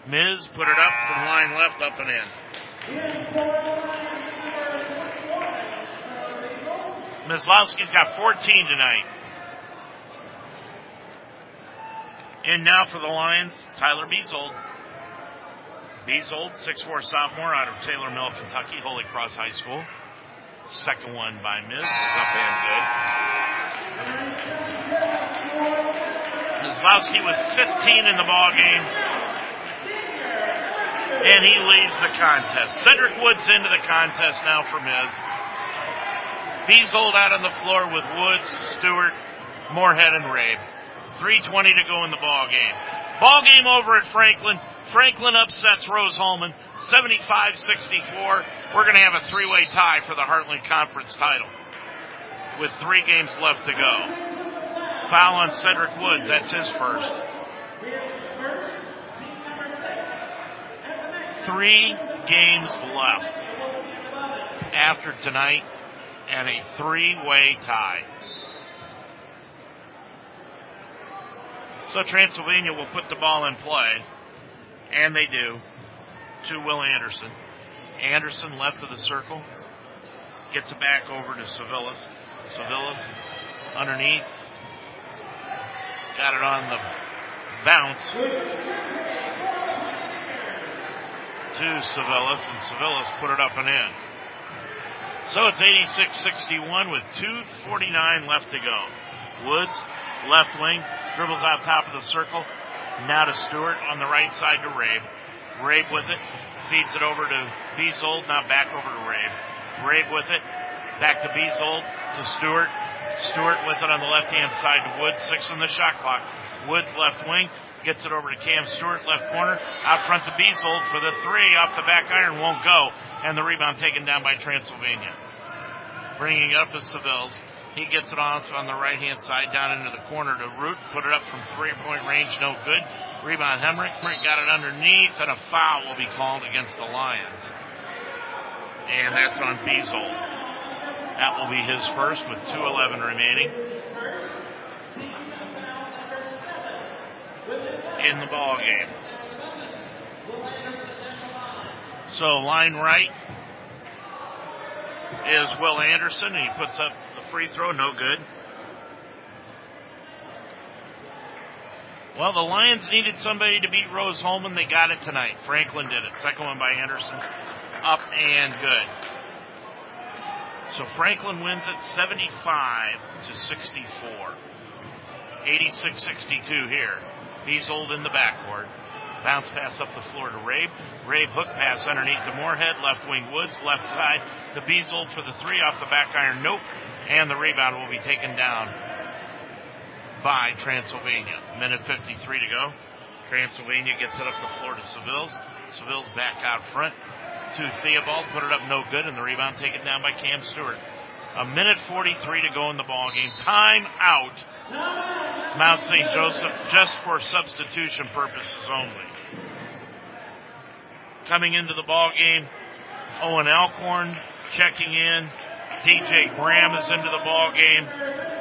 Miz put it up from line left, up and in. Mislowski's got 14 tonight. And now for the Lions, Tyler Beasold. Beasold, 6'4 sophomore out of Taylor Mill, Kentucky, Holy Cross High School. Second one by Miz is up and good. Mislowski with 15 in the ball game. And he leads the contest. Cedric Woods into the contest now for Miz. Beasold out on the floor with Woods, Stewart, Moorhead, and Rabe. 3.20 to go in the ball game. Ball game over at Franklin. Franklin upsets Rose-Hulman 75-64. We're going to have a three-way tie for the Heartland Conference title with three games left to go. Foul on Cedric Woods. That's his first. Three games left after tonight and a three-way tie. So Transylvania will put the ball in play, and they do, to Will Anderson. Anderson left of the circle, gets it back over to Civilis. Civilis underneath, got it on the bounce to Civilis, and Civilis put it up and in. So it's 86-61 with 2.49 left to go. Woods, left wing, dribbles out top of the circle. Now to Stewart on the right side to Rabe. Rabe with it, feeds it over to Beasold, now back over to Rabe. Rabe with it, back to Beasold, to Stewart. Stewart with it on the left hand side to Woods, six on the shot clock. Woods left wing, gets it over to Cam Stewart, left corner, out front to Beasold for the three, off the back iron, won't go, and the rebound taken down by Transylvania bringing up the Seville's. He gets it off on the right hand side down into the corner to Root. Put it up from three point range, no good. Rebound Hemrick. Hemrick got it underneath, and a foul will be called against the Lions. And that's on Beasold. That will be his first with 2.11 remaining. In the ball game. So line right, is Will Anderson. He puts up free throw, no good. Well, the Lions needed somebody to beat Rose-Hulman. They got it tonight. Franklin did it. Second one by Anderson. Up and good. So Franklin wins at 75 to 64. 86-62 here. Beasold in the backcourt. Bounce pass up the floor to Rabe. Rabe hook pass underneath to Moorhead. Left wing Woods. Left side to Beazle for the three off the back iron. Nope. And the rebound will be taken down by Transylvania. Minute 53 to go. Transylvania gets it up the floor to Seville's. Seville's back out front to Theobald. Put it up no good and the rebound taken down by Cam Stewart. A minute 43 to go in the ball game. Time out. Mount St. Joseph just for substitution purposes only. Coming into the ball game, Owen Alcorn checking in. DJ Graham is into the ball game.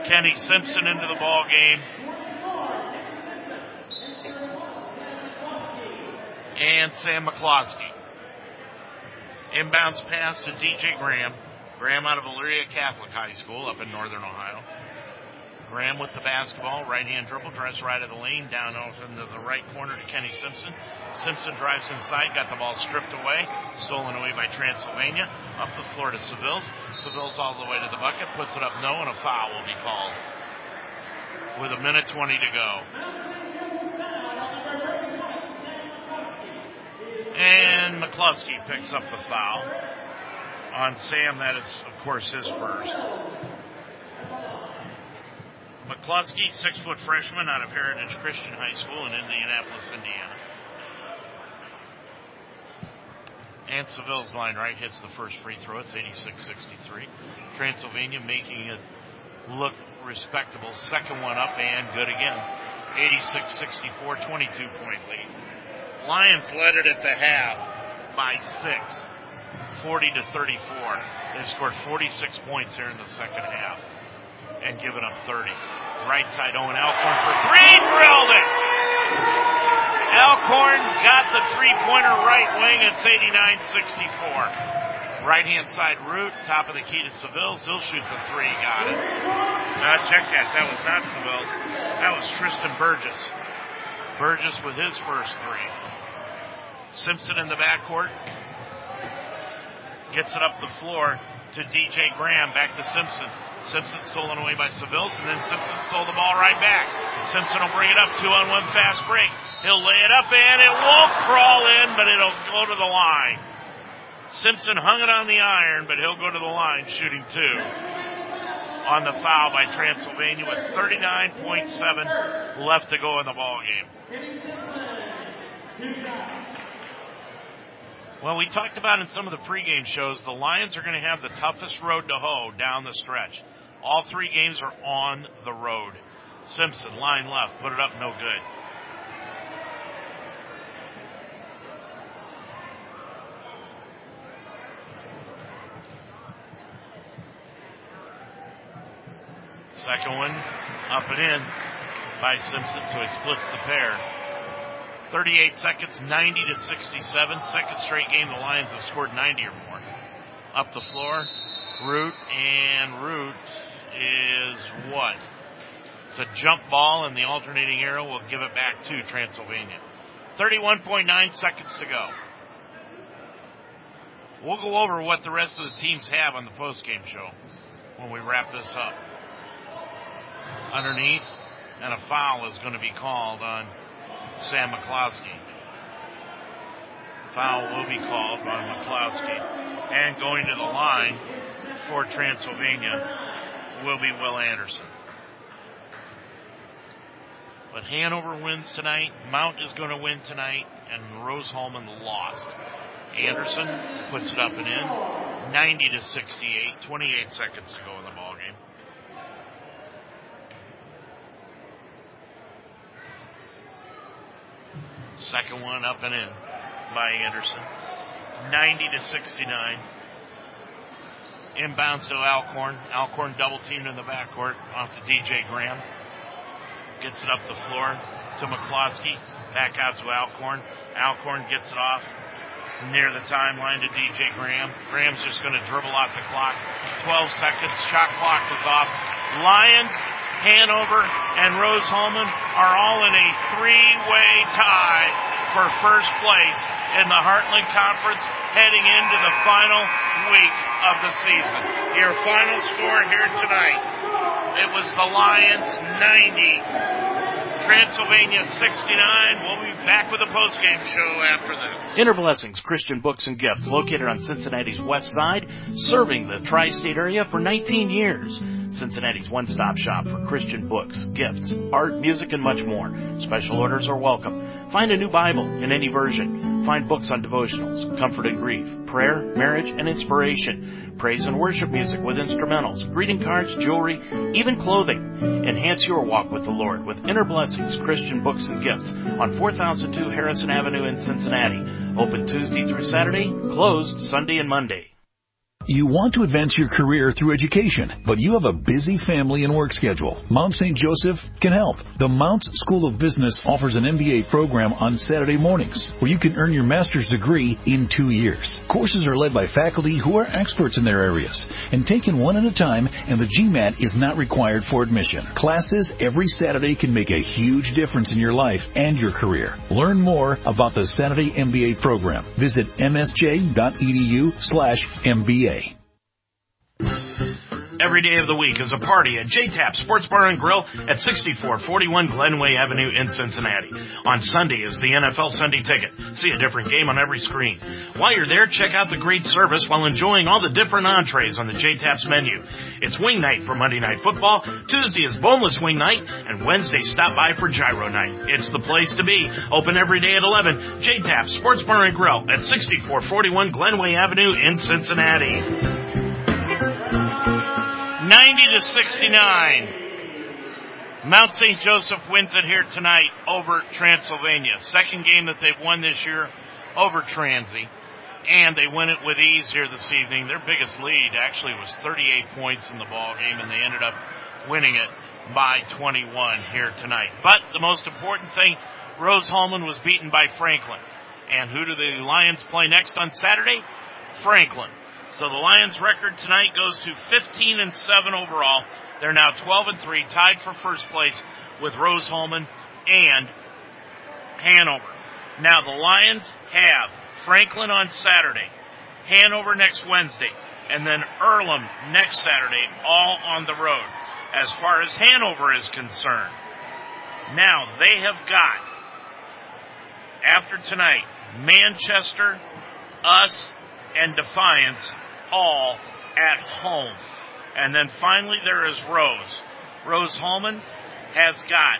Kenny Simpson into the ball game. And Sam McCloskey. Inbounds pass to DJ Graham. Graham out of Elyria Catholic High School up in northern Ohio. Graham with the basketball, right hand dribble, drives right of the lane, down off into the right corner to Kenny Simpson. Simpson drives inside, got the ball stripped away, stolen away by Transylvania, up the floor to Seville's. Seville's all the way to the bucket, puts it up no, and a foul will be called. With a minute 20 to go. And McCluskey picks up the foul on Sam. That is, of course, his first. McCluskey, six foot freshman out of Heritage Christian High School in Indianapolis, Indiana. And Seville's line right hits the first free throw. It's 86-63. Transylvania making it look respectable. Second one up and good again. 86-64, 22 point lead. Lions led it at the half by six, 40 to 34. They've scored 46 points here in the second half and given up 30. Right side Owen Alcorn for three, drilled it. Alcorn got the three pointer right wing. It's 89-64. Right hand side Root, top of the key to Seville. He'll shoot the three, got it. Uh, check that. That was not Seville. That was Tristan Burgess. Burgess with his first three. Simpson in the backcourt. Gets it up the floor to DJ Graham. Back to Simpson. Simpson stolen away by Seville's, and then Simpson stole the ball right back. Simpson will bring it up, two on one fast break. He'll lay it up, and it won't crawl in, but it'll go to the line. Simpson hung it on the iron, but he'll go to the line shooting two. On the foul by Transylvania with 39.7 left to go in the ball game. Well, we talked about in some of the pregame shows, the Lions are going to have the toughest road to hoe down the stretch. All three games are on the road. Simpson, line left, put it up, no good. Second one, up and in by Simpson, so he splits the pair. 38 seconds, 90 to 67. Second straight game the Lions have scored 90 or more. Up the floor, Root, and Root is what? It's a jump ball, and the alternating arrow will give it back to Transylvania. 31.9 seconds to go. We'll go over what the rest of the teams have on the postgame show when we wrap this up. Underneath, and a foul is going to be called on Sam McCloskey. Foul will be called on McCloskey. And going to the line for Transylvania will be Will Anderson. But Hanover wins tonight. Mount is going to win tonight. And Rose-Hulman lost. Anderson puts it up and in. 90 to 68. 28 seconds to go in the ball game. Second one up and in by Anderson. 90 to 69. Inbounds to Alcorn. Alcorn double teamed in the backcourt off to DJ Graham. Gets it up the floor to McCloskey. Back out to Alcorn. Alcorn gets it off near the timeline to DJ Graham. Graham's just going to dribble off the clock. 12 seconds. Shot clock is off. Lions Hanover, and Rose-Hulman are all in a three-way tie for first place in the Heartland Conference heading into the final week of the season. Your final score here tonight, it was the Lions 90 Transylvania 69. We'll be back with a postgame show after this. Inner Blessings Christian Books and Gifts, located on Cincinnati's west side, serving the tri-state area for 19 years. Cincinnati's one-stop shop for Christian books, gifts, art, music, and much more. Special orders are welcome. Find a new Bible in any version. Find books on devotionals, comfort and grief, prayer, marriage, and inspiration. Praise and worship music with instrumentals, greeting cards, jewelry, even clothing. Enhance your walk with the Lord with Inner Blessings Christian Books and Gifts on 4002 Harrison Avenue in Cincinnati. Open Tuesday through Saturday, closed Sunday and Monday. You want to advance your career through education, but you have a busy family and work schedule. Mount St. Joseph can help. The Mounts School of Business offers an MBA program on Saturday mornings where you can earn your master's degree in two years. Courses are led by faculty who are experts in their areas and taken one at a time and the GMAT is not required for admission. Classes every Saturday can make a huge difference in your life and your career. Learn more about the Saturday MBA program. Visit msj.edu slash MBA. day. Every day of the week is a party at JTAP Sports Bar and Grill at 6441 Glenway Avenue in Cincinnati. On Sunday is the NFL Sunday Ticket. See a different game on every screen. While you're there, check out the great service while enjoying all the different entrees on the JTAP's menu. It's wing night for Monday Night Football, Tuesday is boneless wing night, and Wednesday stop by for gyro night. It's the place to be. Open every day at 11. JTAP Sports Bar and Grill at 6441 Glenway Avenue in Cincinnati. 90 to 69. Mount St. Joseph wins it here tonight over Transylvania. Second game that they've won this year over Transy. And they win it with ease here this evening. Their biggest lead actually was 38 points in the ball game and they ended up winning it by 21 here tonight. But the most important thing, Rose-Hulman was beaten by Franklin. And who do the Lions play next on Saturday? Franklin. So the Lions record tonight goes to 15 and 7 overall. They're now 12 and 3, tied for first place with Rose-Hulman and Hanover. Now the Lions have Franklin on Saturday, Hanover next Wednesday, and then Earlham next Saturday, all on the road. As far as Hanover is concerned, now they have got, after tonight, Manchester, us, and Defiance all at home. And then finally there is Rose. Rose-Hulman has got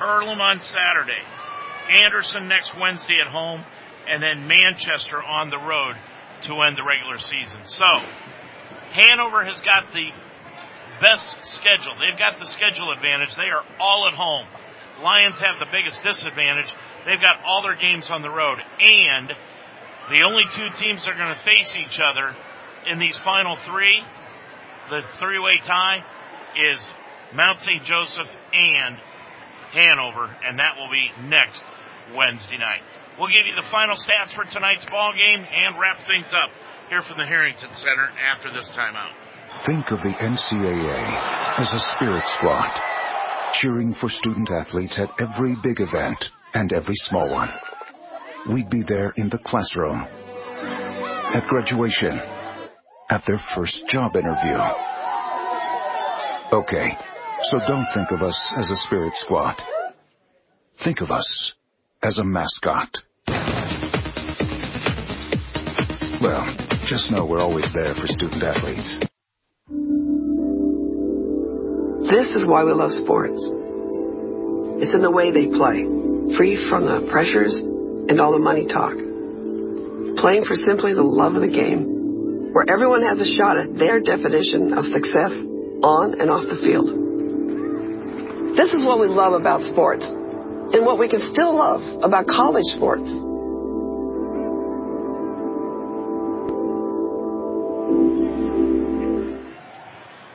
Earlham on Saturday, Anderson next Wednesday at home, and then Manchester on the road to end the regular season. So, Hanover has got the best schedule. They've got the schedule advantage. They are all at home. Lions have the biggest disadvantage. They've got all their games on the road. And the only two teams that are going to face each other in these final three, the three-way tie, is Mount St. Joseph and Hanover, and that will be next Wednesday night. We'll give you the final stats for tonight's ball game and wrap things up here from the Harrington Center after this timeout. Think of the NCAA as a spirit squad, cheering for student athletes at every big event and every small one. We'd be there in the classroom, at graduation, at their first job interview. Okay, so don't think of us as a spirit squad. Think of us as a mascot. Well, just know we're always there for student athletes. This is why we love sports. It's in the way they play, free from the pressures and all the money talk. Playing for simply the love of the game, where everyone has a shot at their definition of success on and off the field. This is what we love about sports, and what we can still love about college sports.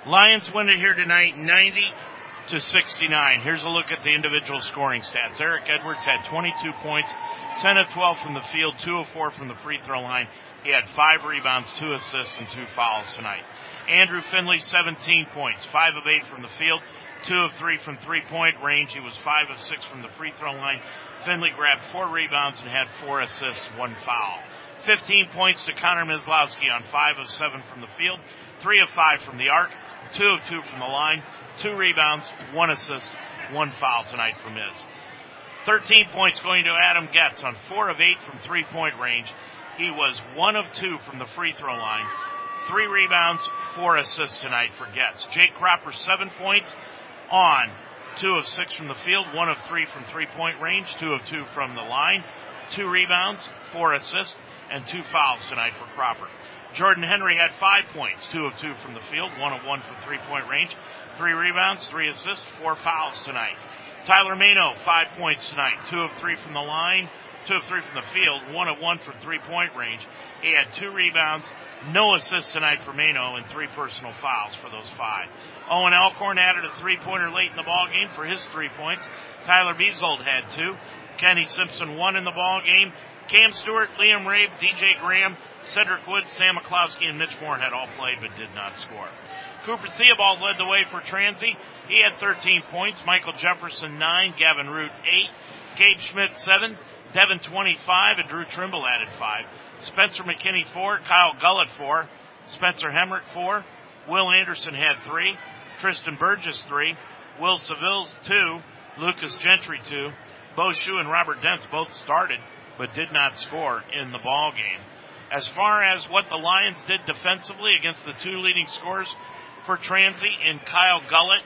Lions win it here tonight, 90 to 69. Here's a look at the individual scoring stats. Eric Edwards had 22 points, 10 of 12 from the field, 2 of 4 from the free throw line. He had 5 rebounds, 2 assists, and 2 fouls tonight. Andrew Finley, 17 points, 5 of 8 from the field, 2 of 3 from three point range. He was 5 of 6 from the free throw line. Finley grabbed 4 rebounds and had 4 assists, 1 foul. 15 points to Connor Mislowski on 5 of 7 from the field, 3 of 5 from the arc, 2 of 2 from the line, two rebounds, one assist, one foul tonight from Miz. 13 points going to Adam Getz on 4 of 8 from three point range. He was 1 of 2 from the free throw line. Three rebounds, four assists tonight for Getz. Jake Cropper, 7 points on 2 of 6 from the field, 1 of 3 from three point range, 2 of 2 from the line, 2 rebounds, 4 assists, and 2 fouls tonight for Cropper. Jordan Henry had 5 points, 2 of 2 from the field, 1 of 1 from three point range, 3 rebounds, 3 assists, 4 fouls tonight. Tyler Mano, 5 points tonight, 2 of 3 from the line, 2 of 3 from the field, 1 of 1 from three point range. He had 2 rebounds, no assists tonight for Mano, and 3 personal fouls for those 5. Owen Alcorn added a three pointer late in the ball game for his 3 points. Tyler Beazold had 2. Kenny Simpson won in the ball game. Cam Stewart, Liam Rabe, DJ Graham, Cedric Woods, Sam McCloskey, and Mitch Moorhead all played but did not score. Cooper Theobald led the way for Transy. He had 13 points. Michael Jefferson 9, Gavin Root 8, Gabe Schmidt 7, Devin 25, and Drew Trimble added 5. Spencer McKinney 4, Kyle Gullett 4, Spencer Hemrick 4, Will Anderson had 3, Tristan Burgess 3, Will Seville's 2, Lucas Gentry 2, Bo Shu and Robert Dents both started but did not score in the ball game. As far as what the Lions did defensively against the two leading scorers for Transy in Kyle Gullett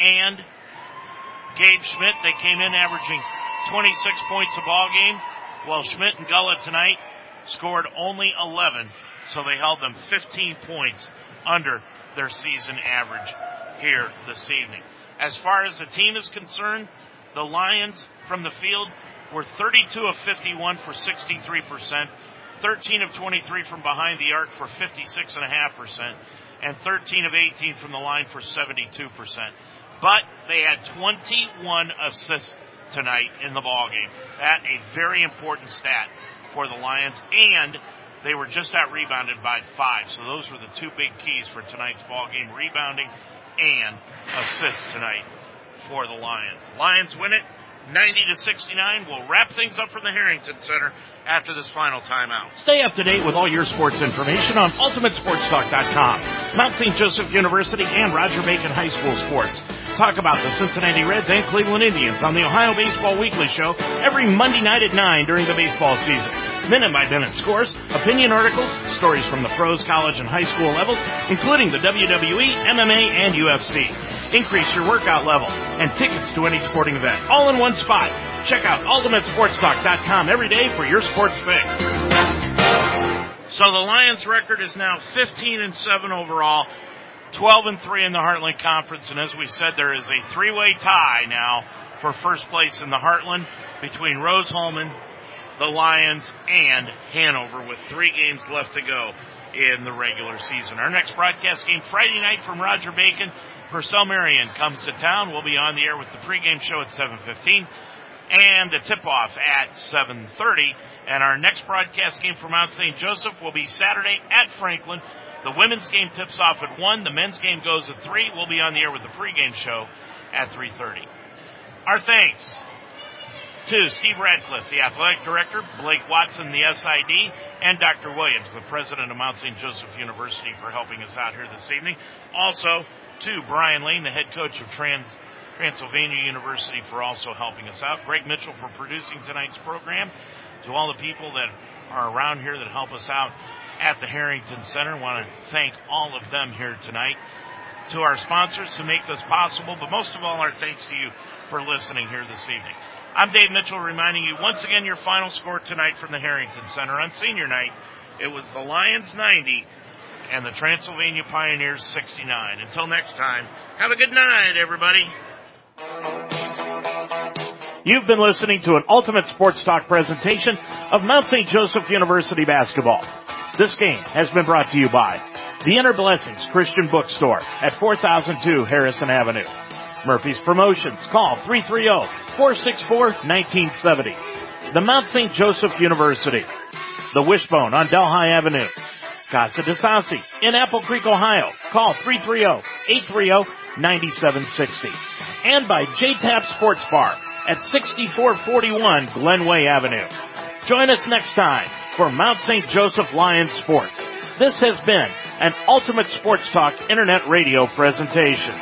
and Gabe Schmidt, they came in averaging 26 points a ball game, while Schmidt and Gullett tonight scored only 11, so they held them 15 points under their season average here this evening. As far as the team is concerned, the Lions from the field were 32 of 51 for 63%, 13 of 23 from behind the arc for 56.5%, and 13 of 18 from the line for 72%. But they had 21 assists tonight in the ball game. That a very important stat for the Lions, and they were just out rebounded by five. So those were the two big keys for tonight's ball game: rebounding and assists tonight for the Lions. Lions win it 90 to 69. We'll wrap things up from the Harrington Center after this final timeout. Stay up to date with all your sports information on UltimateSportsTalk.com. Mount St. Joseph University and Roger Bacon High School sports. Talk about the Cincinnati Reds and Cleveland Indians on the Ohio Baseball Weekly Show every Monday night at 9 during the baseball season. Minute by minute scores, opinion articles, stories from the pros, college, and high school levels, including the WWE, MMA, and UFC increase your workout level, and tickets to any sporting event, all in one spot. Check out UltimateSportsTalk.com every day for your sports fix. So the Lions record is now 15 and 7 overall, 12 and 3 in the Heartland Conference, and as we said, there is a three-way tie now for first place in the Heartland between Rose-Hulman, the Lions, and Hanover with three games left to go in the regular season. Our next broadcast game Friday night from Roger Bacon Purcell Marian comes to town. We'll be on the air with the pregame show at 7:15 and the tip-off at 7:30. And our next broadcast game from Mount St. Joseph will be Saturday at Franklin. The women's game tips off at 1. The men's game goes at 3. We'll be on the air with the pregame show at 3.30. Our thanks to Steve Radcliffe, the athletic director, Blake Watson, the SID, and Dr. Williams, the president of Mount St. Joseph University for helping us out here this evening. Also, to Brian Lane, the head coach of Trans Transylvania University, for also helping us out. Greg Mitchell for producing tonight's program. To all the people that are around here that help us out at the Harrington Center, want to thank all of them here tonight. To our sponsors who make this possible, but most of all, our thanks to you for listening here this evening. I'm Dave Mitchell reminding you once again your final score tonight from the Harrington Center on senior night. It was the Lions 90 and the Transylvania Pioneers 69. Until next time, have a good night, everybody. You've been listening to an Ultimate Sports Talk presentation of Mount St. Joseph University basketball. This game has been brought to you by the Inner Blessings Christian Bookstore at 4002 Harrison Avenue. Murphy's Promotions. Call 330-464-1970. The Mount St. Joseph University. The Wishbone on Delhi Avenue. Casa de Sassi in Apple Creek, Ohio. Call 330-830-9760. And by J-Tap Sports Bar at 6441 Glenway Avenue. Join us next time for Mount St. Joseph Lions Sports. This has been an Ultimate Sports Talk Internet Radio presentation.